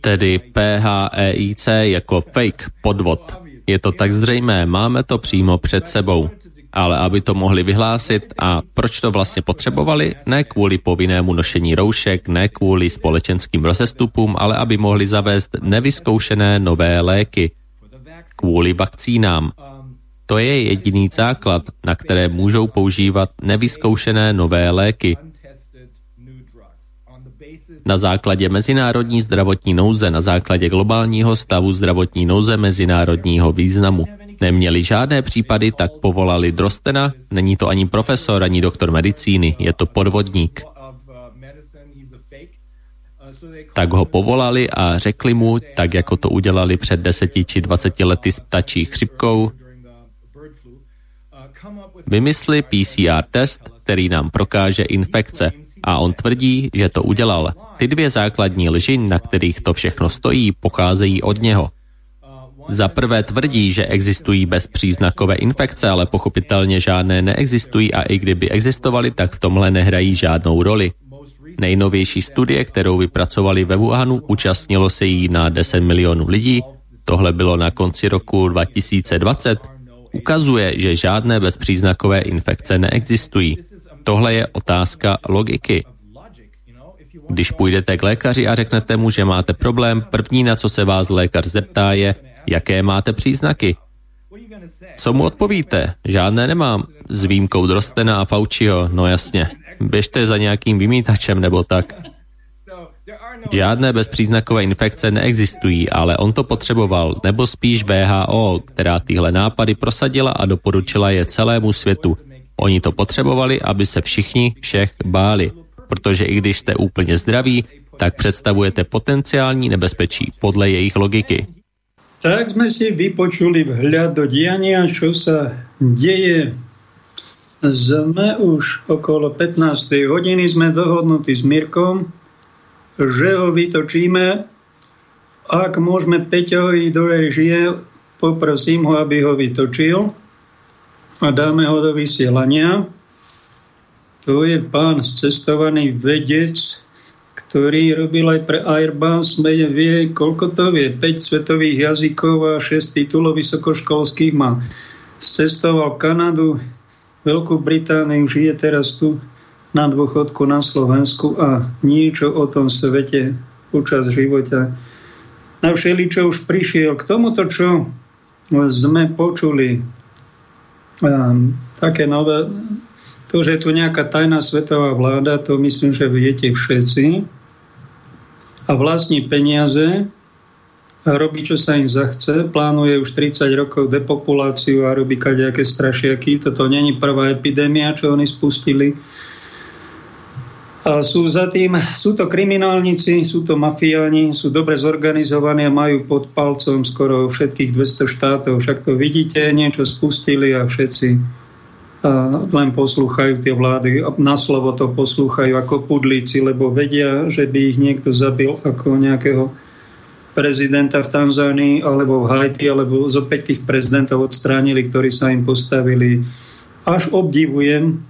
tedy PHEIC jako fake, podvod. Je to tak zřejmé, máme to přímo před sebou ale aby to mohli vyhlásit a proč to vlastně potřebovali? Ne kvůli povinnému nošení roušek, ne kvůli společenským rozestupům, ale aby mohli zavést nevyzkoušené nové léky. Kvůli vakcínám. To je jediný základ, na které můžou používat nevyzkoušené nové léky. Na základě mezinárodní zdravotní nouze, na základě globálního stavu zdravotní nouze mezinárodního významu. Neměli žádné případy, tak povolali Drostena. Není to ani profesor, ani doktor medicíny, je to podvodník. Tak ho povolali a řekli mu, tak jako to udělali před deseti či dvaceti lety s ptačí chřipkou, vymysli PCR test, který nám prokáže infekce. A on tvrdí, že to udělal. Ty dvě základní lži, na kterých to všechno stojí, pocházejí od něho. Za prvé tvrdí, že existují bezpříznakové infekce, ale pochopitelně žádné neexistují a i kdyby existovaly, tak v tomhle nehrají žádnou roli. Nejnovější studie, kterou vypracovali ve Wuhanu, účastnilo se jí na 10 milionů lidí, tohle bylo na konci roku 2020, ukazuje, že žádné bezpříznakové infekce neexistují. Tohle je otázka logiky. Když půjdete k lékaři a řeknete mu, že máte problém, první, na co se vás lékař zeptá, je, Jaké máte příznaky? Co mu odpovíte? Žádné nemám. S výjimkou Drostena a Fauciho, no jasně. Běžte za nějakým vymítačem nebo tak. Žádné bezpříznakové infekce neexistují, ale on to potřeboval, nebo spíš VHO, která tyhle nápady prosadila a doporučila je celému světu. Oni to potřebovali, aby se všichni všech báli, protože i když jste úplně zdraví, tak představujete potenciální nebezpečí podle jejich logiky. Tak sme si vypočuli vhľad do diania, čo sa deje. Sme už okolo 15. hodiny, sme dohodnutí s Mirkom, že ho vytočíme. Ak môžeme Peťovi do režie, poprosím ho, aby ho vytočil a dáme ho do vysielania. To je pán cestovaný vedec, ktorý robil aj pre Airbus, vie, koľko to vie, 5 svetových jazykov a 6 titulov vysokoškolských má. Cestoval Kanadu, Veľkú Britániu, žije teraz tu na dôchodku na Slovensku a niečo o tom svete počas života. Na všeličo už prišiel k tomuto, čo sme počuli. A, také nové, to, že je tu nejaká tajná svetová vláda, to myslím, že viete všetci a vlastní peniaze robí, čo sa im zachce. Plánuje už 30 rokov depopuláciu a robí kadejaké strašiaky. Toto není prvá epidémia, čo oni spustili. A sú za tým, sú to kriminálnici, sú to mafiáni, sú dobre zorganizovaní a majú pod palcom skoro všetkých 200 štátov. Však to vidíte, niečo spustili a všetci len poslúchajú tie vlády na slovo to poslúchajú ako pudlíci, lebo vedia, že by ich niekto zabil ako nejakého prezidenta v Tanzánii alebo v Haiti, alebo z opäť tých prezidentov odstránili, ktorí sa im postavili. Až obdivujem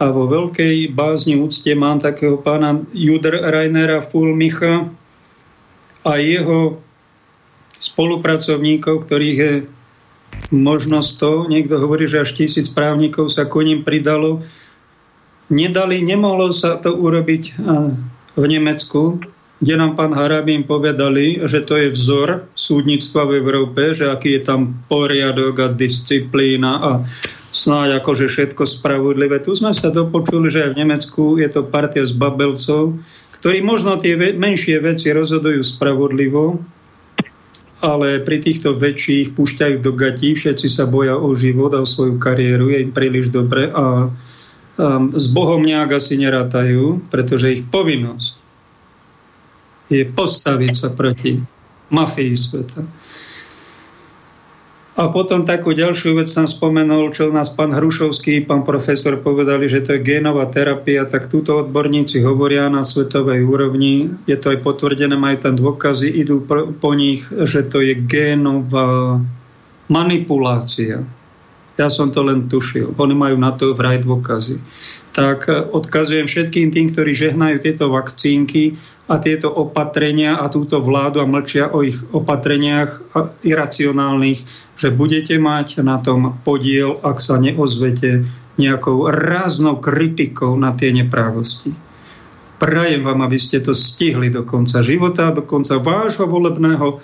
a vo veľkej bázni úcte mám takého pána Judr Rainera Fulmicha a jeho spolupracovníkov, ktorých je možno 100, niekto hovorí, že až tisíc právnikov sa ku ním pridalo. Nedali, nemohlo sa to urobiť v Nemecku, kde nám pán Harabín povedali, že to je vzor súdnictva v Európe, že aký je tam poriadok a disciplína a snáď akože všetko spravodlivé. Tu sme sa dopočuli, že aj v Nemecku je to partia z babelcov, ktorí možno tie menšie veci rozhodujú spravodlivo, ale pri týchto väčších púšťajú do gatí, všetci sa boja o život a o svoju kariéru, je im príliš dobre a, a s Bohom nejak asi nerátajú, pretože ich povinnosť je postaviť sa proti mafii sveta. A potom takú ďalšiu vec som spomenul, čo nás pán Hrušovský, pán profesor povedali, že to je génová terapia, tak túto odborníci hovoria na svetovej úrovni, je to aj potvrdené, majú tam dôkazy, idú po nich, že to je génová manipulácia. Ja som to len tušil. Oni majú na to vraj dôkazy. Tak odkazujem všetkým tým, ktorí žehnajú tieto vakcínky, a tieto opatrenia a túto vládu a mlčia o ich opatreniach iracionálnych, že budete mať na tom podiel, ak sa neozvete nejakou ráznou kritikou na tie neprávosti. Prajem vám, aby ste to stihli do konca života, do konca vášho volebného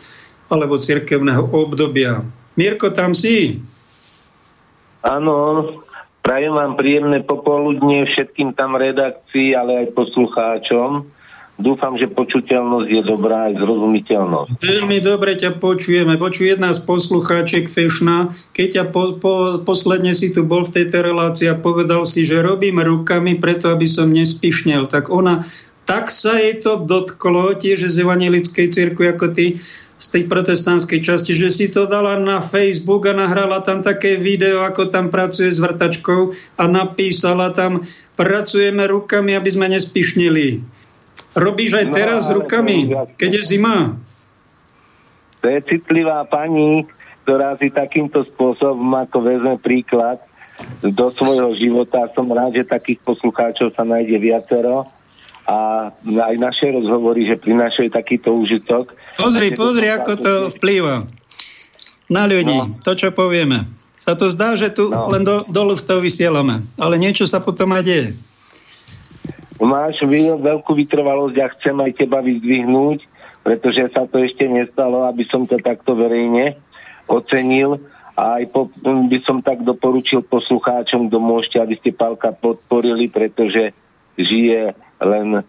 alebo cirkevného obdobia. Mirko, tam si? Áno, prajem vám príjemné popoludne všetkým tam redakcii, ale aj poslucháčom. Dúfam, že počuteľnosť je dobrá aj zrozumiteľnosť. Veľmi dobre ťa počujeme. Počuj jedna z poslucháček Fešna, keď ťa po, po, posledne si tu bol v tejto relácii a povedal si, že robím rukami preto, aby som nespišnel. Tak ona, tak sa jej to dotklo tiež z evangelickej cirkvi ako ty z tej protestantskej časti, že si to dala na Facebook a nahrala tam také video, ako tam pracuje s vrtačkou a napísala tam, pracujeme rukami, aby sme nespišnili. Robíš aj no, teraz no, rukami, keď je zima? To je citlivá pani, ktorá si takýmto spôsobom ako vezme príklad do svojho života. Som rád, že takých poslucháčov sa nájde viacero a aj naše rozhovory, že prinášajú takýto užitok. Pozri, pozri, ako to vplýva na ľudí, no. to, čo povieme. Sa to zdá, že tu no. len do, dolu toho vysielame, ale niečo sa potom aj deje. Máš veľkú vytrvalosť a chcem aj teba vyzdvihnúť, pretože sa to ešte nestalo, aby som to takto verejne ocenil a aj po, by som tak doporučil poslucháčom, kto môžete, aby ste Pálka podporili, pretože žije len e,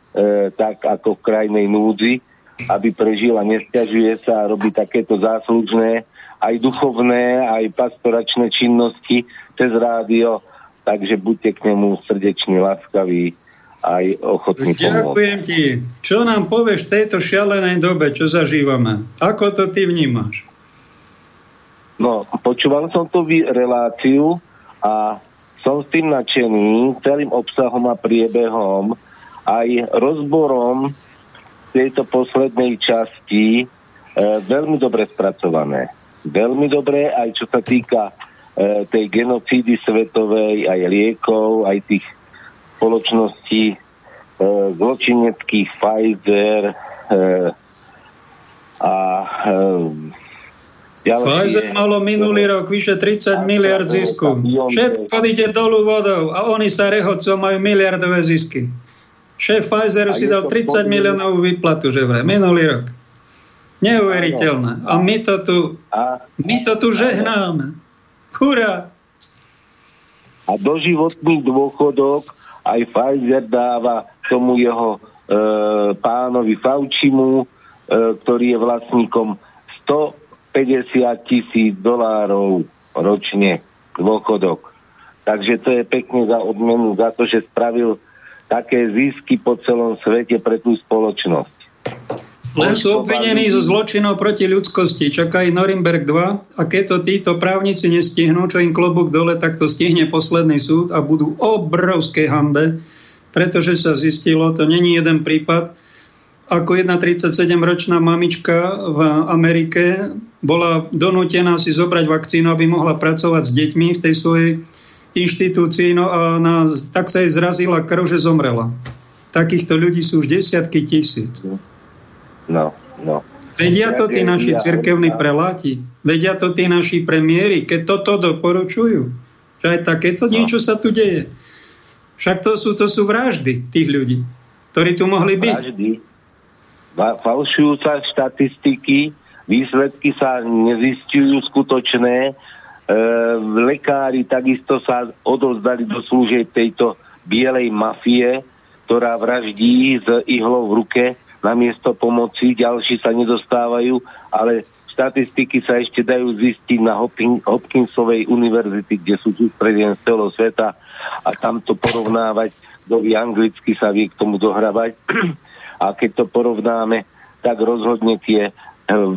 tak ako v krajnej núdzi, aby prežil a nestiažuje sa a robí takéto záslužné aj duchovné, aj pastoračné činnosti cez rádio, takže buďte k nemu srdečne láskaví aj Ďakujem pomôcť. ti. Čo nám povieš v tejto šialenej dobe, čo zažívame? Ako to ty vnímaš? No, počúval som tú reláciu a som s tým nadšený, celým obsahom a priebehom, aj rozborom tejto poslednej časti e, veľmi dobre spracované. Veľmi dobre, aj čo sa týka e, tej genocídy svetovej, aj liekov, aj tých spoločnosti e, zločineckých Pfizer e, a e, Pfizer malo minulý rok vyše 30 miliard zisku. Všetko ide dolu vodou a oni sa rehocú, majú miliardové zisky. Šéf Pfizer si dal 30 miliónov výplatu, že vraj, minulý rok. Neuveriteľné. A my to tu, my to tu žehnáme. Hurá! A doživotný dôchodok aj Pfizer dáva tomu jeho e, pánovi Faučimu, e, ktorý je vlastníkom 150 tisíc dolárov ročne dôchodok. Takže to je pekne za odmenu za to, že spravil také zisky po celom svete pre tú spoločnosť. Len sú obvinení zo zločinov proti ľudskosti. Čaká aj Norimberg 2 a keď to títo právnici nestihnú, čo im klobúk dole, tak to stihne posledný súd a budú obrovské hambe, pretože sa zistilo, to není jeden prípad, ako jedna 37-ročná mamička v Amerike bola donútená si zobrať vakcínu, aby mohla pracovať s deťmi v tej svojej inštitúcii, no a na, tak sa jej zrazila krv, že zomrela. Takýchto ľudí sú už desiatky tisíc. No, no. Vedia to tí naši cirkevní preláti, vedia to tí naši premiéry, keď toto doporučujú, že aj takéto no. niečo sa tu deje. Však to sú, to sú vraždy tých ľudí, ktorí tu mohli byť. Vraždy. Falšujú sa štatistiky, výsledky sa nezistujú skutočné, e, lekári takisto sa odovzdali do služieb tejto bielej mafie, ktorá vraždí s ihlou v ruke namiesto pomoci, ďalší sa nedostávajú, ale štatistiky sa ešte dajú zistiť na Hopkins, Hopkinsovej univerzity, kde sú sústredenie z celého sveta a tam to porovnávať, kto anglicky sa vie k tomu dohrávať. A keď to porovnáme, tak rozhodne tie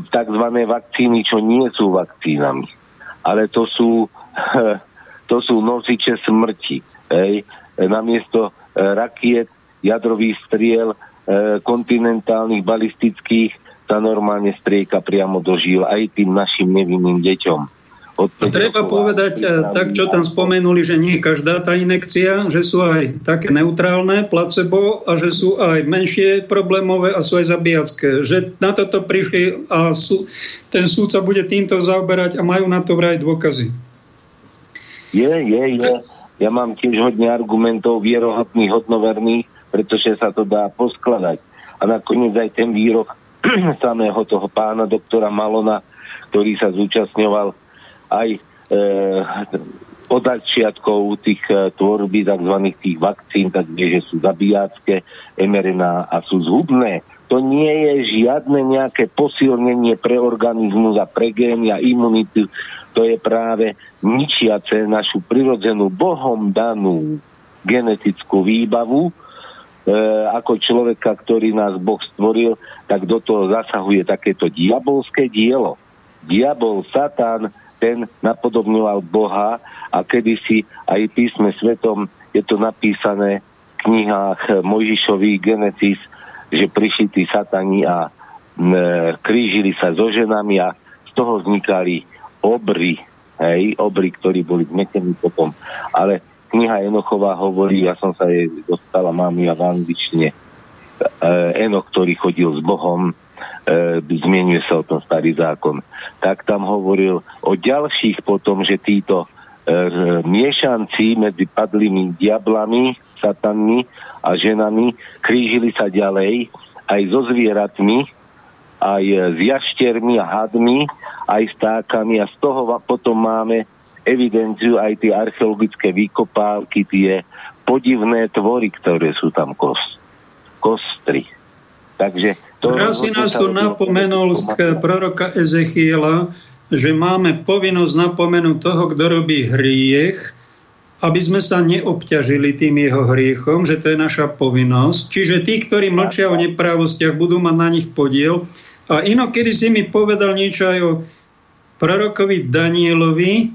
tzv. vakcíny, čo nie sú vakcínami. ale to sú, to sú nosiče smrti. Hej. Namiesto e, rakiet, jadrových striel, e, kontinentálnych, balistických sa normálne strieka priamo do žil aj tým našim nevinným deťom. A treba povedať, eh, tak čo tam spomenuli, že nie každá tá inekcia, že sú aj také neutrálne, placebo a že sú aj menšie problémové a sú aj zabíjacké. Že na toto prišli a sú, ten súd sa bude týmto zaoberať a majú na to vraj dôkazy. Je, je, je. Ja mám tiež hodne argumentov vierohodných, hodnoverných, pretože sa to dá poskladať. A nakoniec aj ten výrok samého toho pána doktora Malona, ktorý sa zúčastňoval aj e, od začiatkov tých e, tvorby tzv. tých vakcín, tak vie, že sú zabíjacké mRNA a sú zhubné. To nie je žiadne nejaké posilnenie pre organizmus a pre gény a imunitu. To je práve ničiace našu prirodzenú Bohom danú genetickú výbavu, e, ako človeka, ktorý nás Boh stvoril, tak do toho zasahuje takéto diabolské dielo. Diabol, Satan, ten napodobňoval Boha a kedysi aj písme svetom je to napísané v knihách Mojžišových Genesis, že prišli tí satani a krížili sa so ženami a z toho vznikali obry, hej, obry, ktorí boli zmetení potom. Ale kniha Enochová hovorí, ja som sa jej dostala, mám ja v angličtine, e, Enoch, ktorý chodil s Bohom, e, zmienuje sa o tom starý zákon, tak tam hovoril o ďalších potom, že títo e, miešanci medzi padlými diablami, satanmi a ženami krížili sa ďalej aj so zvieratmi, aj s jaštermi a hadmi, aj s tákami a z toho potom máme evidenciu aj tie archeologické výkopávky, tie podivné tvory, ktoré sú tam kost, kostry. Takže to Raz si nás tu napomenul z proroka Ezechiela, že máme povinnosť napomenúť toho, kto robí hriech, aby sme sa neobťažili tým jeho hriechom, že to je naša povinnosť. Čiže tí, ktorí mlčia o neprávostiach, budú mať na nich podiel. A inokedy si mi povedal niečo aj o prorokovi Danielovi.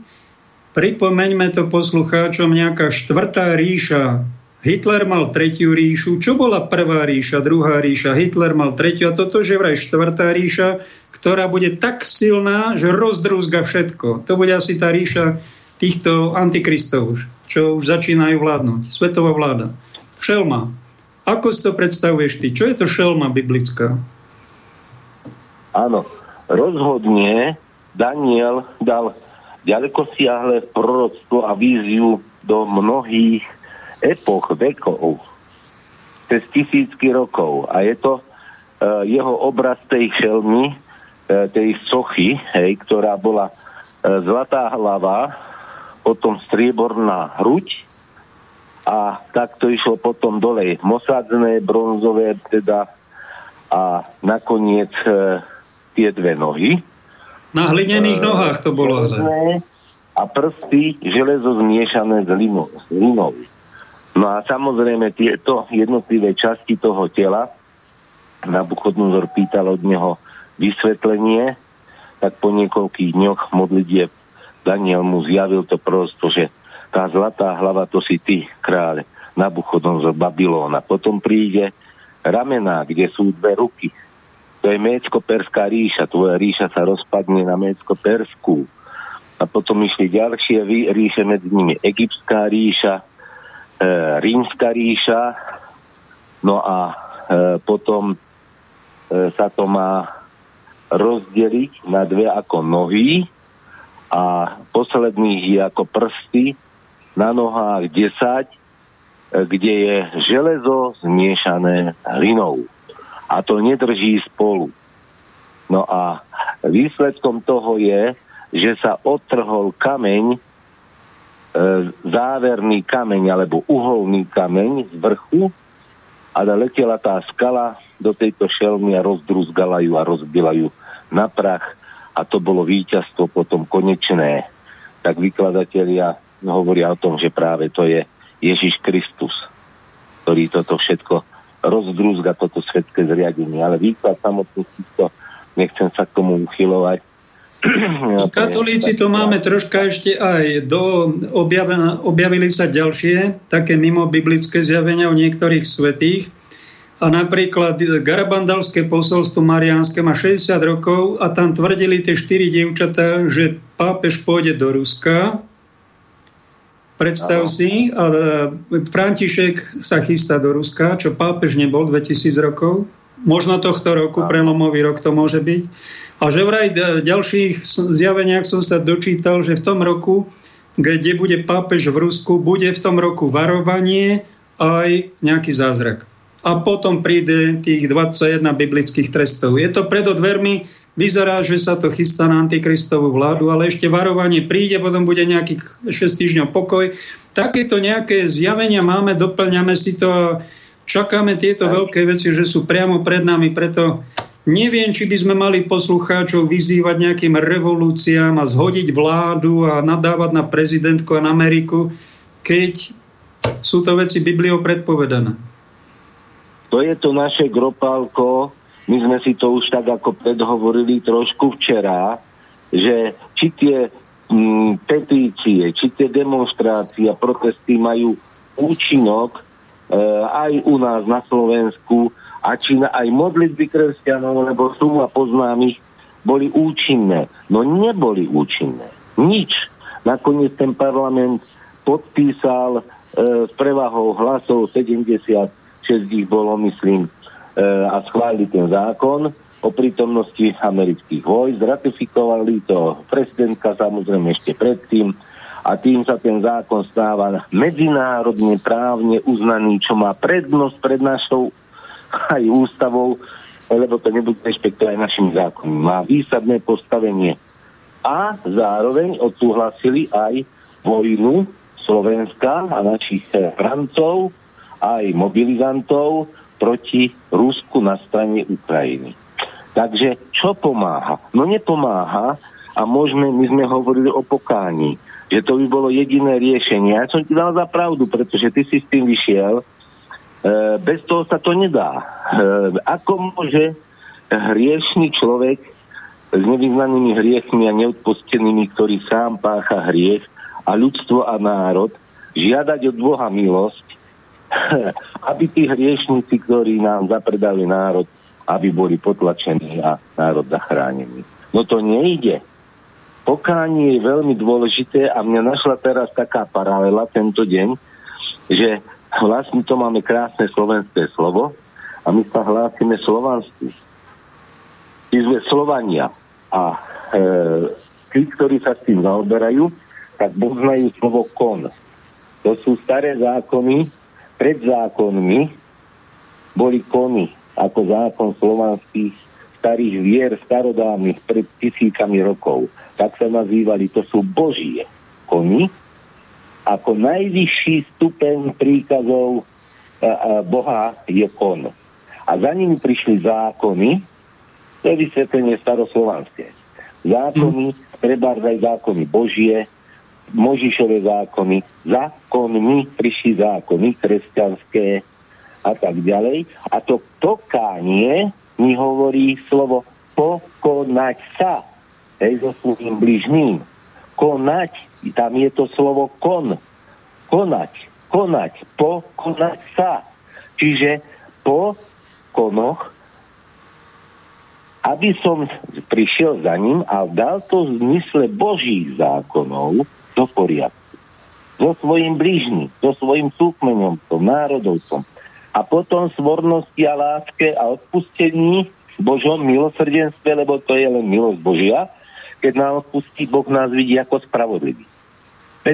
Pripomeňme to poslucháčom, nejaká štvrtá ríša Hitler mal tretiu ríšu. Čo bola prvá ríša, druhá ríša? Hitler mal tretiu a toto je vraj štvrtá ríša, ktorá bude tak silná, že rozdrúzga všetko. To bude asi tá ríša týchto antikristov, čo už začínajú vládnuť. Svetová vláda. Šelma. Ako si to predstavuješ ty? Čo je to šelma biblická? Áno, rozhodne Daniel dal ďaleko siahle proroctvo a víziu do mnohých epoch, vekov, cez tisícky rokov. A je to uh, jeho obraz tej šelmy, uh, tej sochy, hej, ktorá bola uh, zlatá hlava, potom strieborná hruď a tak to išlo potom dole mosadzné, bronzové teda a nakoniec uh, tie dve nohy. Na hlinených nohách to bolo. A prsty železo zmiešané s linou. No a samozrejme tieto jednotlivé časti toho tela, Nabuchodnozor pýtal od neho vysvetlenie, tak po niekoľkých dňoch modlitieb Daniel mu zjavil to prosto, že tá zlatá hlava to si ty, kráľ Nabuchodonzor Babylóna. Potom príde ramená, kde sú dve ruky. To je Mécko-Perská ríša. Tvoja ríša sa rozpadne na Mécko-Perskú. A potom išli ďalšie ríše, medzi nimi Egyptská ríša, rímska ríša, no a e, potom e, sa to má rozdeliť na dve ako nohy a posledných je ako prsty na nohách 10, e, kde je železo zmiešané hlinou. A to nedrží spolu. No a výsledkom toho je, že sa odtrhol kameň, E, záverný kameň alebo uholný kameň z vrchu a letela tá skala do tejto šelmy a rozdruzgala ju a rozbila ju na prach a to bolo víťazstvo potom konečné. Tak vykladatelia hovoria o tom, že práve to je Ježiš Kristus, ktorý toto všetko rozdrúzga, toto svetské zriadenie. Ale výklad samotný týchto, nechcem sa k tomu uchylovať, Katolíci to máme troška ešte aj do, objavili sa ďalšie také mimo biblické zjavenia o niektorých svetých. A napríklad Garabandalské posolstvo Mariánske má 60 rokov a tam tvrdili tie štyri dievčatá, že pápež pôjde do Ruska. Predstav Aha. si, a e, František sa chystá do Ruska, čo pápež nebol 2000 rokov. Možno tohto roku, prelomový rok to môže byť. A že vraj v ďalších zjaveniach som sa dočítal, že v tom roku, kde bude pápež v Rusku, bude v tom roku varovanie aj nejaký zázrak a potom príde tých 21 biblických trestov. Je to pred dvermi, vyzerá, že sa to chystá na antikristovú vládu, ale ešte varovanie príde, potom bude nejakých 6 týždňov pokoj. Takéto nejaké zjavenia máme, doplňame si to a čakáme tieto veľké veci, že sú priamo pred nami, preto neviem, či by sme mali poslucháčov vyzývať nejakým revolúciám a zhodiť vládu a nadávať na prezidentku a na Ameriku, keď sú to veci Bibliou predpovedané. To je to naše gropálko, my sme si to už tak ako predhovorili trošku včera, že či tie mm, petície, či tie demonstrácie a protesty majú účinok e, aj u nás na Slovensku a či aj modlitby kresťanov, lebo suma poznámych boli účinné. No neboli účinné. Nič. Nakoniec ten parlament podpísal e, s prevahou hlasov 70 6 ich bolo, myslím, e, a schválili ten zákon o prítomnosti amerických vojsk, ratifikovali to prezidentka samozrejme ešte predtým a tým sa ten zákon stáva medzinárodne právne uznaný, čo má prednosť pred našou aj ústavou, lebo to nebude rešpektovať našim zákonom. Má výsadné postavenie. A zároveň odsúhlasili aj vojnu Slovenska a našich Francov aj mobilizantov proti Rusku na strane Ukrajiny. Takže čo pomáha? No nepomáha a môžeme, my sme hovorili o pokání, že to by bolo jediné riešenie. Ja som ti dal za pravdu, pretože ty si s tým vyšiel. E, bez toho sa to nedá. E, ako môže hriešný človek s nevyznanými hriechmi a neodpustenými, ktorý sám pácha hriech a ľudstvo a národ žiadať od Boha milosť, aby tí hriešníci, ktorí nám zapredali národ, aby boli potlačení a národ zachránený. No to nejde. Pokánie je veľmi dôležité a mňa našla teraz taká paralela tento deň, že vlastne to máme krásne slovenské slovo a my sa hlásime slovanstvu. My sme Slovania a e, tí, ktorí sa s tým zaoberajú, tak poznajú slovo kon. To sú staré zákony, pred zákonmi boli kony ako zákon slovanských starých vier starodávnych pred tisícami rokov. Tak sa nazývali, to sú božie kony, ako najvyšší stupeň príkazov a, a Boha je kon. A za nimi prišli zákony, to je vysvetlenie staroslovanské. Zákony, treba aj zákony Božie, Možišové zákony, zákonmi prišli zákony kresťanské a tak ďalej. A to pokánie mi hovorí slovo pokonať sa hej, so svojím bližným. Konať, tam je to slovo kon. Konať, konať, pokonať sa. Čiže po konoch aby som prišiel za ním a dal to v zmysle Božích zákonov, do poriadku. So svojim blížnym, so svojim súkmenom, so národovcom. A potom svornosti a láske a odpustení Božom milosrdenstve, lebo to je len milosť Božia, keď nám odpustí, Boh nás vidí ako spravodlivý.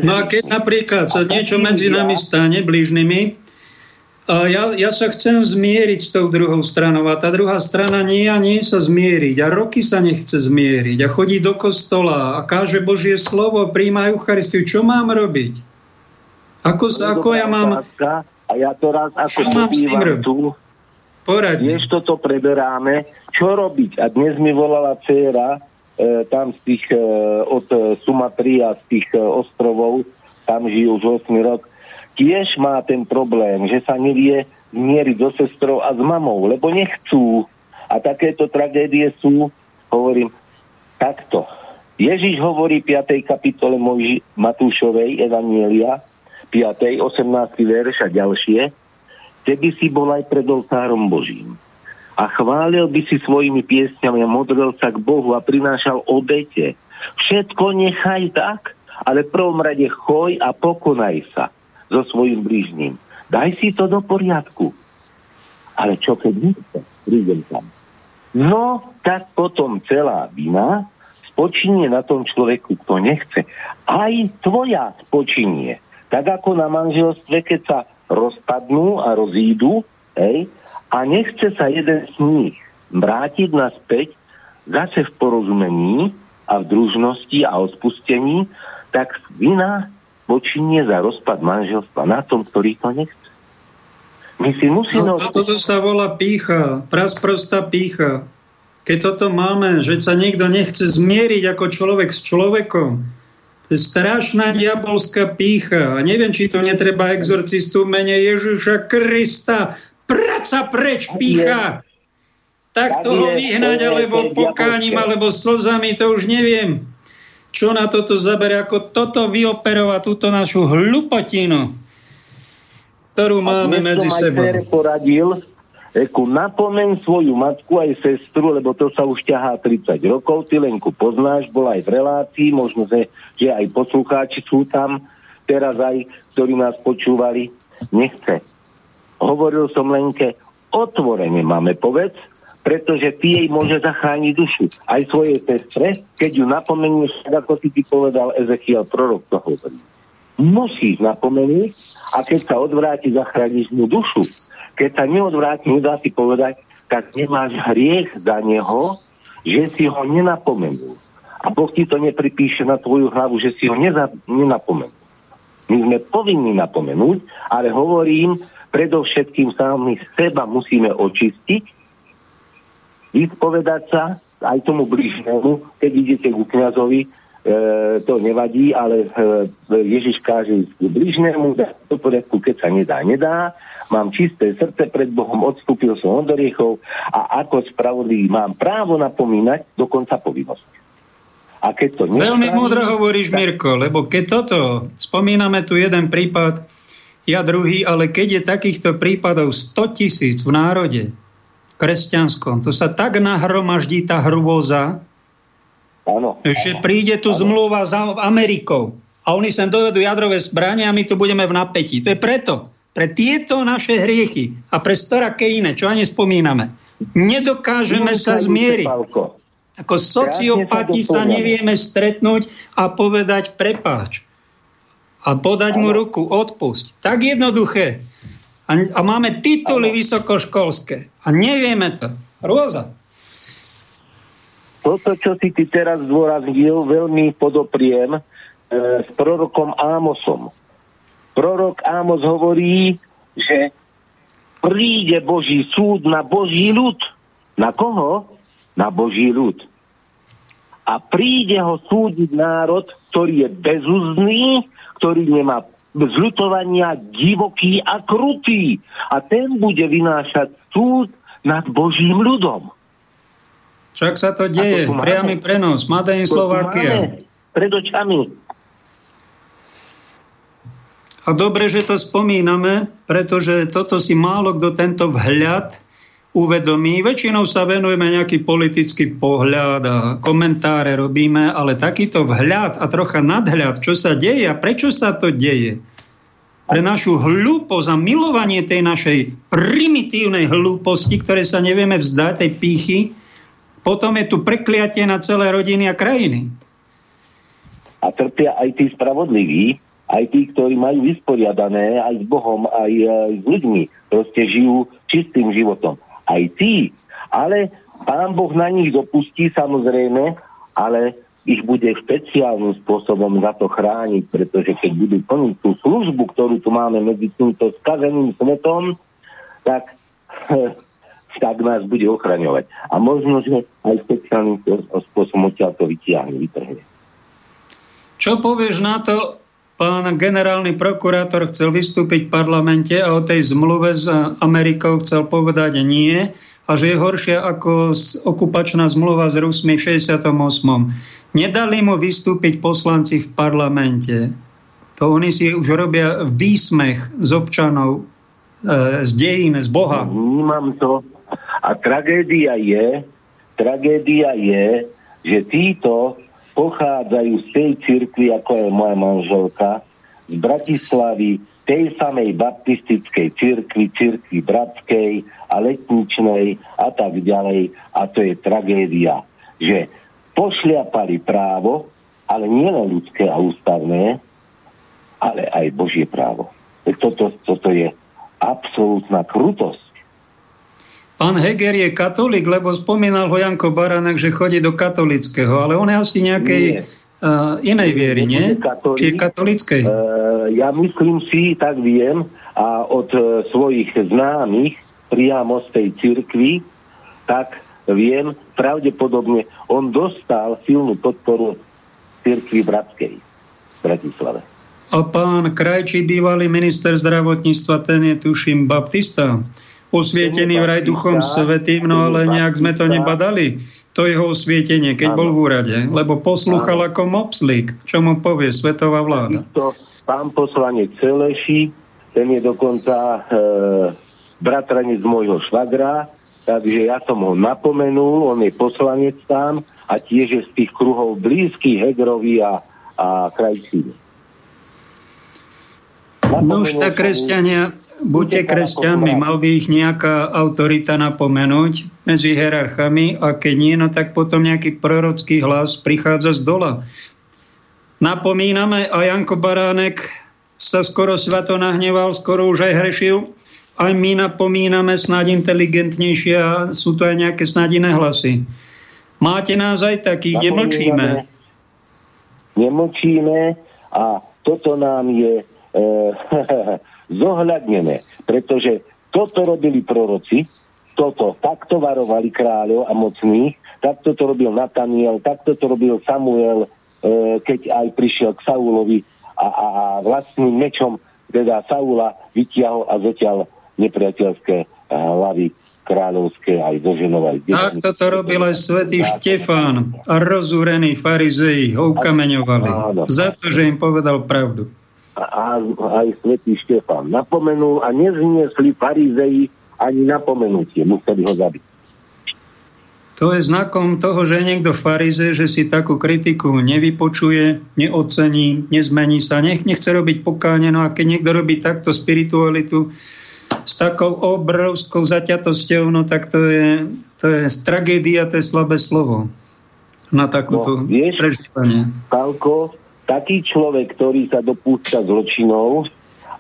No a keď napríklad sa niečo medzi nami stane, blížnymi, a ja, ja sa chcem zmieriť s tou druhou stranou a tá druhá strana nie a nie sa zmieriť a roky sa nechce zmieriť a chodí do kostola a káže Božie slovo, príjma Eucharistiu. Čo mám robiť? Ako, ako ja mám... A ja to raz ako mám s tým tu, Poradne. Vieš, toto preberáme. Čo robiť? A dnes mi volala dcera tam z tých, e, od Sumatry a z tých e, ostrovov, tam žijú už 8 rok, tiež má ten problém, že sa nevie zmieriť so sestrou a s mamou, lebo nechcú. A takéto tragédie sú, hovorím, takto. Ježiš hovorí v 5. kapitole Mojži, Matúšovej Evanielia, 5. 18. verš a ďalšie, ty by si bol aj pred oltárom Božím a chválil by si svojimi piesňami a modlil sa k Bohu a prinášal obete. Všetko nechaj tak, ale v prvom rade choj a pokonaj sa so svojim blížnym. Daj si to do poriadku. Ale čo keď nechce? Prídem tam. No, tak potom celá vina spočinie na tom človeku, kto nechce. Aj tvoja spočinie. Tak ako na manželstve, keď sa rozpadnú a rozídu, hej, a nechce sa jeden z nich vrátiť naspäť zase v porozumení a v družnosti a odpustení, tak vina počinie za rozpad manželstva na tom, ktorý to nechce. My si musíme... No, toto sa volá pícha, prasprostá pícha. Keď toto máme, že sa niekto nechce zmieriť ako človek s človekom, to je strašná diabolská pícha. A neviem, či to netreba exorcistu mene Ježiša Krista Praca preč, pícha! Tak toho vyhnať, alebo pokáním, alebo slzami, to už neviem. Čo na toto zabere, ako toto vyoperovať, túto našu hlupotinu, ktorú máme medzi sebou. poradil, Eku, napomeň svoju matku aj sestru, lebo to sa už ťahá 30 rokov. Ty Lenku poznáš, bola aj v relácii, možno, že, že aj poslucháči sú tam, teraz aj, ktorí nás počúvali. Nechce hovoril som Lenke, otvorene máme povedz, pretože ty jej môže zachrániť dušu. Aj svojej sestre, keď ju napomenieš, tak ako si ty povedal Ezechiel, prorok to hovorí. Musíš napomenúť a keď sa odvráti, zachrániš mu dušu. Keď sa neodvráti, nedá si povedať, tak nemáš hriech za neho, že si ho nenapomenul. A Boh ti to nepripíše na tvoju hlavu, že si ho neza, nenapomenul. My sme povinni napomenúť, ale hovorím, predovšetkým sami seba musíme očistiť, vyspovedať sa aj tomu bližnému, keď idete ku kniazovi, e, to nevadí, ale e, Ježiš káže k bližnému, dá to poriadku, keď sa nedá, nedá. Mám čisté srdce pred Bohom, odstúpil som od oriechov a ako spravodlivý mám právo napomínať, dokonca povinnosť. A keď to nespraví, Veľmi múdro hovoríš, tak... Mirko, lebo keď toto, spomíname tu jeden prípad, ja druhý, ale keď je takýchto prípadov 100 tisíc v národe kresťanskom, to sa tak nahromaždí tá hrôza, Áno. že príde tu zmluva s Amerikou a oni sem dovedú jadrové zbranie a my tu budeme v napätí. To je preto, pre tieto naše hriechy a pre storaké iné, čo ani spomíname, nedokážeme sa zmieriť. Ako sociopati sa nevieme stretnúť a povedať prepáč a podať mu ruku, odpusť. Tak jednoduché. A, a máme tituly ano. vysokoškolské. A nevieme to. Rôza. Toto, čo si ty teraz zdôraznil, veľmi podopriem e, s prorokom Ámosom. Prorok Ámos hovorí, že príde Boží súd na Boží ľud. Na koho? Na Boží ľud. A príde ho súdiť národ, ktorý je bezúzný, ktorý nemá zľutovania divoký a krutý. A ten bude vynášať súd nad Božím ľudom. Čak sa to deje, to priamy prenos, Made Slovakia. Pred očami. A dobre, že to spomíname, pretože toto si málo kto tento vhľad uvedomí. Väčšinou sa venujeme nejaký politický pohľad a komentáre robíme, ale takýto vhľad a trocha nadhľad, čo sa deje a prečo sa to deje, pre našu hlúposť a milovanie tej našej primitívnej hlúposti, ktoré sa nevieme vzdať, tej pýchy, potom je tu prekliatie na celé rodiny a krajiny. A trpia aj tí spravodliví, aj tí, ktorí majú vysporiadané aj s Bohom, aj, aj s ľuďmi. Proste žijú čistým životom aj tí. Ale pán Boh na nich dopustí samozrejme, ale ich bude špeciálnym spôsobom za to chrániť, pretože keď budú plniť tú službu, ktorú tu máme medzi týmto skazeným svetom, tak, tak nás bude ochraňovať. A možno, že aj špeciálnym spôsobom odtiaľ to vytiahne, vytrhne. Čo povieš na to, Pán generálny prokurátor chcel vystúpiť v parlamente a o tej zmluve s Amerikou chcel povedať nie, a že je horšia ako okupačná zmluva z Rusmi v 68. Nedali mu vystúpiť poslanci v parlamente. To oni si už robia výsmech z občanov, e, z dejín, z Boha. Vnímam to. A tragédia je, tragédia je, že títo pochádzajú z tej cirkvi, ako je moja manželka, z Bratislavy, tej samej baptistickej cirkvi, cirkvi bratskej a letničnej a tak ďalej. A to je tragédia, že pošliapali právo, ale nie len ľudské a ústavné, ale aj Božie právo. Toto, toto je absolútna krutosť. Pán Heger je katolík, lebo spomínal ho Janko Baranek, že chodí do katolického, ale on je asi nejakej uh, inej viery, nie? Katolík, Či je katolickej? Uh, ja myslím si, tak viem, a od uh, svojich známych priamo z tej cirkvi, tak viem, pravdepodobne on dostal silnú podporu cirkvi bratskej v Bratislave. A pán Krajčí, bývalý minister zdravotníctva, ten je tuším baptista osvietený vraj Duchom Svetým, no ale nejak sme to nebadali, to jeho osvietenie, keď bol v úrade, lebo poslúchal ako mopslík, čo mu povie svetová vláda. To pán poslanec Celeši, ten je dokonca e, bratranec môjho švagra, takže ja som ho napomenul, on je poslanec tam a tiež je z tých kruhov blízkych Hegerovi a, a Krajčíne. No už tak kresťania, buďte kresťanmi, mal by ich nejaká autorita napomenúť medzi hierarchami a keď nie, no tak potom nejaký prorocký hlas prichádza z dola. Napomíname a Janko Baránek sa skoro svato nahneval, skoro už aj hrešil. Aj my napomíname snáď inteligentnejšie a sú to aj nejaké snáď iné hlasy. Máte nás aj takých, nemlčíme. Nemlčíme a toto nám je zohľadnené, pretože toto robili proroci, toto, takto varovali kráľov a mocných, takto to robil Nataniel, takto to robil Samuel, e, keď aj prišiel k Saulovi a, a, a vlastným mečom teda Saula vytiahol a zoťal nepriateľské hlavy kráľovské aj zo ženov aj Tak toto robil aj svätý Štefán a rozúrení farizei ho ukameňovali za to, že im povedal pravdu a aj svätý Štefan napomenul a nezniesli farizei ani napomenutie, museli ho zabiť. To je znakom toho, že je niekto farize, že si takú kritiku nevypočuje, neocení, nezmení sa, nech, nechce robiť pokáne. No a keď niekto robí takto spiritualitu s takou obrovskou zaťatosťou, no tak to je, to je tragédia, to je slabé slovo na takúto no, vieš, prežívanie. Pálko, taký človek, ktorý sa dopúšťa zločinov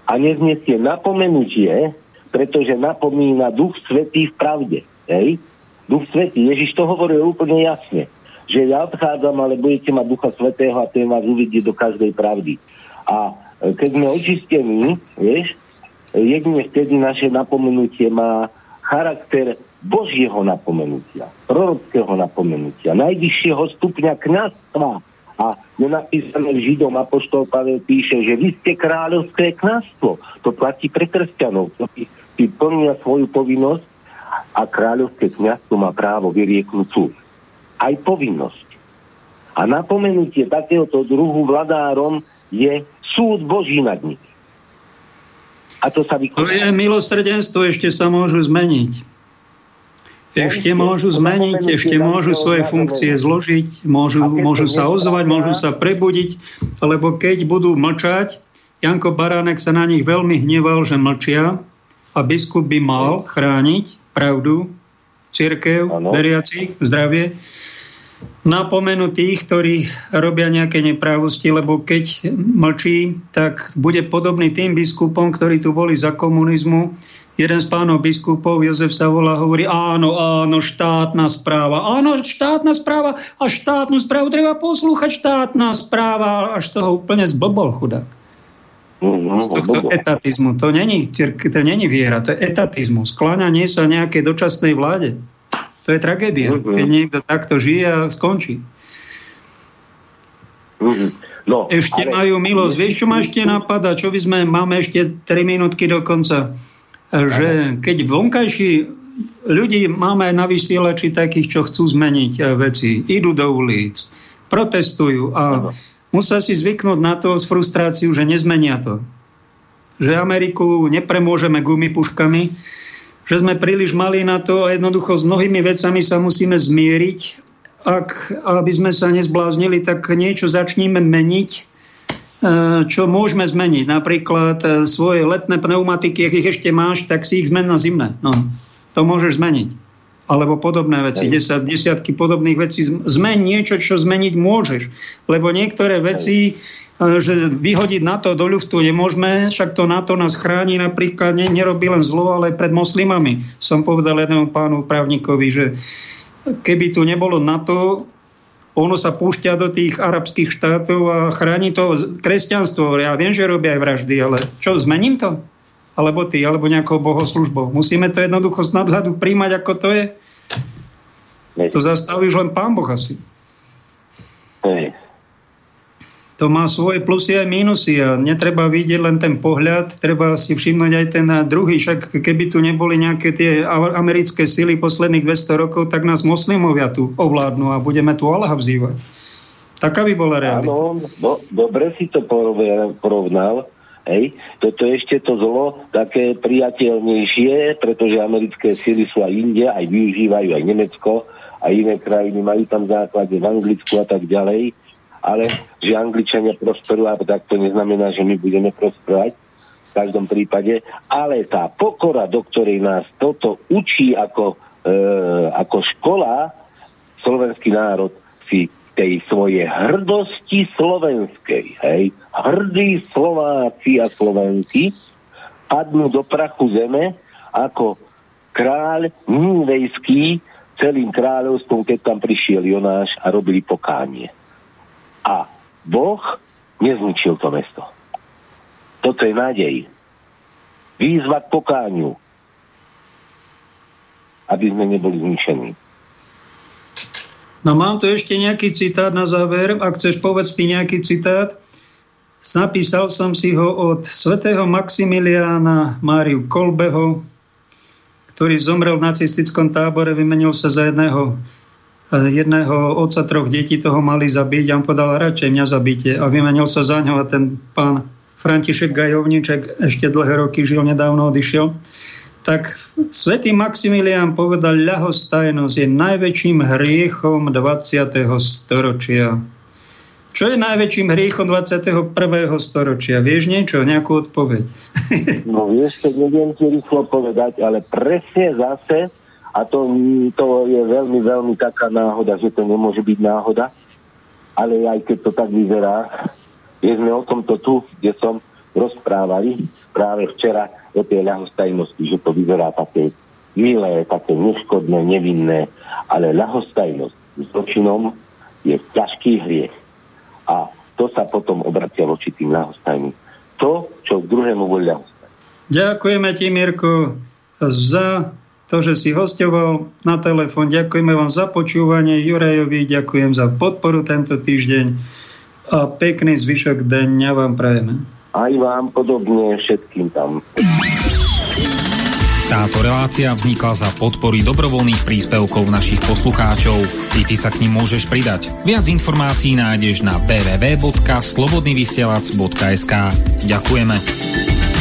a neznesie napomenutie, pretože napomína Duch Svetý v pravde. Hej? Duch Svetý, Ježiš to hovoril úplne jasne, že ja odchádzam, ale budete mať Ducha Svetého a ten vás uvidí do každej pravdy. A e, keď sme očistení, vieš, jedine vtedy naše napomenutie má charakter Božieho napomenutia, prorockého napomenutia, najvyššieho stupňa kniazstva, a nenapísané Židom Apoštol Pavel píše, že vy ste kráľovské knástvo. To platí pre kresťanov, ktorí plnia svoju povinnosť a kráľovské kniazstvo má právo vyrieknúť súd. Aj povinnosť. A napomenutie takéhoto druhu vladárom je súd Boží nad nimi. A to sa vykoná. To je milosrdenstvo, ešte sa môžu zmeniť. Ešte môžu zmeniť, ešte môžu svoje funkcie zložiť, môžu, môžu sa ozvať, môžu sa prebudiť, lebo keď budú mlčať, Janko Baránek sa na nich veľmi hneval, že mlčia a biskup by mal chrániť pravdu, církev, veriacich, zdravie, napomenú tých, ktorí robia nejaké neprávosti, lebo keď mlčí, tak bude podobný tým biskupom, ktorí tu boli za komunizmu, jeden z pánov biskupov, Jozef Savola, hovorí, áno, áno, štátna správa. Áno, štátna správa a štátnu správu treba poslúchať štátna správa, až toho úplne zblbol chudák. Mm, z tohto etatizmu. To není, to není viera, to je etatizmus. Skláňanie sa nejakej dočasnej vláde. To je tragédia, mm-hmm. keď niekto takto žije a skončí. Mm-hmm. No, ešte ale... majú milosť. Vieš, čo ma ešte napadá? Čo by sme, máme ešte 3 minútky do konca že keď vonkajší ľudí máme na vysielači takých, čo chcú zmeniť e, veci. Idú do ulic, protestujú a musia si zvyknúť na to s frustráciu, že nezmenia to. Že Ameriku nepremôžeme gumipuškami, že sme príliš mali na to a jednoducho s mnohými vecami sa musíme zmieriť. Ak, aby sme sa nezbláznili, tak niečo začníme meniť, čo môžeme zmeniť. Napríklad e, svoje letné pneumatiky, ak ich ešte máš, tak si ich zmen na zimné. No, to môžeš zmeniť. Alebo podobné veci, desať, desiatky podobných vecí. Zmeň niečo, čo zmeniť môžeš. Lebo niektoré veci že vyhodiť NATO do ľuftu nemôžeme, však to NATO nás chráni napríklad, ne, nerobí len zlo, ale pred moslimami. Som povedal jednému pánu právnikovi, že keby tu nebolo NATO, ono sa púšťa do tých arabských štátov a chráni to kresťanstvo. Ja viem, že robia aj vraždy, ale čo, zmením to? Alebo ty, alebo nejakou bohoslužbou. Musíme to jednoducho z nadhľadu príjmať, ako to je? To zastavíš len pán Boh asi. Hej to má svoje plusy aj mínusy a netreba vidieť len ten pohľad, treba si všimnúť aj ten druhý, však keby tu neboli nejaké tie americké sily posledných 200 rokov, tak nás moslimovia tu ovládnu a budeme tu Allah vzývať. Taká by bola realita. Áno, no, dobre si to porovnal. Hej. Toto je ešte to zlo také priateľnejšie, pretože americké sily sú aj India, aj využívajú aj Nemecko, a iné krajiny majú tam základe v Anglicku a tak ďalej ale že Angličania prosperujú, tak to neznamená, že my budeme prosperovať v každom prípade, ale tá pokora, do ktorej nás toto učí ako, e, ako škola, slovenský národ si tej svojej hrdosti slovenskej, hej, hrdí Slováci a Slovenky padnú do prachu zeme ako kráľ Nínvejský celým kráľovstvom, keď tam prišiel Jonáš a robili pokánie. A Boh nezničil to mesto. Toto je nádej. Výzva k pokáňu, aby sme neboli zničení. No mám tu ešte nejaký citát na záver. Ak chceš, povedz ty nejaký citát. Napísal som si ho od svätého Maximiliána Máriu Kolbeho, ktorý zomrel v nacistickom tábore, vymenil sa za jedného jedného otca troch detí toho mali zabiť a on povedal, radšej mňa zabíte. A vymenil sa za ňo a ten pán František Gajovníček ešte dlhé roky žil, nedávno odišiel. Tak svätý Maximilián povedal, ľahostajnosť je najväčším hriechom 20. storočia. Čo je najväčším hriechom 21. storočia? Vieš niečo, nejakú odpoveď? No vieš, neviem ti rýchlo povedať, ale presne zase a to, to je veľmi, veľmi taká náhoda, že to nemôže byť náhoda. Ale aj keď to tak vyzerá, že sme o tomto tu, kde som rozprávali práve včera o tej ľahostajnosti, že to vyzerá také milé, také neškodné, nevinné, ale ľahostajnosť zločinom je ťažký hriech. A to sa potom obracia voči tým ľahostajným. To, čo druhému boli ľahostajní. Ďakujeme ti, Mirko, za to, že si hostoval na telefón. Ďakujeme vám za počúvanie. Jurajovi ďakujem za podporu tento týždeň a pekný zvyšok dňa vám prajeme. Aj vám podobne všetkým tam. Táto relácia vznikla za podpory dobrovoľných príspevkov našich poslucháčov. I ty sa k ním môžeš pridať. Viac informácií nájdeš na www.slobodnyvysielac.sk Ďakujeme.